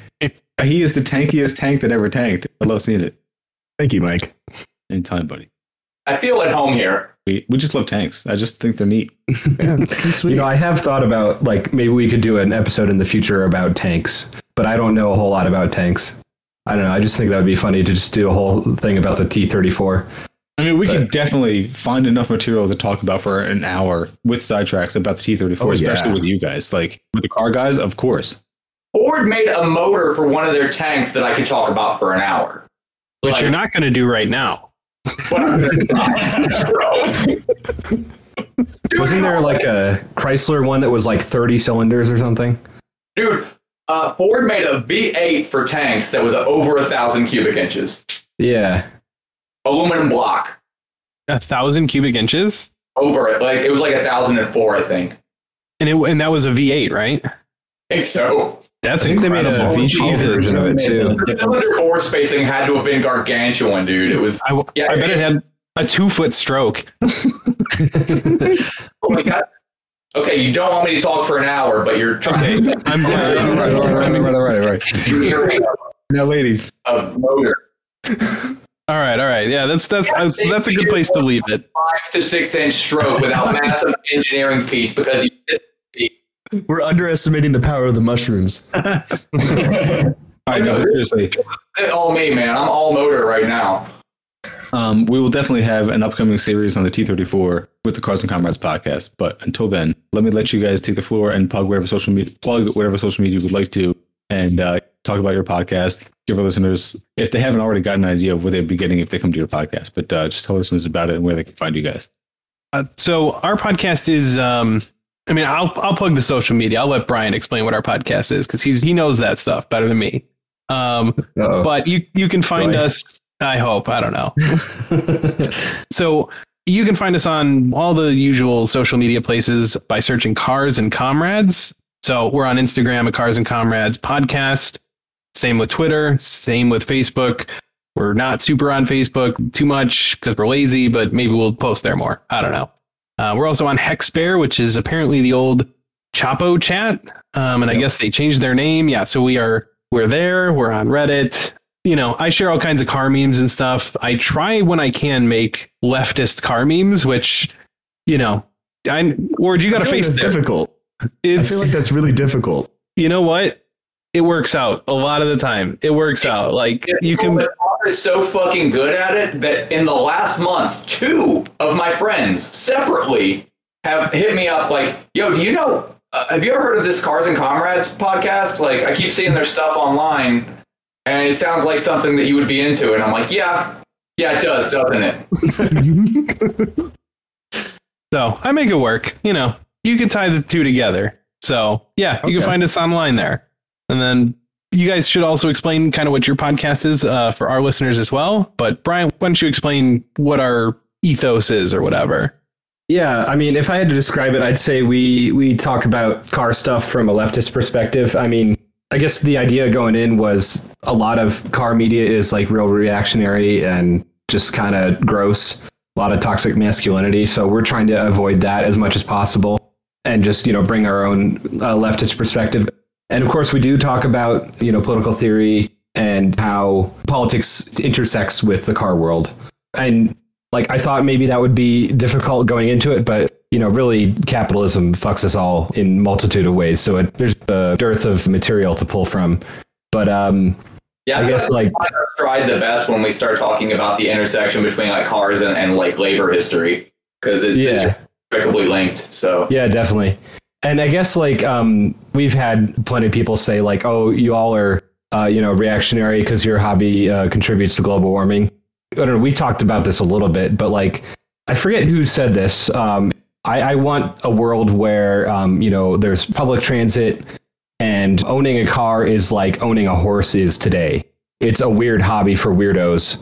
he is the tankiest tank that ever tanked. I love seeing it.
Thank you, Mike.
Anytime, buddy.
I feel at home here.
We we just love tanks. I just think they're neat.
You know, I have thought about like maybe we could do an episode in the future about tanks, but I don't know a whole lot about tanks. I don't know. I just think that would be funny to just do a whole thing about the T thirty four.
I mean, we could definitely find enough material to talk about for an hour with sidetracks about the T thirty four,
oh,
especially
yeah.
with you guys. Like with the car guys, of course.
Ford made a motor for one of their tanks that I could talk about for an hour.
Which
Like-
you're not going to do right now.
Wasn't there like a Chrysler one that was like thirty cylinders or something?
Dude, uh, Ford made a V8 for tanks that was over a thousand cubic inches.
Yeah.
Aluminum block
A thousand cubic inches,
over it. Like it was like a thousand and four, I think.
and it and that was a V8, right?
I think so.
That's
I think they made a
incredible.
V12 version of it too.
The cylinder core spacing had to have been gargantuan, dude. It was.
I,
Yeah,
I bet it had a two foot stroke.
Oh my god. Okay, you don't want me to talk for an hour, but you're trying
Okay, I'm
All right, all
down.
right, all right, all right, all right, all right.
engineering
Now, ladies,
of motor.
All right, all right. Yeah, that's that's that's, that's a good place to leave it.
Five to six inch stroke without massive engineering feats because you missed the
We're underestimating the power of the mushrooms.
all right, no, but seriously,
It's all me, man. I'm all motor right now.
um, we will definitely have an upcoming series on the T thirty four with the Cars and Comrades podcast. But until then, let me let you guys take the floor and plug whatever social media, plug whatever social media you would like to, and uh, talk about your podcast. Give our listeners, if they haven't already gotten an idea of what they'd be getting if they come to your podcast, but uh, just tell listeners about it and where they can find you guys.
Uh, so our podcast is. Um, I mean, I'll I'll plug the social media. I'll let Brian explain what our podcast is because he's he knows that stuff better than me. Um,
Uh-oh.
but you you can find
Boy.
us. I hope. I don't know. So you can find us on all the usual social media places by searching Cars and Comrades. So we're on Instagram at Cars and Comrades Podcast. Same with Twitter. Same with Facebook. We're not super on Facebook too much because we're lazy, but maybe we'll post there more. I don't know. Uh, we're also on Hexbear, which is apparently the old Chapo chat. Um, and I guess they changed their name. Yeah. So we are, we're there. We're on Reddit. You know, I share all kinds of car memes and stuff. I try when I can make leftist car memes, which, you know, I, Ward, you got to face there.
difficult. I
It's,
feel like that's really difficult.
you know what? It works out a lot of the time. It works out. Like you can,
is so fucking good at it that in the last month, two of my friends separately have hit me up like, "Yo, do you know? Uh, have you ever heard of this Cars and Comrades podcast? Like, I keep seeing their stuff online, and it sounds like something that you would be into." And I'm like, "Yeah, yeah, it does, doesn't it?"
So I make it work. You know, you can tie the two together. So yeah, you can find us online there. And then you guys should also explain kind of what your podcast is uh, for our listeners as well. But Brian, why don't you explain what our ethos is or whatever?
Yeah, I mean, if I had to describe it, I'd say we we talk about car stuff from a leftist perspective. I mean, I guess the idea going in was a lot of car media is like real reactionary and just kind of gross. A lot of toxic masculinity. So we're trying to avoid that as much as possible and just, you know, bring our own uh, leftist perspective. And of course, we do talk about, you know, political theory and how politics intersects with the car world. And like I thought maybe that would be difficult going into it, but you know, really capitalism fucks us all in multitude of ways. So it, there's a dearth of material to pull from. But um,
Yeah,
I guess like
our stride the best when we start talking about the intersection between like cars and, and like labor history because it, it's
Yeah.
inextricably linked. So
Yeah, definitely. And I guess like um, we've had plenty of people say like, "Oh, you all are uh, you know reactionary because your hobby uh, contributes to global warming." I don't know. We talked about this a little bit, but like I forget who said this. Um, I, I want a world where um, you know there's public transit and owning a car is like owning a horse is today. It's a weird hobby for weirdos.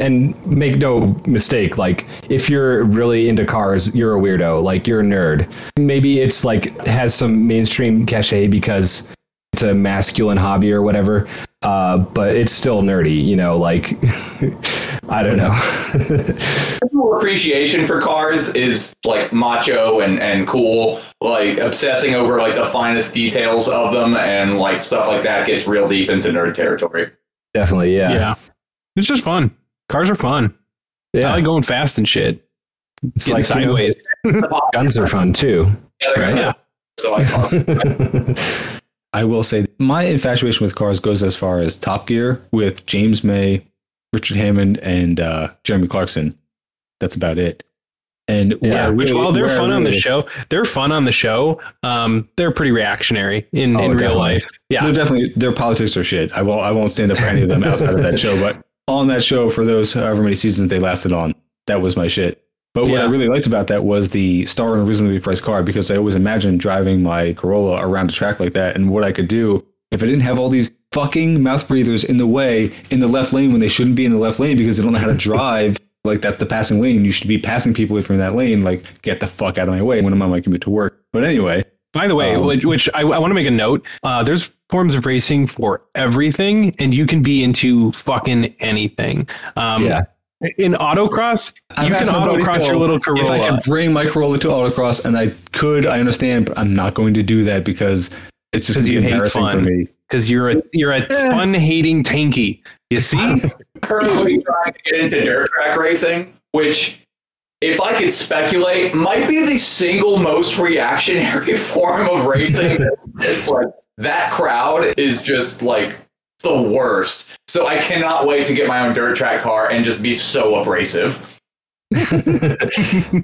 And make no mistake, like if you're really into cars, you're a weirdo, like you're a nerd. Maybe it's like has some mainstream cachet because it's a masculine hobby or whatever. Uh, but it's still nerdy, you know. Like I don't know.
Appreciation for cars is like macho and, and cool. Like obsessing over like the finest details of them and like stuff like that gets real deep into nerd territory.
Definitely, yeah.
Yeah. It's just fun. Cars are fun.
Yeah.
I like going fast and shit.
It's
Getting
like you know,
sideways.
guns are fun too.
Yeah,
Right.
gonna- So I
I will say my infatuation with cars goes as far as Top Gear with James May, Richard Hammond, and uh, Jeremy Clarkson. That's about it. And
Yeah,
where
which while they're fun on the show, they're fun on the show. Um, they're pretty reactionary in,
Oh,
in real life. Yeah,
they're definitely their politics are shit. I won't I won't stand up for any of them outside of that show, but on that show for those however many seasons they lasted on, that was my shit. But what I really liked about that was the star in a reasonably priced car because I always imagined driving my Corolla around a track like that and what I could do if I didn't have all these fucking mouth breathers in the way in the left lane when they shouldn't be in the left lane because they don't know how to drive. Like that's the passing lane. You should be passing people if you're in that lane. Like get the fuck out of my way when I'm on my commute to work. But anyway,
By the way,
Um,
which, which I, I want to make a note. Uh, there's forms of racing for everything, and you can be into fucking anything. Um,
Yeah.
In autocross,
I've
you can
asked my buddy
autocross your little Corolla.
If I could bring my Corolla to autocross, and I could, I understand, but I'm not going to do that because it's just
because
gonna
you
be
hate
embarrassing
fun.
for me.
Because you're a you're a fun hating tanky. You see?
currently trying to get into dirt track racing, which, if I could speculate, might be the single most reactionary form of racing. it's like that crowd is just like the worst. So I cannot wait to get my own dirt track car and just be so abrasive.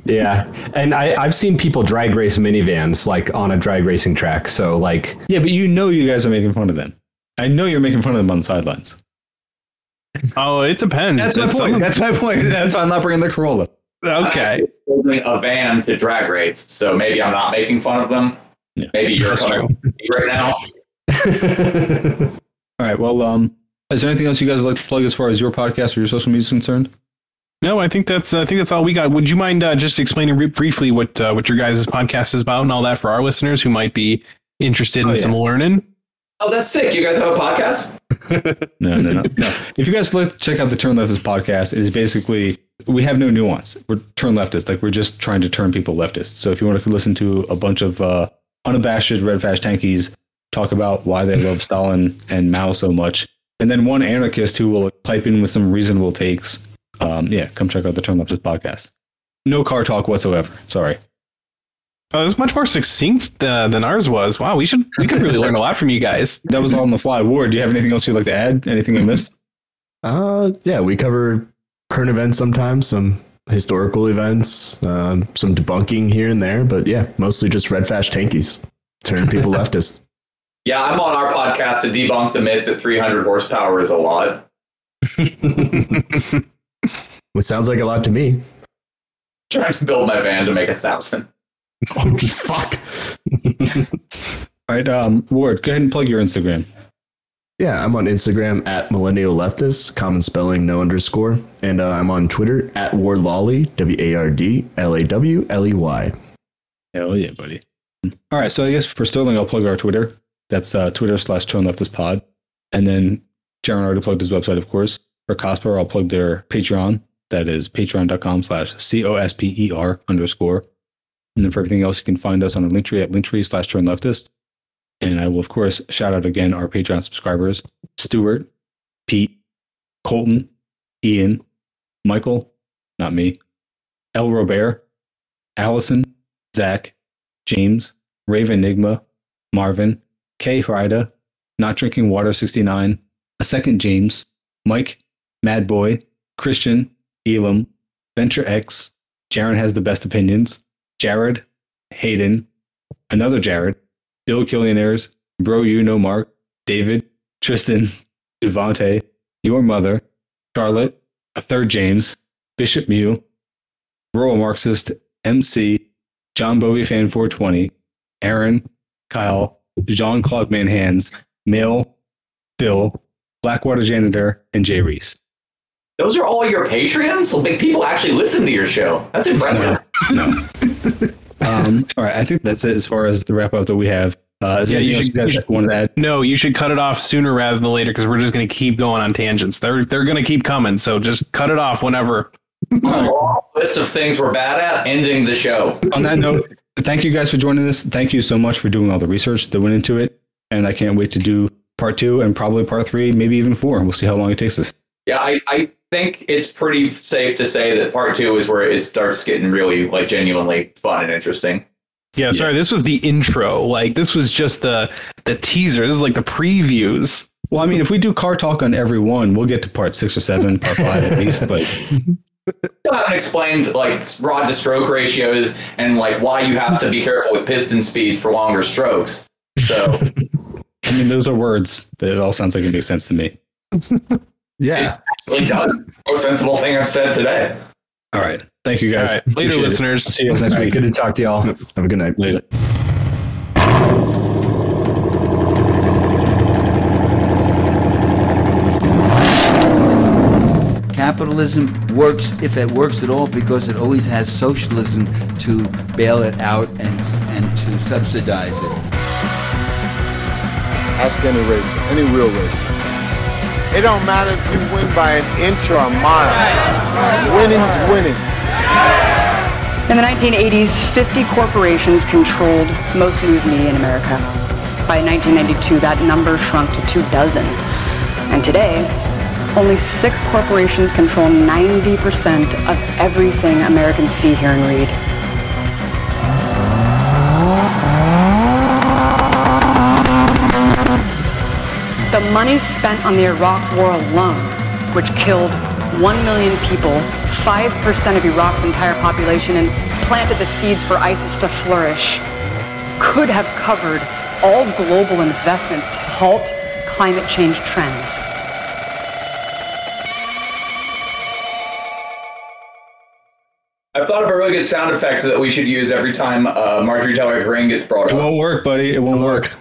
yeah, and I, I've seen people drag race minivans like on a drag racing track. So like,
Yeah, but you know you guys are making fun of them. I know you're making fun of them on the sidelines.
oh, it depends.
That's my
If
point.
someone-
That's my point. That's why I'm not bringing the Corolla.
Okay.
Building a van to drag race, so maybe I'm not making fun of them. Maybe you're coming me right now.
All right. Well, um, is there anything else you guys would like to plug as far as your podcast or your social media is concerned?
No, I think that's I think that's all we got. Would you mind uh, just explaining re- briefly what uh, what your guys' podcast is about and all that for our listeners who might be interested in
Oh, yeah.
some learning?
Oh, that's sick. You guys have a podcast?
No, no, no, no. If you guys like to check out the Turn Leftist podcast, it is basically we have no nuance. We're turn leftist, like we're just trying to turn people leftist. So if you want to listen to a bunch of uh, unabashed red fash tankies talk about why they love Stalin and Mao so much, and then one anarchist who will pipe in with some reasonable takes, um, yeah, come check out the Turn Leftist podcast. No car talk whatsoever. Sorry.
Oh, it was much more succinct uh, than ours was. Wow, we should we could really learn a lot from you guys.
That was all on the fly. Ward, do you have anything else you'd like to add? Anything I missed?
Uh, yeah, we cover current events sometimes, some historical events, um, some debunking here and there, but yeah, mostly just red fash tankies, turn people leftist.
Yeah, I'm on our podcast to debunk the myth that 300 horsepower is a lot.
Which sounds like a lot to me.
Trying to build my van to make a thousand.
Oh, fuck.
All right, um, Ward, go ahead and plug your Instagram.
Yeah, I'm on Instagram at millennial leftist, common spelling, no underscore, and uh, I'm on Twitter at Ward Lawley, W A R D L A W L E Y.
Hell yeah, buddy. All right, so I guess for Sterling, I'll plug our Twitter. That's uh, Twitter slash Turn Leftist Pod. And then Jaron already plugged his website, of course. For Cosper, I'll plug their Patreon. That is patreon.com slash C O S P E R underscore. And then for everything else, you can find us on our Linktree at Linktree slash Turn Leftist. And I will, of course, shout out again our Patreon subscribers Stuart, Pete, Colton, Ian, Michael, not me, El Robert, Allison, Zach, James, Raven Enigma, Marvin, Kay Frida, Not Drinking Water 69, A Second James, Mike, Mad Boy, Christian, Elam, Venture X, Jaron Has the Best Opinions, Jared, Hayden, Another Jared, Bill Killionaires, Bro You No Mark, David, Tristan, Devante, Your Mother, Charlotte, A Third James, Bishop Mew, Rural Marxist, MC, John Bovey Fan 420, Aaron, Kyle, Jean Claude Manhands, Mill, Phil, Blackwater Janitor, and Jay Reese.
Those are all your Patreons? Like people actually listen to your show. That's impressive.
Um, all right, I think that's it as far as the wrap up that we have. Uh, is
Yeah, you should-
you guys
should-
want to add?
No, you should cut it off sooner rather than later because we're just going to keep going on tangents. They're they're going to keep coming, so just cut it off whenever.
Long list of things we're bad at. Ending the show.
On that note, thank you guys for joining us. Thank you so much for doing all the research that went into it. And I can't wait to do part two and probably part three, maybe even four. We'll see how long it takes us.
Yeah, I, I think it's pretty safe to say that part two is where it starts getting really like genuinely fun and interesting.
Yeah, sorry, this was the intro. Like this was just the the teaser. This is like the previews.
Well, I mean, if we do car talk on every one, we'll get to part six or seven, part five at least. But
Still haven't explained like rod to stroke ratios and like why you have to be careful with piston speeds for longer strokes. So
I mean, those are words that it all sounds like it makes sense to me.
Yeah.
It does. Most sensible thing I've said today.
All right. Thank you guys.
All right, later,
Appreciate it.
listeners.
See you next
All right,
week.
good to talk to y'all.
Have a good night.
Later.
Capitalism works, if it works at all, because it always has socialism to bail it out and, and to subsidize it.
Ask any racer, any real racer. It don't matter if you win by an inch or a mile. Winning's winning.
In the 1980s, 50 corporations controlled most news media in America. By 1992, that number shrunk to two dozen. And today, only six corporations control 90% of everything Americans see, hear, and read. The money spent on the Iraq War alone, which killed 1 million people, 5% of Iraq's entire population, and planted the seeds for ISIS to flourish, could have covered all global investments to halt climate change trends.
I've thought of a really good sound effect that we should use every time uh, Marjorie Taylor Greene gets brought up.
It won't work, buddy. It won't work.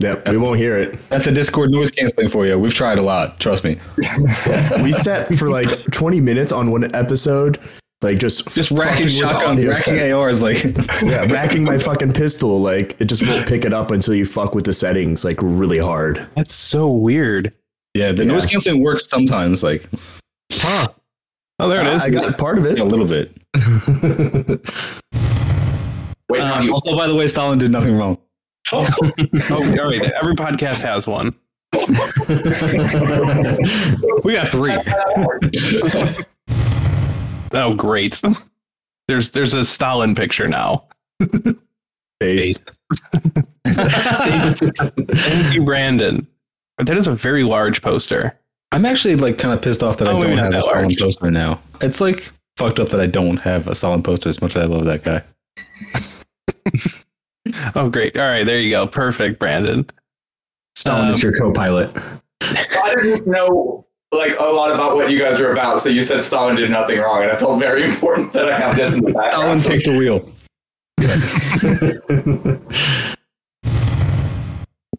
Yep, we won't hear it.
That's a Discord noise canceling for you. We've tried a lot. Trust me.
we sat for like 20 minutes on one episode, like just
Just racking shotguns,
audio
racking
set.
ARs, like
yeah, racking my fucking pistol. Like it just won't pick it up until you fuck with the settings like really hard.
That's so weird.
Yeah, the
Yeah.
noise canceling works sometimes. Like,
huh? Oh, there it is.
I got part of it.
a little bit.
Wait,
Um, also, by the way, Stalin did nothing wrong.
Oh, oh all right. Every podcast has one.
we got three.
Oh, great. There's there's a Stalin picture now.
Based.
Thank you, Brandon. That is a very large poster.
I'm actually like kind of pissed off that
Oh,
I don't have a Stalin
large.
poster now. It's like fucked up that I don't have a Stalin poster as much as I love that guy.
Oh, great. All right, there you go. Perfect, Brandon.
Stalin
Um,
is your co-pilot.
I didn't know like a lot about what you guys are about, so you said Stalin did nothing wrong, and I felt very important that I have this in the
Stalin,
background.
take the wheel. Yes.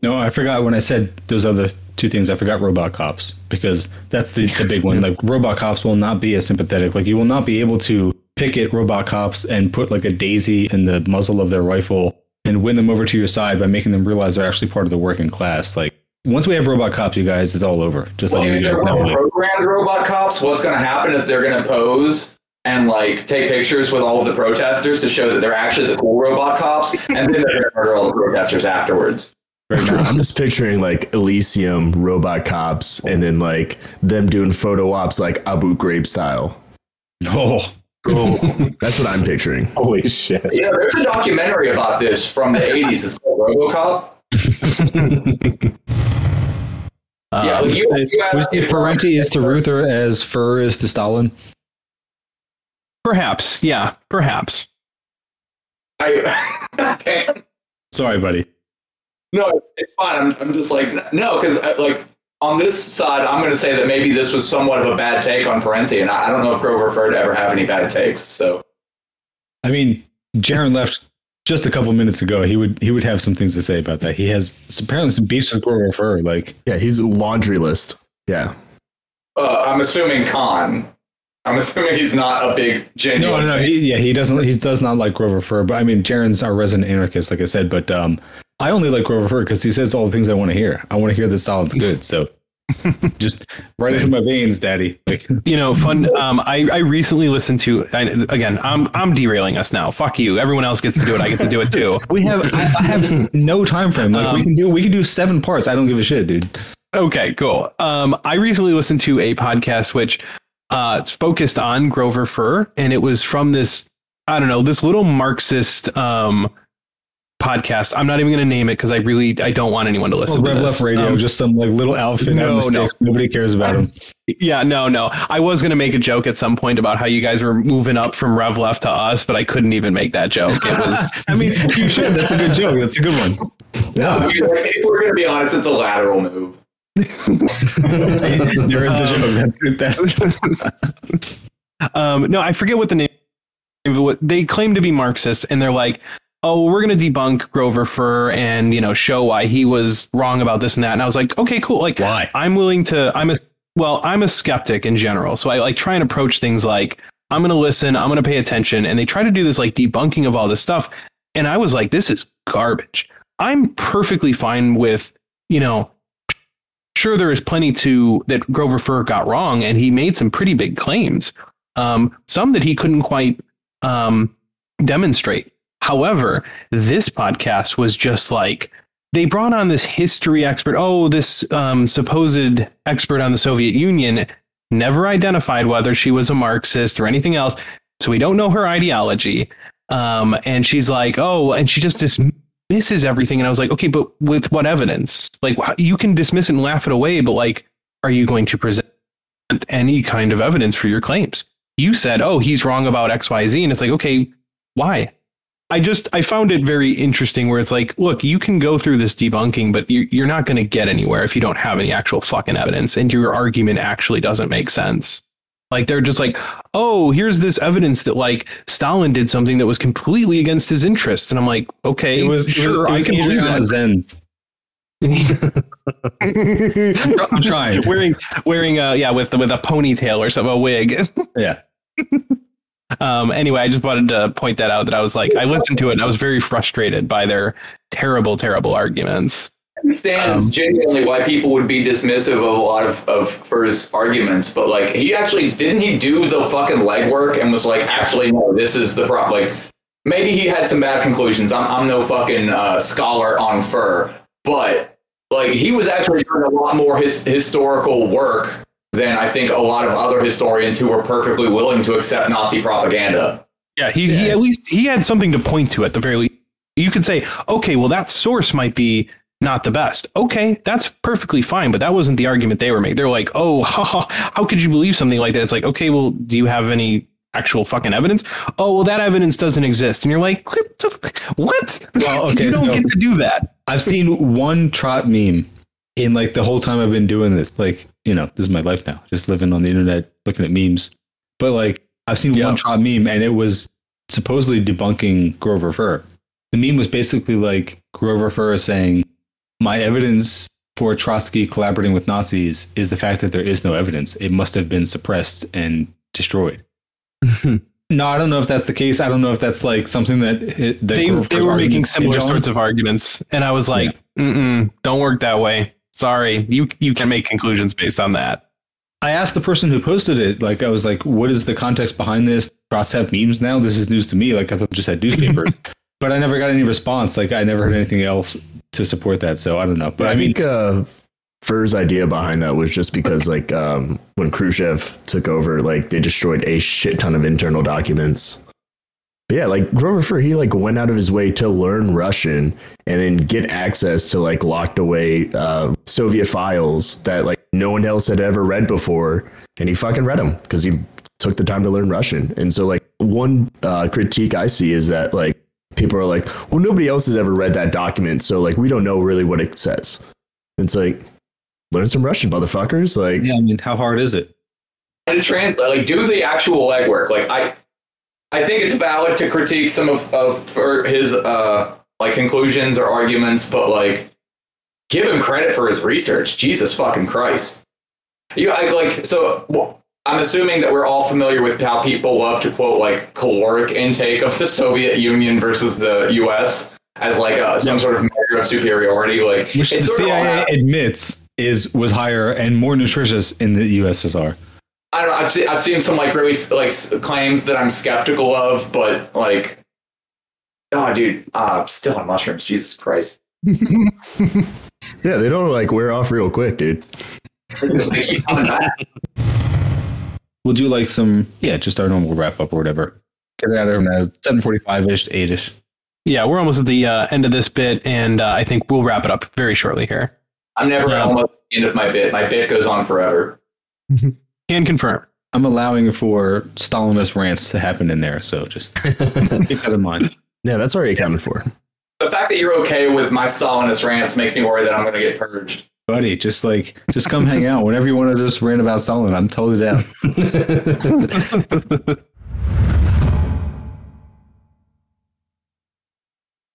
No, I forgot when I said those other two things. I forgot robot cops because that's the, the big one. Like robot cops will not be as sympathetic. Like you will not be able to picket robot cops and put like a daisy in the muzzle of their rifle and win them over to your side by making them realize they're actually part of the working class. Like once we have robot cops, you guys, it's all over. Just
Well,
letting
if
you guys
they're
know. Like,
programmed robot cops, what's going to happen is they're going to pose and like take pictures with all of the protesters to show that they're actually the cool robot cops, and then they're going to murder all the protesters afterwards.
I'm just picturing like Elysium robot cops and then like them doing photo ops like Abu Ghraib style.
oh,
That's what I'm picturing.
holy shit.
Yeah, there's a documentary about this from the 80s. It's called RoboCop. yeah,
Um,
like you, you guys,
Was the
if-
Parenti is to Reuther as Furr is to Stalin?
perhaps, yeah, perhaps.
I, damn.
Sorry, buddy.
No, it's fine. I'm, I'm just like, no, because like on this side, I'm going to say that maybe this was somewhat of a bad take on Parenti, and I, I don't know if Grover Furred ever have any bad takes. So
I mean, Jaron left just a couple minutes ago. He would he would have some things to say about that. He has apparently some beefs with Grover Furr. Like,
Yeah, he's a laundry list. Yeah.
uh, I'm assuming Khan. I'm assuming he's not a big
No,
genuine.
no, no.
fan.
He, yeah, he doesn't. He does not like Grover Furr. But I mean, Jaron's our resident anarchist, like I said. But um, I only like Grover Furr because he says all the things I want to hear. I want to hear that Stalin's good. So just right into my veins, Daddy. Like,
you know, fun. Um, I, I recently listened to I, again. I'm I'm derailing us now. Fuck you. Everyone else gets to do it. I get to do it too.
we have. I, I have no time frame. Like we
Um,
can do. We can do seven parts. I don't give a shit, dude.
Okay, cool. Um, I recently listened to a podcast which uh, it's focused on Grover Furr, and it was from this I don't know this little Marxist um, podcast. I'm not even going to name it because I really I don't want anyone to listen
Oh,
to
Rev
this.
Left Radio,
Um,
just some like little outfit
no,
out the
no.
sticks. Nobody cares about him.
Yeah, no, no. I was gonna make a joke at some point about how you guys were moving up from Rev Left to us, but I couldn't even make that joke. It was.
I mean, you should. That's a good joke. That's a good one.
Yeah. I if we're gonna be honest, it's a lateral move.
there is the joke. That's good. That's
um, no, I forget what the name. What they claim to be Marxist, and they're like, "Oh, we're going to debunk Grover Furr and you know show why he was wrong about this and that." And I was like, "Okay, cool. Like,
why?
I'm willing to. I'm a well, I'm a skeptic in general, so I like try and approach things like I'm going to listen, I'm going to pay attention, and they try to do this like debunking of all this stuff, and I was like, this is garbage. I'm perfectly fine with you know sure there is plenty to that Grover Furr got wrong, and he made some pretty big claims. Um, some that he couldn't quite um, demonstrate. However, this podcast was just like they brought on this history expert. Oh, this um, supposed expert on the Soviet Union never identified whether she was a Marxist or anything else, so we don't know her ideology. Um, and she's like, oh, and she just dismisses everything. And I was like, okay, but with what evidence? Like, you can dismiss it and laugh it away, but like, are you going to present any kind of evidence for your claims? You said, oh, he's wrong about X, Y, Z, and it's like, okay, why? I just I found it very interesting where it's like, look, you can go through this debunking, but you- you're not going to get anywhere if you don't have any actual fucking evidence, and your argument actually doesn't make sense. Like they're just like, oh, here's this evidence that like Stalin did something that was completely against his interests, and I'm like, okay,
It was,
sure,
it was,
I can believe that.
Zenz. I'm trying.
wearing wearing uh yeah with with a ponytail or something, a wig.
Yeah.
Um, anyway, I just wanted to point that out that I was like, I listened to it and I was very frustrated by their terrible, terrible arguments.
I understand
Um,
genuinely why people would be dismissive of a lot of, of Furr's arguments, but like he actually didn't he do the fucking legwork and was like, actually no, this is the problem. Like maybe he had some bad conclusions. I'm I'm no fucking uh, scholar on Furr, but like he was actually doing a lot more his historical work than I think a lot of other historians who were perfectly willing to accept Nazi propaganda.
Yeah, he, he at least he had something to point to at the very least. You could say, okay, well that source might be not the best. Okay, that's perfectly fine, but that wasn't the argument they were making. They're like, oh, how could you believe something like that? It's like, okay, well, do you have any actual fucking evidence? Oh, well, that evidence doesn't exist, and you're like, what? What?
Well, okay,
you don't
so-
get to do that.
I've seen one trot meme in like the whole time I've been doing this. Like, you know, this is my life now, just living on the internet, looking at memes. But like, I've seen one trot meme and it was supposedly debunking Grover Furr. The meme was basically like Grover Furr saying, My evidence for Trotsky collaborating with Nazis is the fact that there is no evidence. It must have been suppressed and destroyed. no, I don't know if that's the case. I don't know if that's like something that, that
they they were making similar sorts of arguments, and I was like, Mm-mm, don't work that way. Sorry, you you can make conclusions based on that.
I asked the person who posted it, like, I was like, what is the context behind this? Trots have memes now. This is news to me. Like, I thought they just had newspapers. but I never got any response. Like, I never heard anything else to support that. So I don't know. But
But I,
I mean,
think uh, Furr's idea behind that was just because, like, um, when Khrushchev took over, like, they destroyed a shit ton of internal documents. But yeah, like Grover Furr, he like went out of his way to learn Russian and then get access to like locked away uh, Soviet files that like no one else had ever read before, and he fucking read them because he took the time to learn Russian. And so, like, one uh, critique I see is that like people are like, well, nobody else has ever read that document, so like we don't know really what it says. It's like learn some Russian, motherfuckers. Like,
yeah, I mean, how hard is it?
and translate, like do the actual legwork. Like I, I think it's valid to critique some of, of for his uh like conclusions or arguments, but like give him credit for his research. Jesus fucking Christ. You I, like so. wh- I'm assuming that we're all familiar with how people love to quote like caloric intake of the Soviet Union versus the U.S. as like a, some sort of measure of superiority. Like
Which the
it's sort of all-
CIA admits is was higher and more nutritious in the USSR.
I don't know. I've seen I've seen some like really like claims that I'm skeptical of, but like, oh, dude, uh, still on mushrooms. Jesus Christ.
Yeah, they don't like wear off real quick, dude.
they keep.
We'll do like some yeah, just our normal wrap up or whatever. Get out of now seven forty five ish, eight ish.
Yeah, we're almost at the uh, end of this bit, and uh, I think we'll wrap it up very shortly here.
I'm never almost at the end of my bit. My bit goes on forever.
Can confirm.
I'm allowing for Stalinist rants to happen in there, so just keep that in mind.
Yeah, that's already accounted for.
The fact that you're okay with my Stalinist rants makes me worry that I'm going to get purged.
Buddy, just like just come hang out whenever you want to just rant about Stalin. I'm totally down.